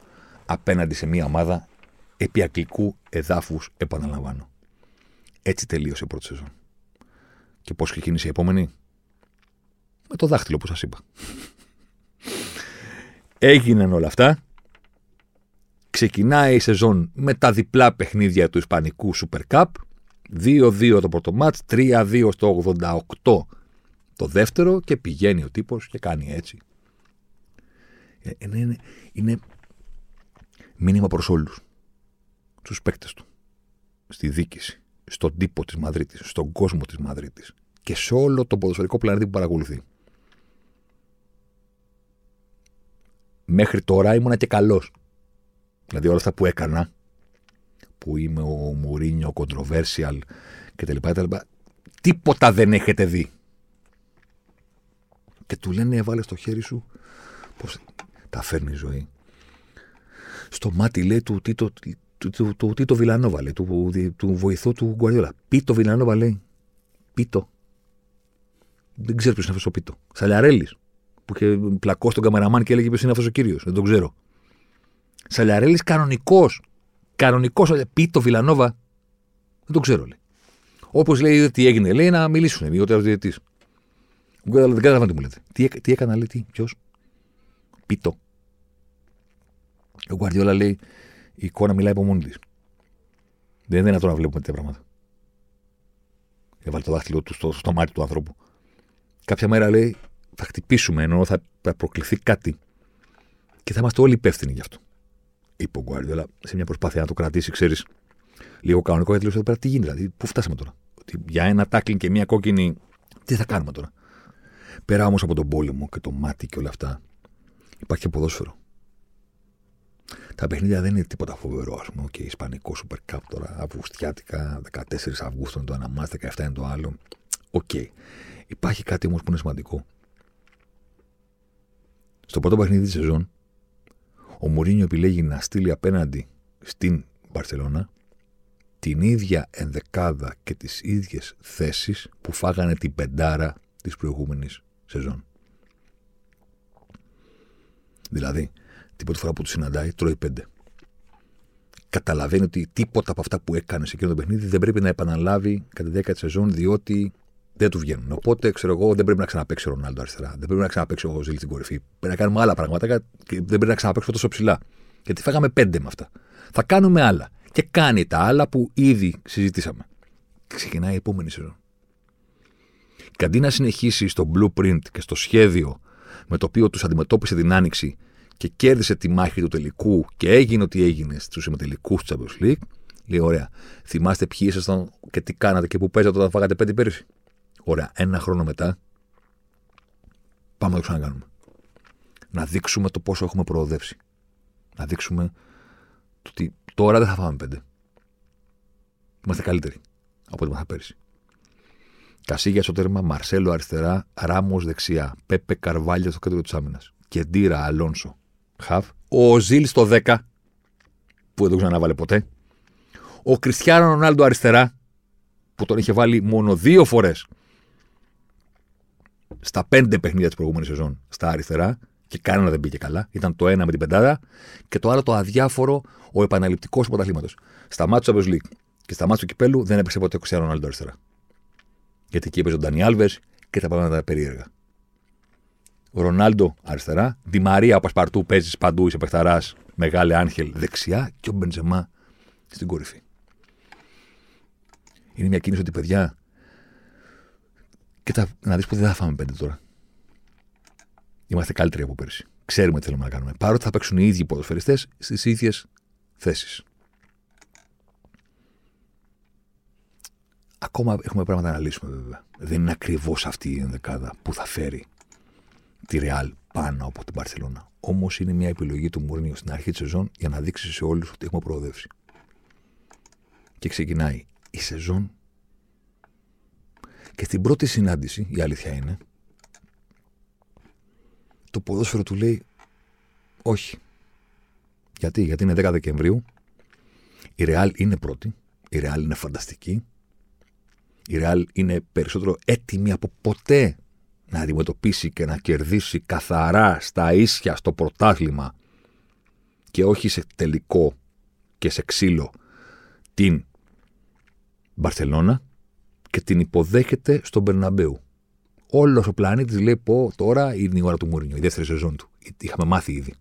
απέναντι σε μια ομάδα επί αγγλικού εδάφους, επαναλαμβάνω. Έτσι τελείωσε η πρώτη σεζόν. Και πώς ξεκίνησε η επόμενη; Με το δάχτυλο που σας είπα. Έγιναν όλα αυτά. Ξεκινάει η σεζόν με τα διπλά παιχνίδια του Ισπανικού Super Cup. 2-2 το πρώτο μάτς, 3-2 στο 88 το δεύτερο και πηγαίνει ο τύπος και κάνει έτσι. Ε, είναι, είναι, είναι μήνυμα προς όλους. Τους παίκτες του. Στη δίκηση. Στον τύπο της Μαδρίτης. Στον κόσμο της Μαδρίτης. Και σε όλο το ποδοσφαιρικό πλανήτη που παρακολουθεί. Μέχρι τώρα ήμουνα και καλός. Δηλαδή όλα αυτά που έκανα, που είμαι ο Μουρίνιο, ο controversial κτλ. Τίποτα δεν έχετε δει και του λένε έβαλε στο χέρι σου πώς τα φέρνει η ζωή. Στο μάτι λέει του Τίτο, του, του, του, του Βιλανόβα, λέει, του, του βοηθού του Γκουαριόλα. Πίτο Βιλανόβα λέει. Πίτο. Δεν ξέρω ποιος είναι αυτός ο Πίτο. Σαλιαρέλης. Που είχε πλακώσει τον καμεραμάν και έλεγε ποιος είναι αυτός ο κύριος. Δεν τον ξέρω. Σαλιαρέλης κανονικός. Κανονικός. Πίτο Βιλανόβα. Δεν τον ξέρω, λέει. Όπως λέει τι έγινε, λέει να μιλήσουν οι ο διαιτητής. Δεν καταλαβαίνω τι μου λέτε. Τι, τι έκανα, λέει, τι, ποιος; Πίτο. Ο Γκουαρδιόλα λέει η εικόνα μιλάει από μόνη της. Δεν είναι δυνατόν να βλέπουμε τέτοια πράγματα. Έβαλε το δάχτυλο του στο, στο μάτι του ανθρώπου. Κάποια μέρα λέει θα χτυπήσουμε ενώ θα, θα προκληθεί κάτι και θα είμαστε όλοι υπεύθυνοι γι' αυτό. Είπε ο Γκουαρδιόλα σε μια προσπάθεια να το κρατήσει, ξέρεις, λίγο κανονικό γιατί λέω εδώ πέρα τι γίνεται. Δηλαδή, πού φτάσαμε τώρα; Ότι για ένα τάκλινγκ και μια κόκκινη, τι θα κάνουμε τώρα; Πέρα όμως από τον πόλεμο και το μάτι και όλα αυτά, υπάρχει και ποδόσφαιρο. Τα παιχνίδια δεν είναι τίποτα φοβερό, ας πούμε. Και Ισπανικό Super Cup τώρα, Αυγουστιάτικα, 14 Αυγούστου είναι το ένα ματς, 17 είναι το άλλο. OK. Okay. Υπάρχει κάτι όμως που είναι σημαντικό. Στο πρώτο παιχνίδι της σεζόν, ο Μουρίνιο επιλέγει να στείλει απέναντι στην Μπαρσελόνα την ίδια ενδεκάδα και τις ίδιες θέσεις που φάγανε την πεντάρα της προηγούμενης σεζόν. Δηλαδή, την πρώτη φορά που του συναντάει, τρώει πέντε. Καταλαβαίνει ότι τίποτα από αυτά που έκανε σε εκείνο το παιχνίδι δεν πρέπει να επαναλάβει κατά τη διάρκεια της σεζόν, διότι δεν του βγαίνουν. Οπότε, ξέρω εγώ, δεν πρέπει να ξαναπέξει ο Ρονάλντο αριστερά. Δεν πρέπει να ξαναπέξει ο Ζήλ στην κορυφή. Πρέπει να κάνουμε άλλα πράγματα και δεν πρέπει να ξαναπέξουμε τόσο ψηλά. Γιατί φάγαμε πέντε με αυτά. Θα κάνουμε άλλα. Και κάνει τα άλλα που ήδη συζητήσαμε. Ξεκινάει η επόμενη σεζόν. Και αντί να συνεχίσει στο blueprint και στο σχέδιο με το οποίο τους αντιμετώπισε την άνοιξη και κέρδισε τη μάχη του τελικού και έγινε ό,τι έγινε στους συμμετελικούς του Champions League, λέει: Ωραία, θυμάστε ποιοι ήσασταν και τι κάνατε και που παίζατε όταν φάγατε πέντε πέρυσι. Ωραία, ένα χρόνο μετά, πάμε να το ξανακάνουμε. Να δείξουμε το πόσο έχουμε προοδεύσει. Να δείξουμε το ότι τώρα δεν θα φάμε πέντε. Είμαστε καλύτεροι από ό,τι ήμασταν πέρυσι. Κασίγια στο τέρμα, Μαρσέλο αριστερά, Ράμος δεξιά, Πέπε Καρβάλια στο κέντρο της άμυνας. Κεντήρα Αλόνσο. Χαβ. Ο Ζήλ στο 10. που δεν τον ξαναβάλε ποτέ. Ο Κριστιανό Ρονάλντο αριστερά, που τον είχε βάλει μόνο δύο φορές στα πέντε παιχνίδια της προηγούμενης σεζόν στα αριστερά και κανένα δεν πήγε καλά. Ήταν το ένα με την πεντάδα και το άλλο το αδιάφορο, ο επαναληπτικός του πρωταθλήματος. Στα μάτια του Champions League και στα μάτια του κυπέλου δεν έπαιξε ποτέ ο Κριστιανό Ρονάλντο αριστερά. Γιατί εκεί έπαιζε ο Ντανί Άλβες και τα πράγματα περίεργα. Ο Ρονάλντο αριστερά, Τη Μαρία Πασπαρτού παίζεις παντού, είσαι παιχταράς, μεγάλη Άγχελ δεξιά και ο Μπεντζεμά στην κορυφή. Είναι μια κίνηση ότι παιδιά. Και τα, να δεις που δεν θα φάμε πέντε τώρα. Είμαστε καλύτεροι από πέρσι. Ξέρουμε τι θέλουμε να κάνουμε. Παρότι θα παίξουν οι ίδιοι ποδοσφαιριστές στις ίδιες θέσεις. Ακόμα έχουμε πράγματα να αναλύσουμε βέβαια. Δεν είναι ακριβώς αυτή η ενδεκάδα που θα φέρει τη Ρεάλ πάνω από την Παρσελώνα. Όμως είναι μια επιλογή του Μουρνίου στην αρχή της σεζόν για να δείξει σε όλους ότι έχουμε προοδεύσει. Και ξεκινάει η σεζόν. Και στην πρώτη συνάντηση, η αλήθεια είναι, το ποδόσφαιρο του λέει όχι. Γιατί, γιατί είναι 10 Δεκεμβρίου, η Ρεάλ είναι πρώτη, η Ρεάλ είναι φανταστική, η Ρεάλ είναι περισσότερο έτοιμη από ποτέ να αντιμετωπίσει και να κερδίσει καθαρά στα ίσια στο πρωτάθλημα και όχι σε τελικό και σε ξύλο την Μπαρσελώνα και την υποδέχεται στον Μπερναμπέου. Όλος ο πλανήτης λέει: Πω τώρα είναι η ώρα του Μουρίνιο, η δεύτερη σεζόν του. Είχαμε μάθει ήδη.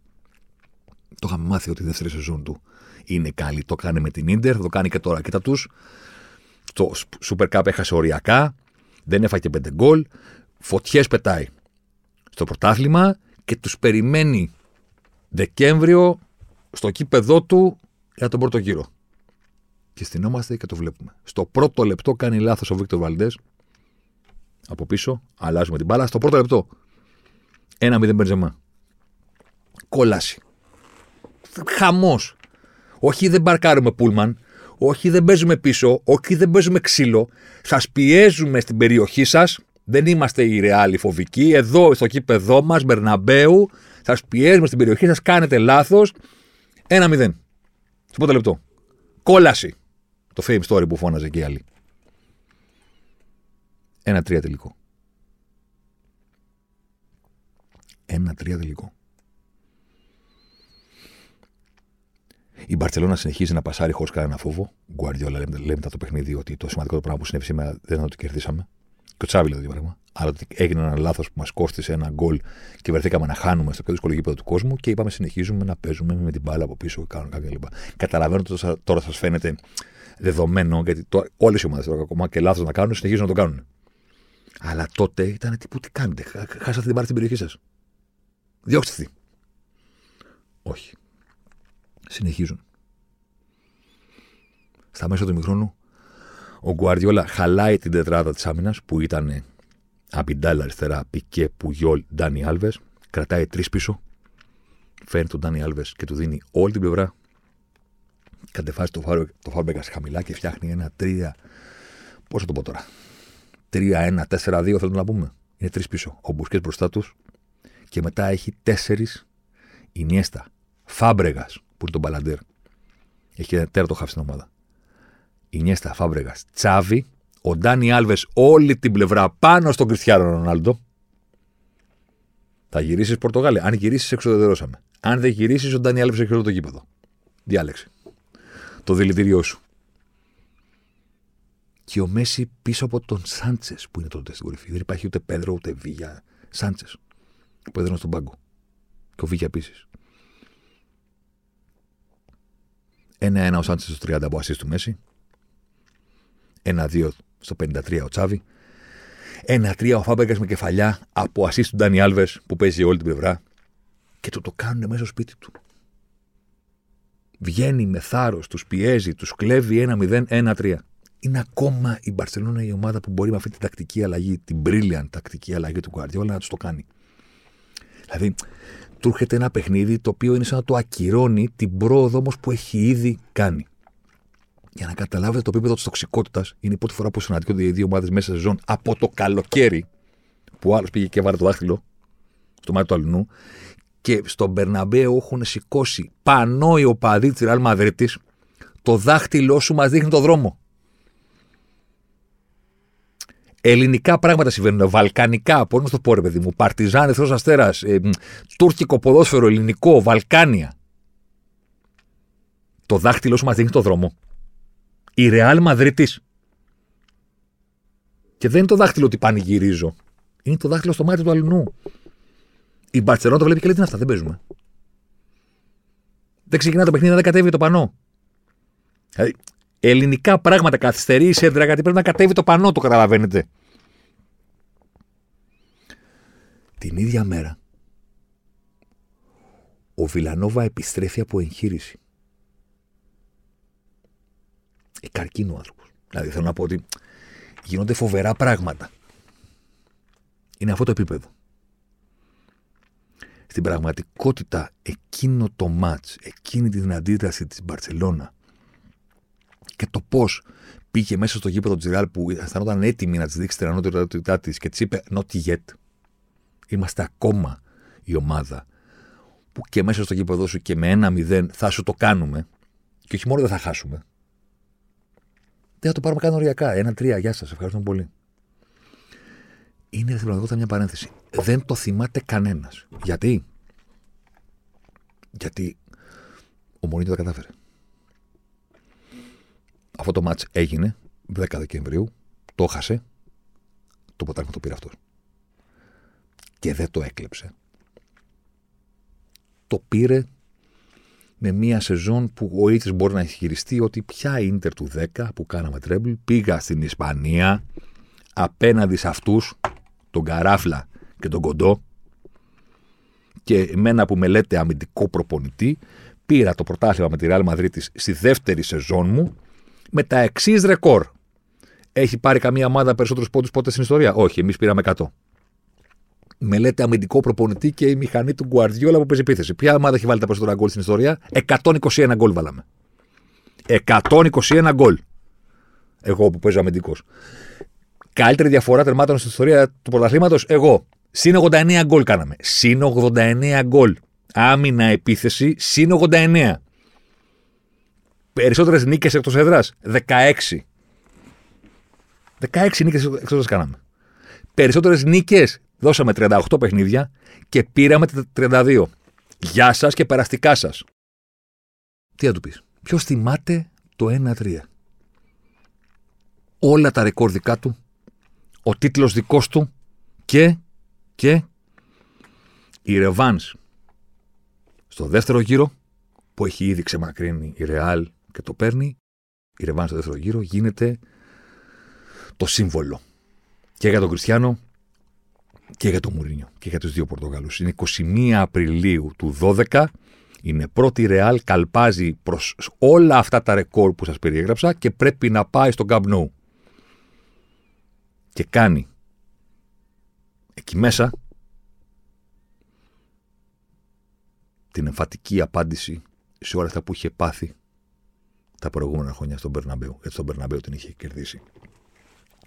Το είχαμε μάθει ότι η δεύτερη σεζόν του είναι καλή. Το κάνει με την ντερ, το κάνει και τώρα. Κοίτα τους. Στο Super Cup έχασε οριακά, δεν έφαγε πέντε γκολ. Φωτιές πετάει στο πρωτάθλημα και τους περιμένει Δεκέμβριο στο κήπεδό του για τον πρώτο γύρο. Και στυνόμαστε και το βλέπουμε. Στο πρώτο λεπτό κάνει λάθος ο Βίκτορ Βαλντές. Από πίσω, αλλάζουμε την μπάλα. Στο πρώτο λεπτό. Ένα μηδέν μπερζεμά. Κόλαση. Χαμός. Όχι δεν μπαρκάρουμε πούλμαν. Όχι δεν παίζουμε πίσω. Όχι δεν παίζουμε ξύλο. Σας πιέζουμε στην περιοχή σας. Δεν είμαστε οι ρεάλοι φοβικοί. Εδώ στο κήπεδό μας, Μπερναμπέου. Σας πιέζουμε στην περιοχή σας. Κάνετε λάθος. Ένα μηδέν. Στο πρώτο λεπτό. Κόλαση. Το fame story που φώναζε και οι άλλοι. Ένα-τρία τελικό. Ένα-τρία τελικό. Η Μπαρσελόνα συνεχίζει να πασάρει χωρίς κανένα φόβο. Γκουαρδιόλα λέμε, λέμε μετά το παιχνίδι ότι το σημαντικό πράγμα που συνέβη σήμερα δεν είναι ότι κερδίσαμε. Και ο Τσάβη λέει πράγμα. Αλλά ότι έγινε ένα λάθος που μας κόστησε ένα γκολ και βρεθήκαμε να χάνουμε στο πιο δύσκολο γήπεδο του κόσμου και είπαμε συνεχίζουμε να παίζουμε με την μπάλα από πίσω και κάνουμε κάποια λοιπά. Καταλαβαίνω ότι τώρα σας φαίνεται δεδομένο, γιατί όλες οι ομάδες τώρα ακόμα και λάθος να κάνουν, συνεχίζουν να το κάνουν. Αλλά τότε ήταν τι, που, τι κάνετε, χάσατε την πάρη στην περιοχή σας. Διώξτε τη. Όχι. Συνεχίζουν. Στα μέσα του μικρόνου, ο Γκουαρδιόλα χαλάει την τετράδα της άμυνας που ήταν Αμπιντάλ αριστερά, Πικέ, Πουγιόλ, Ντάνι Άλβες. Κρατάει τρεις πίσω. Φέρνει τον Ντάνι Άλβες και του δίνει όλη την πλευρά κατεβάζει το, φάρο, το Φάρμπεγκα χαμηλά και φτιάχνει ένα 3. Πώς θα το πω τώρα; 3-1, 4-2 θέλω να πούμε. Είναι τρεις πίσω. Ο Μπουσκέ μπροστά τους και μετά έχει τέσσερις Ινιέστα. Φάμπρεγας που είναι τον Μπαλαντέρ. Έχει ένα τέρατο χάφι στην ομάδα. Ινιέστα, Φάμπρεγας, Τσάβη, ο Ντάνι Άλβες όλη την πλευρά πάνω στον Κριστιανό Ρονάλντο. Θα γυρίσεις Πορτογάλια. Αν γυρίσεις, εξοδεδερώσαμε. Αν δεν γυρίσεις, ο Ντάνι Άλβες έχει όλο το γήπεδο. Διάλεξε το δηλητήριό σου. Και ο Μέση πίσω από τον Σάντσες που είναι τότε στην κορυφή. Δεν υπάρχει ούτε Πέδρο ούτε Βίγια. Σάντσες που έδωνε στον πάγκο. Και ο Βίγια επίσης. Ένα-ένα ο Σάντσες στο 30 από ασίστ του Μέση. Ένα-δύο στο 53 ο Τσάβη. Ένα-τρία ο Φάμπεγκα με κεφαλιά από ασίστ του Ντάνι Άλβες που παίζει όλη την πλευρά. Και το το κάνουν μέσα στο σπίτι του. Βγαίνει με θάρρος, τους πιέζει, τους κλέβει 1-0-1-3. Είναι ακόμα η Μπαρσελόνα η ομάδα που μπορεί με αυτή την τακτική αλλαγή, την brilliant τακτική αλλαγή του Guardiola να τους το κάνει. Δηλαδή, του έρχεται ένα παιχνίδι το οποίο είναι σαν να το ακυρώνει την πρόοδο όμως που έχει ήδη κάνει. Για να καταλάβετε το επίπεδο της τοξικότητας, είναι η πρώτη φορά που συναντιόνται οι δύο ομάδες μέσα σε ζώνη από το καλοκαίρι, που άλλος πήγε και βάλε το δάχτυλο στο μάτι του αλλού και στον Μπερναμπέο έχουν σηκώσει πανό οι οπαδοί της Ρεάλ Μαδρίτη, το δάχτυλό σου μας δείχνει το δρόμο. Ελληνικά πράγματα συμβαίνουν. Βαλκανικά, πώς να το πω, ρε παιδί μου. Παρτιζάν, Εθνό Αστέρας, ε, τουρκικό ποδόσφαιρο, ελληνικό, Βαλκάνια. Το δάχτυλό σου μας δείχνει το δρόμο. Η Ρεάλ Μαδρίτη. Και δεν είναι το δάχτυλο ότι πανηγυρίζω. Είναι το δάχτυλο στο μάτι του αλληνού. Η Μπαρσελόνα το βλέπει και λέει τι είναι αυτά, δεν παίζουμε. Δεν ξεκινά το παιχνίδι, δεν κατέβει το πανό. Δηλαδή, ελληνικά πράγματα καθυστερεί η σέντρα γιατί πρέπει να κατέβει το πανό, το καταλαβαίνετε. Την ίδια μέρα, ο Βιλανόβα επιστρέφει από εγχείρηση. Ε, καρκίνο ο άνθρωπος. Δηλαδή θέλω να πω ότι γίνονται φοβερά πράγματα. Είναι αυτό το επίπεδο. Στην πραγματικότητα, εκείνο το μάτς, εκείνη την αντίδραση της Μπαρσελώνα και το πώς πήγε μέσα στο γήπεδο της Ρεάλ που αισθανόταν έτοιμη να της δείξει την ανώτερότητά της και της είπε not yet. Είμαστε ακόμα η ομάδα που και μέσα στο γήπεδο σου και με ένα μηδέν θα σου το κάνουμε και όχι μόνο δεν θα χάσουμε. Δεν θα το πάρουμε καν οριακά. Ένα-τρία, γεια σας, ευχαριστούμε πολύ είναι στην πραγματικότητα μια παρένθεση. Δεν το θυμάται κανένας. Γιατί; Γιατί ο Μωρίνιο τα κατάφερε. Αυτό το μάτς έγινε 10 Δεκεμβρίου, το χάσε, το ποτάμι το πήρε αυτός. Και δεν το έκλεψε. Το πήρε με μια σεζόν που ο Ήτρης μπορεί να ισχυριστεί ότι πια ίντερ του 10 που κάναμε τρέμπλ πήγα στην Ισπανία απέναντι σε αυτούς τον Καράφλα και τον Κοντό και εμένα που με λέτε αμυντικό προπονητή πήρα το πρωτάθλημα με τη Real Madrid στη δεύτερη σεζόν μου με τα εξής ρεκόρ. Έχει πάρει καμία ομάδα περισσότερους πόντους ποτέ στην ιστορία; Όχι, εμείς πήραμε 100. Με λέτε αμυντικό προπονητή και η μηχανή του Γκουαρδιόλα που παίζει επίθεση. Ποια ομάδα έχει βάλει τα περισσότερα γκολ στην ιστορία; 121 γκολ βάλαμε. 121 γκολ. Εγώ που παίζω αμυντικός. Καλύτερη διαφορά τερμάτων στην ιστορία του πρωταθλήματος, εγώ. Συν 89 γκολ κάναμε. Συν 89 γκολ. Άμυνα επίθεση, συν 89. Περισσότερες νίκες εκτός έδρας, 16. 16 νίκες εκτός έδρας κάναμε. Περισσότερες νίκες, δώσαμε 38 παιχνίδια και πήραμε 32. Γεια σας και περαστικά σας. Τι θα του πεις; Ποιος θυμάται το 1-3. Όλα τα ρεκόρ δικά του ο τίτλος δικός του και, και η Ρεβάνς στο δεύτερο γύρο που έχει ήδη ξεμακρύνει η Ρεάλ και το παίρνει η Ρεβάνς στο δεύτερο γύρο γίνεται το σύμβολο και για τον Κριστιανό και για τον Μουρίνιο και για τους δύο Πορτογάλους. Είναι 21 Απριλίου του 12 είναι πρώτη Ρεάλ, καλπάζει προς όλα αυτά τα ρεκόρ που σας περιέγραψα και πρέπει να πάει στον Καμπνού και κάνει εκεί μέσα την εμφατική απάντηση σε όλα αυτά που είχε πάθει τα προηγούμενα χρόνια στον Περναμπέου. Έτσι στον Περναμπέου την είχε κερδίσει.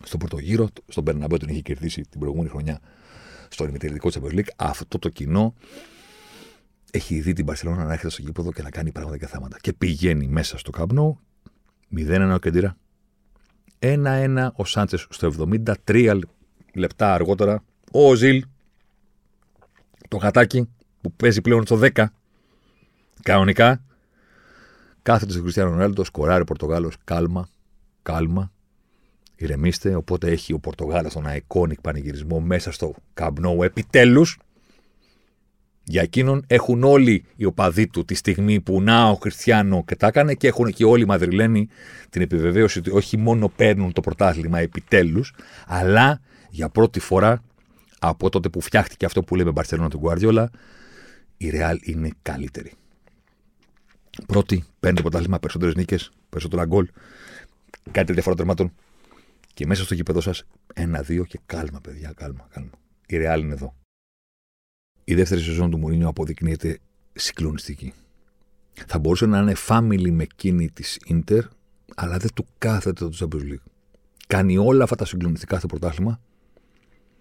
Στον πρώτο γύρο, στον Περναμπέου την είχε κερδίσει την προηγούμενη χρονιά στο ημιτελικό Champions League. Αυτό το κοινό έχει δει την Παρσελόνα να έρχεται στο γήπεδο και να κάνει πράγματα και θέματα. Και πηγαίνει μέσα στο κάμπνο, 0-1 ο Κεντήρα, 1-1 ο Σάντσες στο 73 λεπτά αργότερα. Ο Ζιλ, το γατάκι που παίζει πλέον στο 10, κανονικά. Κάθεται στο Χριστιανό Ρονάλντο, σκοράρει ο Πορτογάλος. Κάλμα, κάλμα. Ηρεμήστε. Οπότε έχει ο Πορτογάλος τον iconic πανηγυρισμό μέσα στο καμπνό επιτέλους. Για εκείνον έχουν όλοι οι οπαδοί του τη στιγμή που να ο Χριστιανό και τα έκανε και έχουν και όλοι οι Μαδριλένοι την επιβεβαίωση ότι όχι μόνο παίρνουν το πρωτάθλημα επιτέλους, αλλά για πρώτη φορά από τότε που φτιάχτηκε αυτό που λέμε Μπαρσελόνα του Γκουάρδιολα, η Ρεάλ είναι καλύτερη. Πρώτη, παίρνει το πρωτάθλημα, περισσότερες νίκες, περισσότερα γκολ, κάτι διαφορά τερμάτων. Και μέσα στο γήπεδο σας, ένα-δύο και κάλμα, παιδιά, κάλμα, κάλμα. Η Ρεάλ είναι εδώ η δεύτερη σεζόν του Μουρίνιο αποδεικνύεται συγκλονιστική. Θα μπορούσε να είναι family με εκείνη της Ιντερ, αλλά δεν του κάθεται το Champions League. Κάνει όλα αυτά τα συγκλονιστικά στο πρωτάθλημα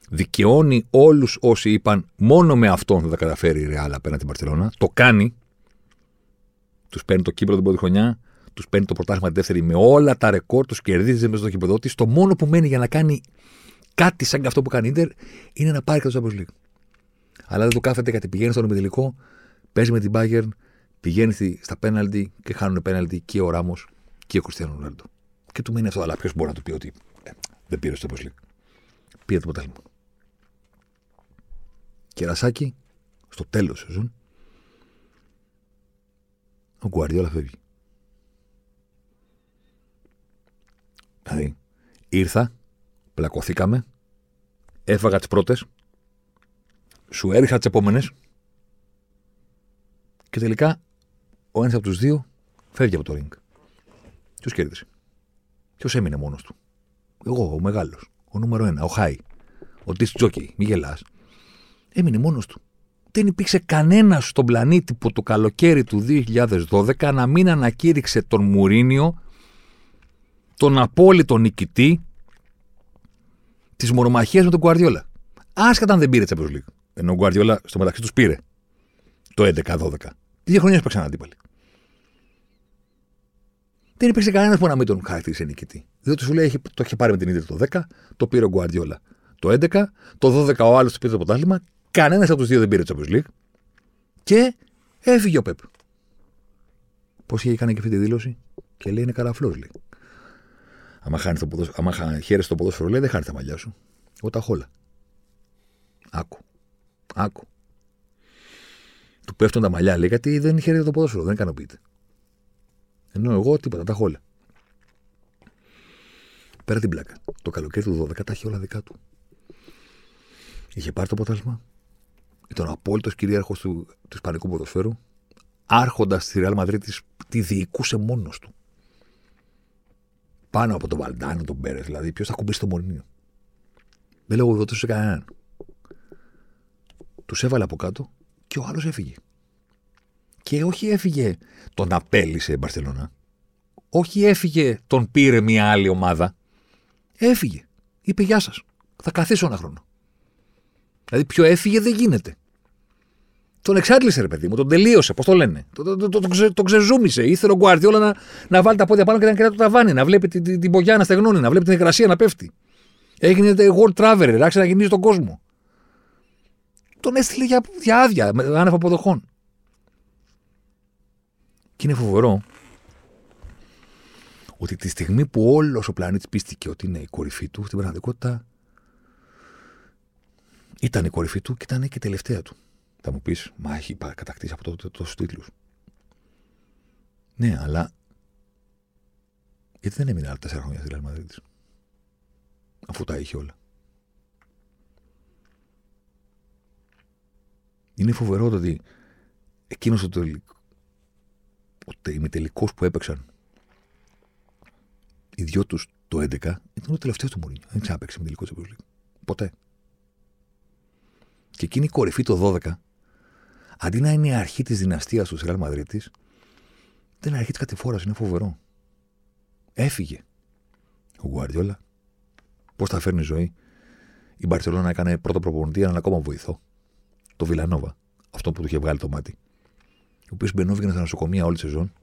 δικαιώνει όλους όσοι είπαν μόνο με αυτόν θα τα καταφέρει η Ρεάλ απέναντι στην Παρσελώνα. Το κάνει. Τους παίρνει το κύπρο την πρώτη χρονιά, τους παίρνει το πρωτάθλημα τη δεύτερη με όλα τα ρεκόρ, τους κερδίζει μέσα στο κύπρο τη. Το μόνο που μένει για να κάνει κάτι σαν αυτό που κάνει η Ιντερ είναι να πάρει και το Champions League. Αλλά δεν το κάθεται γιατί πηγαίνει στον ομιλικό, παίζει με την Bayern, πηγαίνει στα πέναλτι και χάνουν πέναλτι και ο Ράμος και ο Κριστιανό Ρονάλντο. Και του μένει αυτό. Αλλά ποιος μπορεί να του πει ότι ε, δεν πήρε το Champions League. Πήρε το πρωτάθλημα. Κερασάκι, στο τέλος της σεζόν, ο Γκουαρδιόλα φεύγει. Δηλαδή, ήρθα, πλακωθήκαμε, έφαγα τις πρώτες, σου έριχα τις επόμενες και τελικά ο ένας από τους δύο φεύγει από το ring. Ποιος κέρδισε; Ποιος έμεινε μόνος του; Εγώ, ο μεγάλος. Ο νούμερο ένα, ο Χάι. Ο Τί Τζόκι, μη γελάς. Έμεινε μόνος του. Δεν υπήρξε κανένας στον πλανήτη που το καλοκαίρι του 2012 να μην ανακήρυξε τον Μουρίνιο τον απόλυτο νικητή της μονομαχία με τον Γκουαρδιόλα. Άσχετα αν δεν πήρε Champions League. Ενώ ο Γκουαρδιόλα στο μεταξύ τους πήρε το 11-12. Δύο χρόνια έπαιξαν αντίπαλοι. Δεν υπήρξε κανένας που να μην τον χαρακτήρισε νικητή. Διότι σου λέει το είχε πάρει με την ίδια το 10, το πήρε ο Γκουαρδιόλα το 11, το 12 ο άλλος πήρε το πρωτάθλημα, κανένας από τους δύο δεν πήρε το Champions League και έφυγε ο Πεπ. Πώς είχε κάνει και αυτή τη δήλωση, και λέει είναι καραφλό, λέει. Άμα, χάνεις το ποδόσφαιρο, άμα χαίρεσαι το ποδόσφαιρο, λέει δεν χάνεις τα μαλλιά σου. Εγώ τα χόλα. Άκου. Άκου. Του πέφτουν τα μαλλιά, λέει, γιατί δεν χαίρεται το ποδόσφαιρο, δεν ικανοποιείται. Ενώ εγώ τίποτα, τα χόλα. Πέρα την πλάκα. Το καλοκαίρι του 12 τα έχει όλα δικά του. Είχε πάρει το πρωτάθλημα. Ήταν ο απόλυτος κυρίαρχος του, του Ισπανικού ποδοσφαίρου. Άρχοντας στη Real Madrid τη διοικούσε μόνος του. Πάνω από τον Βαλντάνο, τον Πέρες, δηλαδή. Ποιος θα κουμπίσει το Μωρινίο. Δεν λέω εγώ σε κανέναν. Τους έβαλε από κάτω και ο άλλος έφυγε. Και όχι έφυγε τον απέλησε η Μπαρσελόνα. Όχι έφυγε τον πήρε μια άλλη ομάδα. Έφυγε. Είπε γεια σας. Θα καθίσω ένα χρόνο. Δηλαδή πιο έφυγε δεν γίνεται. Τον εξάντλησε, ρε παιδί μου, τον τελείωσε, πώς το λένε. Τον το, το, το, το, ξεζούμισε. Ήθελε ο Γκουάρδιολα να, να βάλει τα πόδια πάνω και να κρατάει το ταβάνι, να βλέπει την, την, την πογιά να στεγνώνει, να βλέπει την υγρασία να πέφτει. Έγινε world traveler, άρχισε να γεμίζει τον κόσμο. Τον έστειλε για, για άδεια, άνευ αποδοχών. Και είναι φοβερό ότι τη στιγμή που όλος ο πλανήτης πίστηκε ότι είναι η κορυφή του, στην πραγματικότητα ήταν η κορυφή του και ήταν και η τελευταία του. Θα μου πεις, Μα έχει κατακτήσει από τότε τόσους τίτλους. Ναι, αλλά. Γιατί δεν έμεινε άλλα τέσσερα χρόνια στη Ρεάλ Μαδρίτη. Αφού τα είχε όλα. Είναι φοβερό ότι εκείνος ο, τελικό, ο ημιτελικό που έπαιξαν οι δυο τους το 11 ήταν ο τελευταίος του Μουρίνιο. Δεν ξαναπέξει με τελικό Champions Ποτέ. Και εκείνη η κορυφή το 12, αντί να είναι η αρχή της δυναστείας του Ρεάλ Μαδρίτη, δεν είναι αρχή της κατηφόρας. Είναι φοβερό. Έφυγε. Ο Γουαρδιόλα. Πώς θα φέρνει ζωή. Η Μπαρσελόνα έκανε πρώτο προπονητή έναν ακόμα βοηθό. Το Βιλανόβα. Αυτό που του είχε βγάλει το μάτι. Ο οποίος μπαινόβγαινε στα νοσοκομεία όλη τη σεζόν.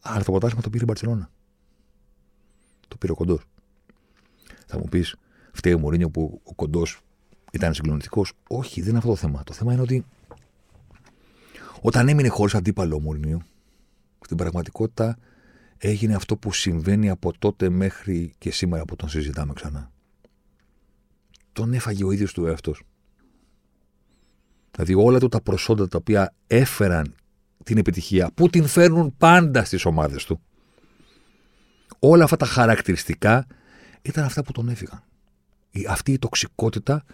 Αλλά το ποτάσμα το πήρε η Μπαρσελόνα. Το πήρε ο κοντός. Θα μου πεις, φταίει ο Μωρίνιο που ο κοντός ήταν συγκλονιστικός. Όχι, δεν είναι αυτό το θέμα. Το θέμα είναι ότι όταν έμεινε χωρίς αντίπαλο ο Μωρίνιο, στην πραγματικότητα έγινε αυτό που συμβαίνει από τότε μέχρι και σήμερα που τον συζητάμε ξανά. Τον έφαγε ο ίδιος του εαυτός. Δηλαδή όλα του τα προσόντα τα οποία έφεραν την επιτυχία, που την φέρνουν πάντα στις ομάδες του, όλα αυτά τα χαρακτηριστικά ήταν αυτά που τον έφυγαν. Αυτή η τοξικότητα,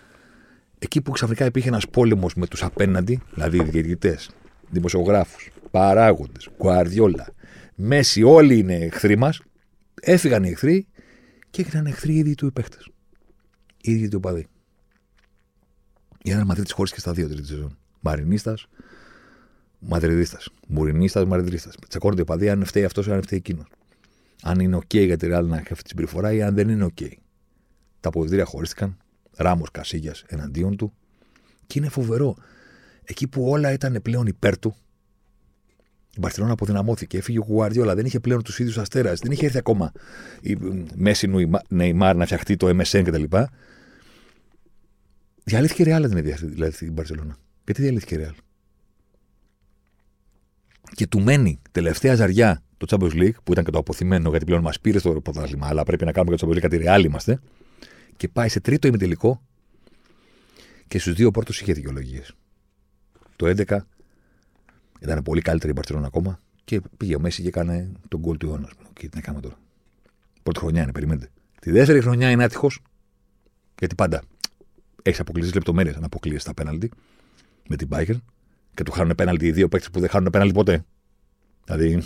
εκεί που ξαφνικά υπήρχε ένας πόλεμος με τους απέναντι, δηλαδή διαιτητές, δημοσιογράφους, παράγοντες, Γκουαρδιόλα, Μέση, όλοι είναι εχθροί μας, έφυγαν οι εχθροί και έγιναν εχθροί ήδη του οι παίχτες. Ήδη του παδί. Η ένα Μαδρίτη χώρισε και στα δύο τρίτη σεζόν. Μαρινίστας, Μαδριδίστας. Μουρινίστας, Μαδριδίστας. Τσακώνονται οι παδί αν φταίει αυτός ή αν φταίει εκείνος αν είναι OK για τη Real να έχει αυτή τη συμπεριφορά ή αν δεν είναι OK. Τα αποδητήρια χωρίστηκαν, Ράμος Κασίγια εναντίον του. Και είναι φοβερό. Εκεί που όλα ήταν πλέον υπέρ του, η Μπαρσελόνα αποδυναμώθηκε. Έφυγε ο Γουαρδιόλα, δεν είχε πλέον τους ίδιους αστέρας. Δεν είχε έρθει ακόμα η Μέση Νεϊμάρ να φτιαχτεί το MSN κτλ. Διαλύθηκε η Ρεάλ δεν είναι δηλαδή η Μπαρσελόνα. Γιατί διαλύθηκε η Ρεάλ. Και του μένει τελευταία ζαριά το Champions League, που ήταν και το αποθυμένο γιατί πλέον μας πήρε στο πρωτάθλημα, αλλά πρέπει να κάνουμε και το Champions League γιατί Ρεάλ είμαστε. Και πάει σε τρίτο ημιτελικό και στους δύο πρώτους είχε δικαιολογίες. Το 11 ήταν πολύ καλύτερη η Μπαρσελόνα ακόμα και πήγε ο Μέση και έκανε τον γκολ του αιώνα. Και τι να κάνουμε τώρα. Πρώτη χρονιά είναι, περιμένετε. Τη δεύτερη χρονιά είναι άτυχος, γιατί πάντα έχεις αποκλείσει λεπτομέρειες αν αποκλείει τα πέναλτι με την Bayern και του χάνουν πέναλτι οι δύο παίκτες που δεν χάνουν πέναλτι ποτέ. Δηλαδή,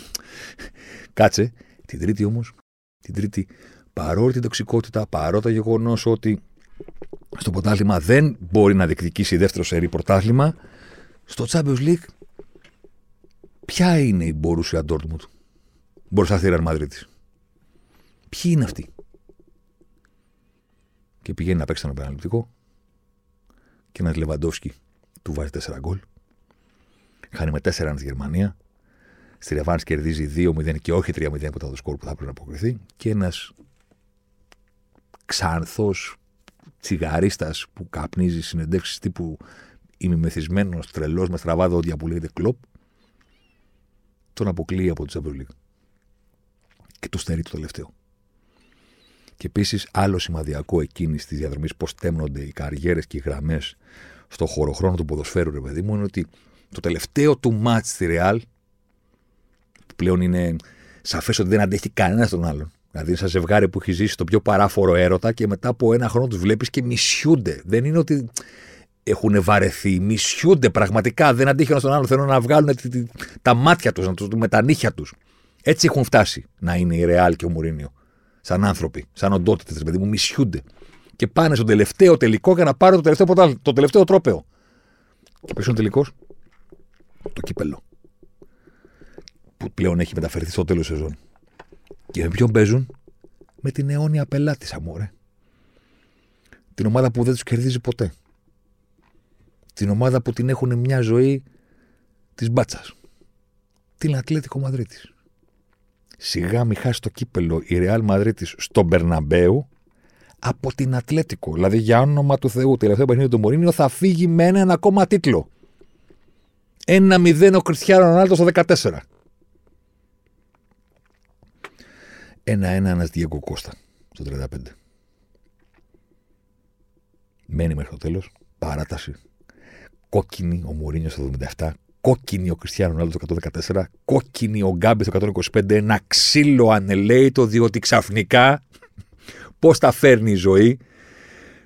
κάτσε. Την τρίτη όμως, την τρίτη, παρόλη την τοξικότητα, παρό το γεγονός ότι στο πρωτάθλημα δεν μπορεί να διεκδικήσει δεύτερο σερή πρωτάθλημα, στο Champions League Ποια είναι η Μπορούσια Ντόρτμουντ μπροστά στη Ρεάλ Μαδρίτη. Ποιοι είναι αυτοί; Και πηγαίνει να παίξει τον επαναληπτικό και ένας Λεβαντόφσκι του βάζει 4 γκολ. Χάνει με 4 στη Γερμανία. Στη Ρεβάνς κερδίζει 2-0 και όχι 3-0 που ήταν το σκορ που θα πρέπει να αποκριθεί. Και ένας ξάνθο τσιγαρίστας που καπνίζει συνεντεύξεις τύπου είμαι μεθυσμένο, τρελός, με στραβά δόντια που λέγεται κλοπ τον αποκλείει από τη Champions League. Και το στερεί το τελευταίο. Και επίσης, άλλο σημαδιακό εκείνης της διαδρομής, πώς τέμνονται οι καριέρες και οι γραμμές στο χωροχρόνο του ποδοσφαίρου, ρε παιδί μου, είναι ότι το τελευταίο του μάτ στη Ρεάλ, που πλέον είναι σαφές ότι δεν αντέχει κανένας τον άλλον. Δηλαδή, είναι σαν ζευγάρι που έχει ζήσει το πιο παράφορο έρωτα και μετά από ένα χρόνο τους βλέπεις και μισιούνται. Δεν είναι ότι έχουν βαρεθεί, μισιούνται πραγματικά, δεν αντίχει ένα στον άλλο. Θέλουν να βγάλουν τα μάτια τους, με τα νύχια τους. Έτσι έχουν φτάσει να είναι η Ρεάλ και ο Μουρίνιο. Σαν άνθρωποι, σαν οντότητες, παιδί μου, μισιούνται. Και πάνε στο τελευταίο τελικό για να πάρουν το τελευταίο, το τελευταίο τρόπεο. Και ποιο είναι ο τελικός, το κύπελο. Που πλέον έχει μεταφερθεί στο τέλος σεζόν. Και με ποιον παίζουν, με την αιώνια πελάτη, αμόρε. Την ομάδα που δεν τους κερδίζει ποτέ την ομάδα που την έχουν μια ζωή της μπάτσας. Την Ατλέτικο Μαδρίτης. Σιγά μη χάσει το κύπελο η Ρεάλ Μαδρίτη στον Μπερναμπέου από την Ατλέτικο. Δηλαδή για όνομα του Θεού, τελευταίο παιχνίδι του Μωρίνιο θα φύγει με έναν ακόμα τίτλο. Ένα μηδέν ο Κριστιανό Ρονάλτο στο 14. Ένα-ένα ένα Διέγκο Κώστα στο 35. Μένει μέχρι το τέλος. Παράταση κόκκινη ο Μουρίνιος στο 77, κόκκινη ο Κριστιανό Ρονάλντος το 114, κόκκινη ο Γκάμπε το 125, ένα ξύλο ανελέητο διότι ξαφνικά πώς τα φέρνει η ζωή.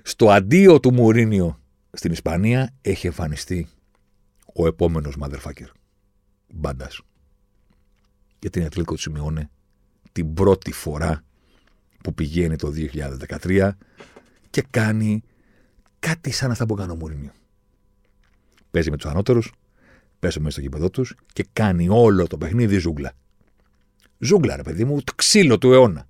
Στο αντίο του Μουρίνιο στην Ισπανία έχει εμφανιστεί ο επόμενος motherfucker. Μπάντας. Για την Ατλέτικο του Σιμεώνε την πρώτη φορά που πηγαίνει το 2013 και κάνει κάτι σαν αυτά που έκανε ο Μουρίνιο. Παίζει με τους ανώτερους, παίζει μέσα στο γήπεδο τους και κάνει όλο το παιχνίδι ζούγκλα. Ζούγκλα, ρε παιδί μου, το ξύλο του αιώνα.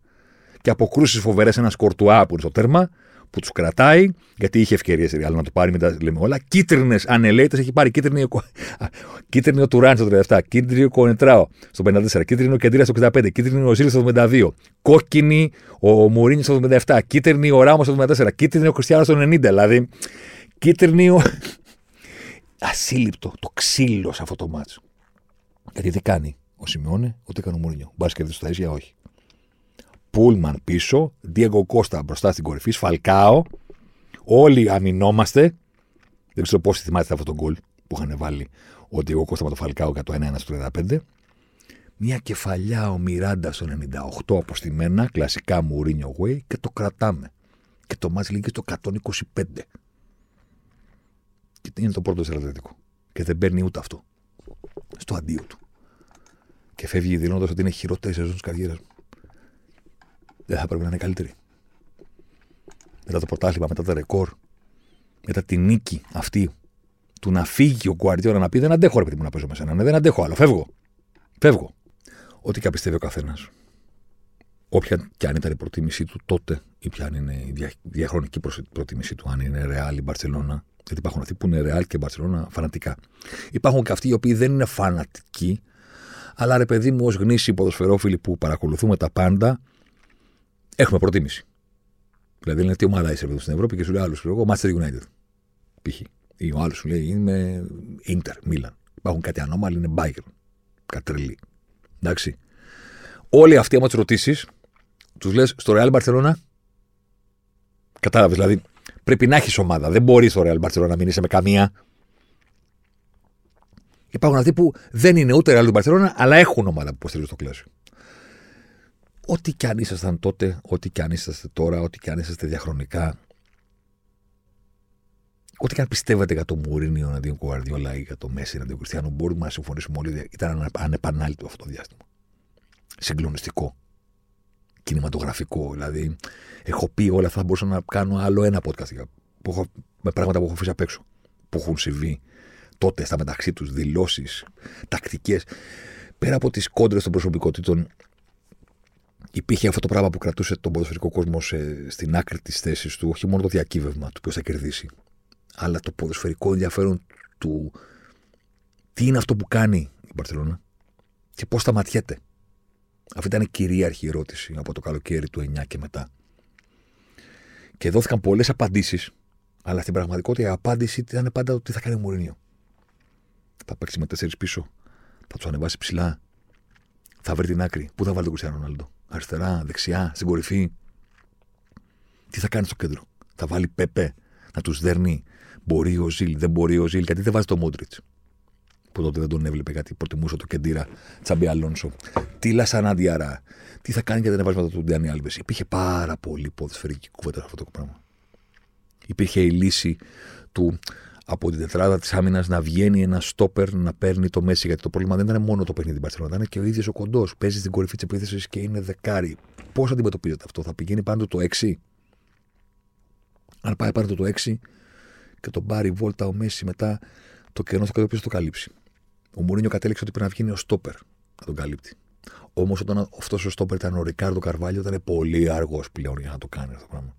Και αποκρούσεις φοβερές ένα κορτουά που είναι στο τέρμα, που τους κρατάει, γιατί είχε ευκαιρίες η να το πάρει, μετά λέμε όλα. Κίτρινες ανελέητε έχει πάρει. Κίτρινη, κίτρινη ο Τουράν στο 37, κίτρινη ο Κονετράο στο 54, κίτρινο ο Κεντρία στο 65, κίτρινη ο Ζήλ στο 72, κόκκινη ο Μουρίνι στο 77, κίτρινη ο Ράμος στο 74, κίτρινη ο Κριστιανό στο 90. Δηλαδή, κίτρινη ο ασύλληπτο το ξύλος σε αυτό το μάτσο. Γιατί δεν κάνει ο Σιμεώνε, ούτε έκανε ο Μουρίνιο. Μπα κερδίσει τα ίσια, όχι. Πούλμαν πίσω, Διέγκο Κώστα μπροστά στην κορυφή, Σφαλκάο. Όλοι αμυνόμαστε. Δεν ξέρω πόσοι θυμάστε αυτό το γκολ που είχαν βάλει ο Διέγκο Κώστα με το Φαλκάο για το 1-1 στο 35. Μια κεφαλιά ο Μιράντα στο 98 αποστημένα, κλασικά Μουρίνιο Way και το κρατάμε. Και το μάτς λίγη στο 125 και είναι το πρώτο στρατιωτικό. Και δεν παίρνει ούτε αυτό. Στο αντίο του. Και φεύγει δηλώνοντας ότι είναι χειρότερη σεζόν της καριέρας μου. Δεν θα πρέπει να είναι καλύτερη. Μετά το πρωτάθλημα, μετά το ρεκόρ, μετά τη νίκη αυτή του να φύγει ο Γκουαρδιόρα να πει Δεν αντέχω, ρε παιδί μου, να παίζω με σένα. Ναι, δεν αντέχω άλλο. Φεύγω. Φεύγω. Ό,τι και πιστεύει ο καθένας. όποια και αν ήταν η προτίμησή του τότε ή ποια αν είναι η δια, διαχρονική προτίμησή του, αν είναι Ρεάλ ή Μπαρσελόνα. Γιατί υπάρχουν αυτοί που είναι Ρεάλ και Μπαρσελόνα φανατικά. Υπάρχουν και αυτοί οι οποίοι δεν είναι φανατικοί, αλλά ρε παιδί μου, ως γνήσιοι ποδοσφαιρόφιλοι που παρακολουθούμε τα πάντα, έχουμε προτίμηση. Δηλαδή λένε τι ομάδα είσαι στην Ευρώπη και σου λέει άλλος, εγώ Manchester United. Π.χ. Ή ο άλλος σου λέει είμαι Inter, Milan. Υπάρχουν κάτι ανώμαλοι, είναι Bayern. Κατρελή. Εντάξει. Όλοι αυτοί, άμα τους ρωτήσεις, τους λες στο Real Barcelona. Κατάλαβες, δηλαδή πρέπει να έχεις ομάδα. Δεν μπορείς στο Real Barcelona να μην είσαι με καμία. Υπάρχουν αυτοί που δεν είναι ούτε Real Barcelona, αλλά έχουν ομάδα που υποστηρίζουν στο κλάσιο. Ό,τι κι αν ήσασταν τότε, ό,τι κι αν είσαστε τώρα, ό,τι κι αν είσαστε διαχρονικά, ό,τι κι αν πιστεύετε για το Μουρίνιο αντίον Κουαρδιόλα ή για το Μέση αντίον Κριστιανού, μπορούμε να συμφωνήσουμε όλοι. Ήταν ανεπανάληπτο αυτό το διάστημα. Συγκλονιστικό. Κινηματογραφικό. Δηλαδή, έχω πει όλα αυτά. Θα μπορούσα να κάνω άλλο ένα podcast που έχω, με πράγματα που έχω αφήσει απ' έξω. Που έχουν συμβεί τότε στα μεταξύ τους, δηλώσεις, τακτικές. Πέρα από τις κόντρες των προσωπικότητων, υπήρχε αυτό το πράγμα που κρατούσε τον ποδοσφαιρικό κόσμο σε, στην άκρη της θέσης του, όχι μόνο το διακύβευμα του ποιος θα κερδίσει, αλλά το ποδοσφαιρικό ενδιαφέρον του τι είναι αυτό που κάνει η Μπαρσελόνα και πώς σταματιέται. Αυτή ήταν η κυρίαρχη ερώτηση από το καλοκαίρι του 9 και μετά. Και δόθηκαν πολλές απαντήσεις, αλλά στην πραγματικότητα η απάντηση ήταν πάντα το τι θα κάνει ο Μουρίνιο. Θα παίξει με τέσσερις πίσω, θα τους ανεβάσει ψηλά, θα βρει την άκρη. Πού θα βάλει τον Κριστιανό Ρονάλντο, αριστερά, δεξιά, στην κορυφή. Τι θα κάνει στο κέντρο, θα βάλει Πέπε να τους δέρνει; Μπορεί ο Ζήλ, δεν μπορεί ο Ζήλ, γιατί δεν βάζει το Μόντριτς; Που τότε δεν τον έβλεπε γιατί προτιμούσε το Κεντήρα Τσαμπί Αλόνσο. Τι Λασανάντιαρα, τι θα κάνει για τα ανεβάσματα του Ντιάνι Άλβες; Υπήρχε πάρα πολύ ποδοσφαιρική κουβέντα σε αυτό το πράγμα. Υπήρχε η λύση του από την τετράδα της άμυνας να βγαίνει ένα στόπερ να παίρνει το Μέση. Γιατί το πρόβλημα δεν ήταν μόνο το παιχνίδι την Παρσελόνα, ήταν και ο ίδιος ο κοντός. Παίζει στην κορυφή της επίθεσης και είναι δεκάρι. Πώς αντιμετωπίζεται αυτό, θα πηγαίνει πάνω το 6. Αν πάει πάνω το 6 και τον πάρει βόλτα ο Μέση μετά το κενό θα το καλύψει. Ο Μουρίνιο κατέληξε ότι πρέπει να βγαίνει ο στόπερ να τον καλύπτει. Όμως όταν αυτός ο στόπερ ήταν ο Ρικάρδο Καρβάλιο, ήταν πολύ αργός πλέον για να το κάνει αυτό το πράγμα.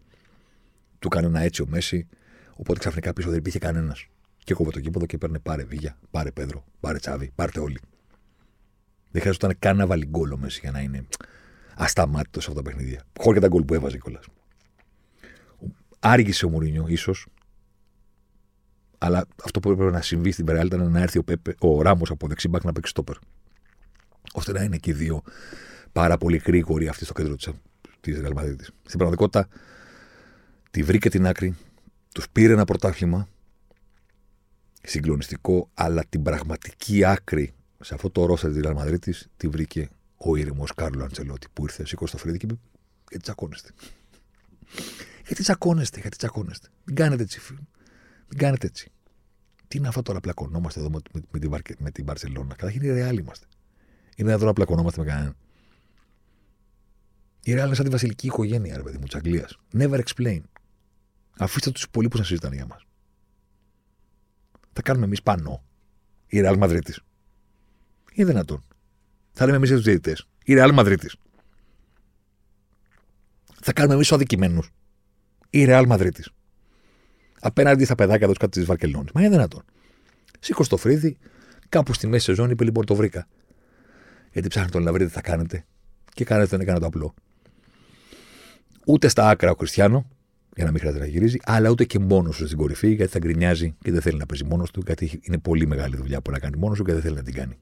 Του κάνει ένα έτσι ο Μέση, οπότε ξαφνικά πίσω δεν υπήρχε κανένας. Και κόβε το κήποδο και παίρνει πάρε Βίγια, πάρε Πέδρο, πάρε Τσάβη, πάρτε όλοι. Δεν χρειαζόταν καν να βάλει γκολ ο Μέση για να είναι ασταμάτητος σε αυτά τα παιχνίδια. Χωρίς και τα γκολ που έβαζε κιόλας. Άργησε ο Μουρίνιο, ίσως. Αλλά αυτό που έπρεπε να συμβεί στην Περαιάλ ήταν να έρθει ο, Πέπε, ο Ράμος από δεξιμπάκ να παίξει στόπερ. ώστε να είναι και οι δύο πάρα πολύ γρήγοροι αυτοί στο κέντρο της Ρεάλ Στην πραγματικότητα, τη βρήκε την άκρη, τους πήρε ένα πρωτάθλημα συγκλονιστικό, αλλά την πραγματική άκρη σε αυτό το ρόστερ της Ρεάλ Μαδρίτη τη βρήκε ο ήρεμος Κάρλο Αντσελότη που ήρθε, σήκωσε το φρύδι και είπε: Γιατί τσακώνεστε; Γιατί τσακώνεστε, γιατί τσακώνεστε; Μην κάνετε έτσι, φίλοι. Μην κάνετε έτσι. Τι είναι αυτό τώρα, πλακωνόμαστε εδώ με, με, την, με την Παρσελόνα. Καταρχήν οι Ρεάλ είμαστε. Είναι εδώ να πλακωνόμαστε με κανέναν. Η Ρεάλ είναι σαν τη βασιλική οικογένεια, ρε παιδί μου, της Αγγλίας. Never explain. Αφήστε τους υπολείπους να συζητάνε για μας. Θα κάνουμε εμείς πάνω. Η Ρεάλ Μαδρίτη. Είναι δυνατόν. Θα λέμε εμείς για τους διαιτητές. Η Ρεάλ Μαδρίτη. Θα κάνουμε εμείς αδικημένους. Η Ρεάλ Μαδρίτη απέναντι στα παιδάκια τους κάτω της Βαρκελόνης. Μα είναι δυνατόν. Σήκω στο φρύδι, κάπου στη μέση σεζόν είπε λοιπόν το βρήκα. Γιατί ψάχνετε να βρείτε τι θα κάνετε. Και κάνετε δεν έκανε το απλό. Ούτε στα άκρα ο Κριστιανό, για να μην χρειάζεται να γυρίζει, αλλά ούτε και μόνος του στην κορυφή, γιατί θα γκρινιάζει και δεν θέλει να παίζει μόνος του, γιατί είναι πολύ μεγάλη δουλειά που να κάνει μόνος του και δεν θέλει να την κάνει.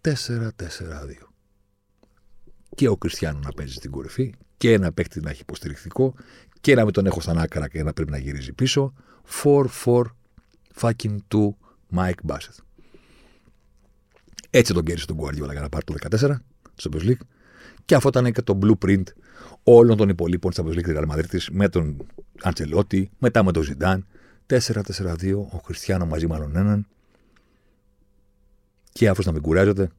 4-4-2. Και ο Κριστιανό να παίζει στην κορυφή και ένα παίκτη να έχει υποστηρικτικό και να μην τον έχω στα άκρα και να πρέπει να γυρίζει πίσω. 4-4 fucking 2 Mike Bassett. Έτσι τον κέρδισε τον Guardiola για να πάρει το 14 στο Champions League. Και αυτό ήταν και το blueprint όλων των υπολείπων τη Champions League τη Real Madrid με τον Αντσελότη, μετά με τον Ζιντάν. 4-4-2, ο Χριστιανό μαζί με άλλον έναν. Και αφού να μην κουράζεται,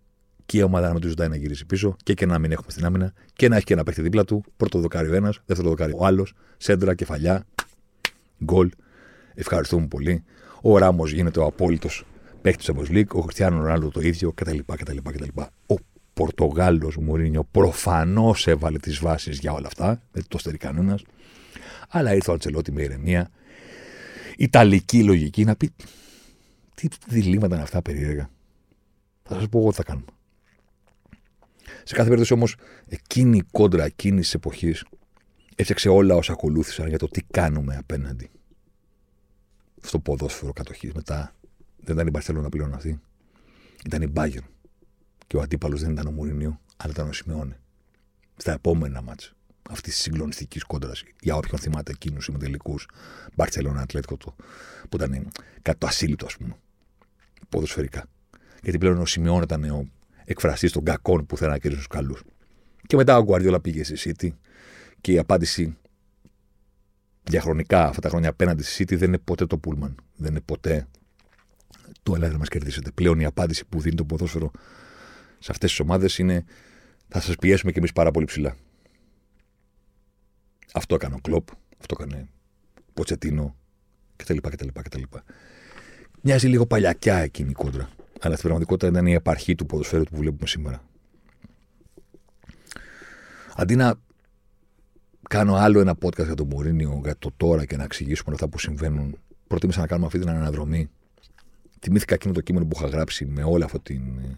και η ομάδα να μην του ζητάει να γυρίσει πίσω και, και να μην έχουμε στην άμυνα και να έχει και ένα παίχτη δίπλα του. Πρώτο δοκάρι ο ένας, δεύτερο δοκάρι ο άλλος, σέντρα, κεφαλιά, γκολ. Ευχαριστούμε πολύ. Ο Ράμος γίνεται ο απόλυτος παίχτης του Champions League, ο Χριστιανό Ρονάλντο το ίδιο κτλ. κτλ, κτλ. Ο Πορτογάλος Μουρίνιο προφανώς έβαλε τις βάσεις για όλα αυτά. Δεν το στερεί κανένας. Αλλά ήρθε ο Αντσελότη με ηρεμία. Ιταλική λογική να πει. Τι διλήμματα είναι αυτά περίεργα. Θα σας πω εγώ τι θα κάνουμε. Σε κάθε περίπτωση όμως, εκείνη η κόντρα εκείνης της εποχής έφτιαξε όλα όσα ακολούθησαν για το τι κάνουμε απέναντι στο ποδόσφαιρο κατοχής. Μετά δεν ήταν η Μπαρσελόνα πλέον αυτή. Ήταν η Μπάγερν. Και ο αντίπαλος δεν ήταν ο Μουρίνιο, αλλά ήταν ο Σιμεώνε. Στα επόμενα μάτσα αυτής της συγκλονιστικής κόντρας. Για όποιον θυμάται εκείνους τους ημιτελικούς Μπαρσελόνα Ατλέτικο του, που ήταν κάτι το ασύλληπτο, ας πούμε. Ποδοσφαιρικά. Γιατί πλέον ο Σιμεώνε ήταν ο εκφραστής των κακών που θέλουν να κερδίσουν τους καλούς. Και μετά ο Γκουαρδιόλα πήγε στη City και η απάντηση διαχρονικά αυτά τα χρόνια απέναντι στη City δεν είναι ποτέ το Πούλμαν. Δεν είναι ποτέ το Ελλάδα να μας κερδίσετε. Πλέον η απάντηση που δίνει το ποδόσφαιρο σε αυτές τις ομάδες είναι θα σας πιέσουμε κι εμείς πάρα πολύ ψηλά. Αυτό έκανε ο Κλοπ, αυτό έκανε ο Ποτσετίνο κτλ. κτλ, κτλ. Μοιάζει λίγο παλιακιά εκείνη η κόντρα. Αλλά στην πραγματικότητα ήταν η επαρχή του ποδοσφαίρου που βλέπουμε σήμερα. Αντί να κάνω άλλο ένα podcast για τον Μουρίνιο, για το τώρα και να εξηγήσουμε όλα αυτά που συμβαίνουν, προτίμησα να κάνουμε αυτή την αναδρομή. Τιμήθηκα εκείνο το κείμενο που είχα γράψει με όλη αυτή την ε,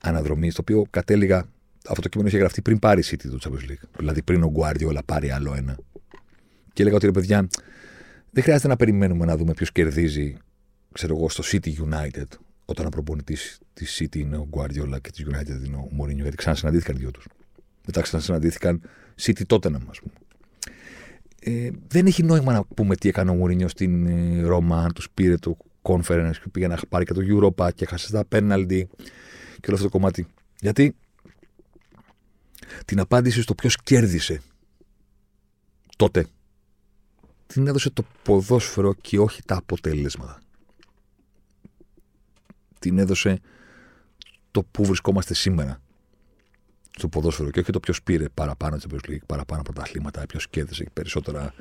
αναδρομή, στο οποίο κατέληγα. Αυτό το κείμενο είχε γραφτεί πριν πάρει η City του Champions League. Δηλαδή πριν ο Guardiola πάρει άλλο ένα. Και έλεγα ότι ρε παιδιά, δεν χρειάζεται να περιμένουμε να δούμε ποιος κερδίζει, ξέρω εγώ, στο City United, όταν ο προπονητής της City είναι ο Guardiola και της United είναι ο Μωρίνιο, γιατί ξανασυναντήθηκαν οι δυο τους. Μετά ξανασυναντήθηκαν City τότε να μα πούμε. Ε, δεν έχει νόημα να πούμε τι έκανε ο Μωρίνιο στην ε, Ρώμα, αν τους πήρε το conference και πήγε να πάρει και το Europa και έχασε τα penalty και όλο αυτό το κομμάτι. Γιατί την απάντηση στο ποιος κέρδισε τότε την έδωσε το ποδόσφαιρο και όχι τα αποτελέσματα την έδωσε το που βρισκόμαστε σήμερα στο ποδόσφαιρο και όχι το ποιος πήρε παραπάνω τη Champions League, παραπάνω πρωταθλήματα, ποιος κέρδισε περισσότερα,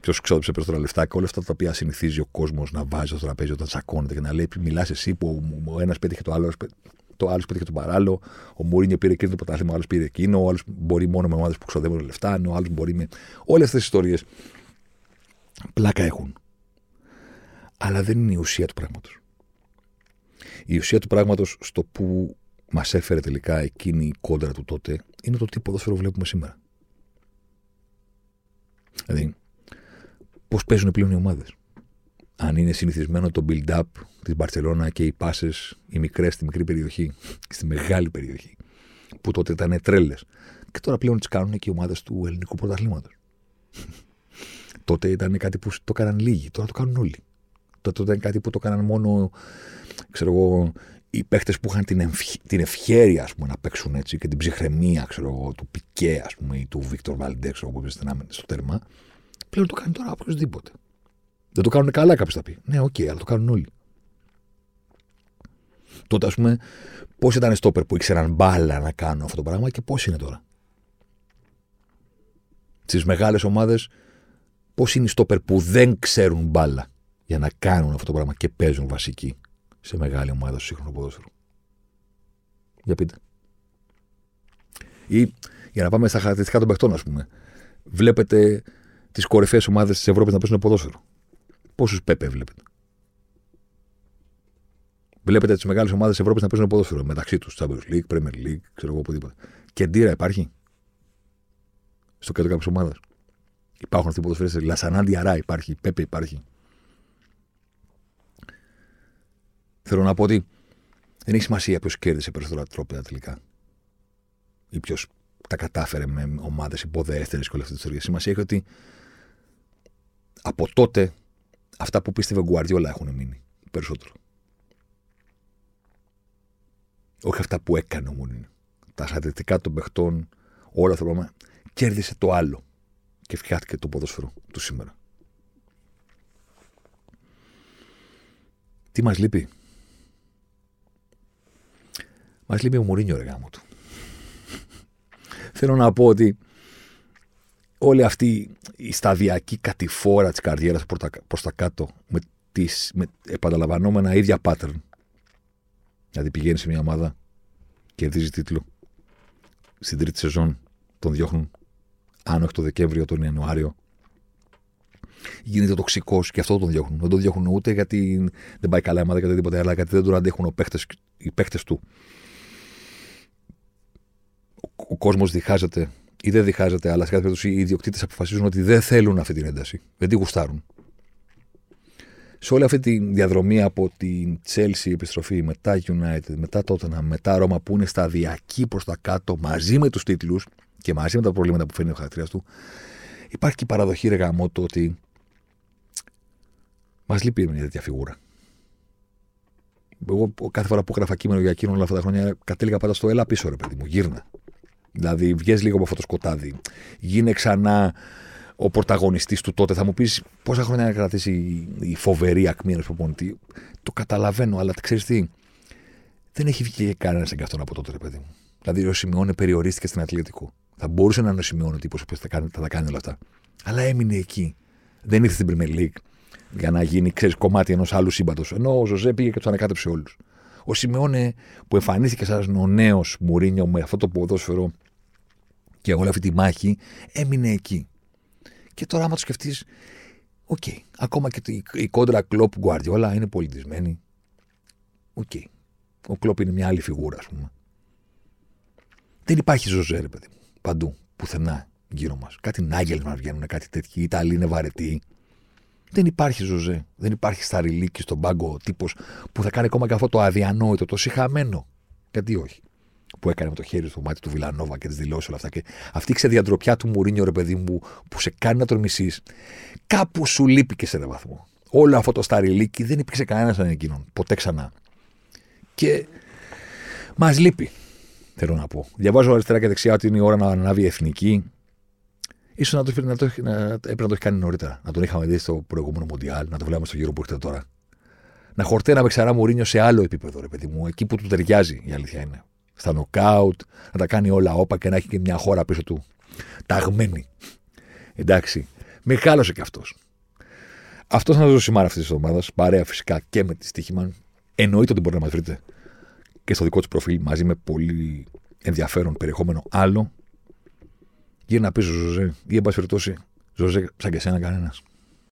ποιος ξόδεψε περισσότερα λεφτά και όλα αυτά τα οποία συνηθίζει ο κόσμος να βάζει στο τραπέζι όταν τσακώνεται και να λέει: Μιλάς εσύ που ο ένας πέτυχε το άλλο, το άλλος πέτυχε τον παράλληλο, ο Μουρίνιο πήρε εκείνο το πρωτάθλημα, ο άλλος πήρε εκείνο, ο άλλος μπορεί μόνο με ομάδες που ξοδεύουν λεφτά, ο άλλος μπορεί με. Όλες αυτές τις ιστορίες πλάκα έχουν. Αλλά δεν είναι η ουσία του πράγματος. Η ουσία του πράγματος στο που μας έφερε τελικά εκείνη η κόντρα του τότε είναι το τι ποδόσφαιρο βλέπουμε σήμερα. Δηλαδή, πώς παίζουν πλέον οι ομάδες. Αν είναι συνηθισμένο το build-up της Μπαρσελόνα και οι πάσες, οι μικρές στη μικρή περιοχή, στη μεγάλη περιοχή, που τότε ήταν τρέλες. Και τώρα πλέον τις κάνουν και οι ομάδες του ελληνικού πρωταθλήματος. τότε ήταν κάτι που το έκαναν λίγοι, τώρα το κάνουν όλοι. Τότε ήταν κάτι που το έκαναν μόνο ξέρω εγώ, οι παίχτες που είχαν την, ευχ... την ευχέρεια ας πούμε, να παίξουν έτσι και την ψυχραιμία ξέρω εγώ, του Πικέ ας πούμε, ή του Βίκτορ Βαλντές που είπε στο τέρμα, πλέον το κάνει τώρα οποιοσδήποτε. Δεν το κάνουν καλά, κάποιος θα πει. Ναι, OK, okay, αλλά το κάνουν όλοι. Τότε, ας πούμε, πώς ήταν οι στόπερ που ήξεραν μπάλα να κάνουν αυτό το πράγμα και πώς είναι τώρα; Στις μεγάλες ομάδες, πώς είναι οι στόπερ που δεν ξέρουν μπάλα; Για να κάνουν αυτό το πράγμα και παίζουν βασική σε μεγάλη ομάδα στο σύγχρονο ποδόσφαιρο. Για πείτε. Ή για να πάμε στα χαρακτηριστικά των παιχτών, ας πούμε. Βλέπετε τις κορυφαίες ομάδες της Ευρώπης να παίζουν ποδόσφαιρο. Πόσους Πέπε βλέπετε; Βλέπετε τις μεγάλες ομάδες της Ευρώπης να παίζουν ποδόσφαιρο μεταξύ τους. Champions League, Premier League, ξέρω εγώ οπουδήποτε. Κεντήρα υπάρχει; Στο κέντρο κάποιας ομάδας. Υπάρχουν αυτοί οι ποδοσφαίρε. Λασανάντι Αρά υπάρχει. Πέπε υπάρχει. Θέλω να πω ότι δεν έχει σημασία ποιος κέρδισε περισσότερα τρόπια τελικά. Ή ποιος τα κατάφερε με ομάδες υποδέστερες και όλη αυτή τη ιστορία. Σημασία έχει ότι από τότε αυτά που πίστευε ο Γκουαρδιόλα έχουν μείνει περισσότερο. Όχι αυτά που έκανε ο Μουνίνο. Τα χαρακτηριστικά των παιχτών, όλα αυτά τα πράγματα. Κέρδισε το άλλο. Και φτιάχτηκε το ποδόσφαιρο του σήμερα. Τι μας λείπει; Μας λείπει ο Μουρίνιο, ρε γάμο του. Θέλω να πω ότι όλη αυτή η σταδιακή κατηφόρα της καριέρας προς τα κάτω με, τις, με επαναλαμβανόμενα ίδια pattern. Δηλαδή πηγαίνεις σε μια ομάδα, κερδίζεις τίτλο, στην τρίτη σεζόν τον διώχνουν, αν όχι το Δεκέμβριο, τον Ιανουάριο. Γίνεται τοξικός και αυτό τον διώχνουν. Δεν τον διώχνουν ούτε γιατί δεν πάει καλά η ομάδα γιατί τίποτα, αλλά γιατί δεν τον αντέχουν οι παίχτες του. Ο, ο κόσμος διχάζεται ή δεν διχάζεται, αλλά σε κάθε περίπτωση οι ιδιοκτήτες αποφασίζουν ότι δεν θέλουν αυτή την ένταση. Δεν τη γουστάρουν. Σε όλη αυτή τη διαδρομή από την Chelsea επιστροφή, μετά United, μετά Tottenham, μετά Ρώμα που είναι σταδιακή προς τα κάτω μαζί με τους τίτλους και μαζί με τα προβλήματα που φέρνει ο χαρακτήρας του, υπάρχει και η παραδοχή ρε το ότι μας λείπει μια τέτοια φιγούρα. Εγώ κάθε φορά που έγραφα κείμενο για εκείνον όλα αυτά τα χρόνια κατέληγα πάντα στο έλα πίσω, ρε παιδί μου, γύρνα. Δηλαδή, βγες λίγο από αυτό το σκοτάδι. Γίνε ξανά ο πρωταγωνιστής του τότε. Θα μου πεις πόσα χρόνια να κρατήσει η φοβερή ακμή ενός προπονητή. Το καταλαβαίνω, αλλά ξέρεις τι; Δεν έχει βγει κανένας εγκαστόν από τότε, ρε παιδί μου. Δηλαδή, ο Σιμεώνε περιορίστηκε στην Αθλητικό. Θα μπορούσε να είναι ο Σιμεώνε τύπος που θα, θα τα κάνει όλα αυτά. Αλλά έμεινε εκεί. Δεν ήρθε στην Premier League για να γίνει ξέρεις, κομμάτι ενός άλλου σύμπαντος. Ενώ ο Ζωζέ πήγε και τους ανακάτεψε όλους. Ο Σιμεώνε που εμφανίστηκε σαν ο νέος Μουρίνιο με αυτό το ποδόσφαιρο και όλη αυτή τη μάχη, έμεινε εκεί. Και τώρα, άμα το σκεφτείς, OK. Okay. Ακόμα και η κόντρα Κλοπ Γκουαρδιόλα είναι πολιτισμένη. OK. Okay. Ο Κλοπ είναι μια άλλη φιγούρα, ας πούμε. Δεν υπάρχει ζωζέ, ρε παιδί μου. Παντού. Πουθενά γύρω μας. Κάτι νάγελ μα βγαίνουν, κάτι τέτοιο. Οι Ιταλοί είναι βαρετοί. Δεν υπάρχει ζωζέ. Δεν υπάρχει σταριλίκη στον πάγκο τύπος που θα κάνει ακόμα και αυτό το αδιανόητο, το συχαμένο. Γιατί όχι που έκανε με το χέρι στο μάτι του Βιλανόβα και τις δηλώσεις όλα αυτά. Και αυτή η ξεδιαντροπιά του Μουρίνιο, ρε παιδί μου, που σε κάνει να τον μισεί, κάπου σου λείπει και σε ένα βαθμό. Όλο αυτό το σταριλίκι δεν υπήρξε κανένας σαν εκείνον. Ποτέ ξανά. Και μας λείπει, θέλω να πω. Διαβάζω αριστερά και δεξιά ότι είναι η ώρα να ανάβει η εθνική. σω να το, να το, να, έπρεπε να το έχει κάνει νωρίτερα. Να τον είχαμε δει στο προηγούμενο Μοντιάλ, να το βλέπουμε στο γύρο που έρχεται τώρα. Να χορτένα ξαρά Μουρίνιο σε άλλο επίπεδο, ρε παιδί μου, εκεί που του ταιριάζει η αλήθεια είναι στα νοκάουτ, να τα κάνει όλα όπα και να έχει και μια χώρα πίσω του ταγμένη. Εντάξει. Μεγάλωσε κι αυτός. Αυτός θα ο σημάρα αυτής της εβδομάδα. Παρέα φυσικά και με τη Στίχημαν. Εννοείται ότι μπορείτε να μας βρείτε και στο δικό του προφίλ μαζί με πολύ ενδιαφέρον περιεχόμενο άλλο. Γύρω να πεις Ζωζέ, ή εν πάση περιπτώσει, Ζωζέ, σαν και εσένα κανένας.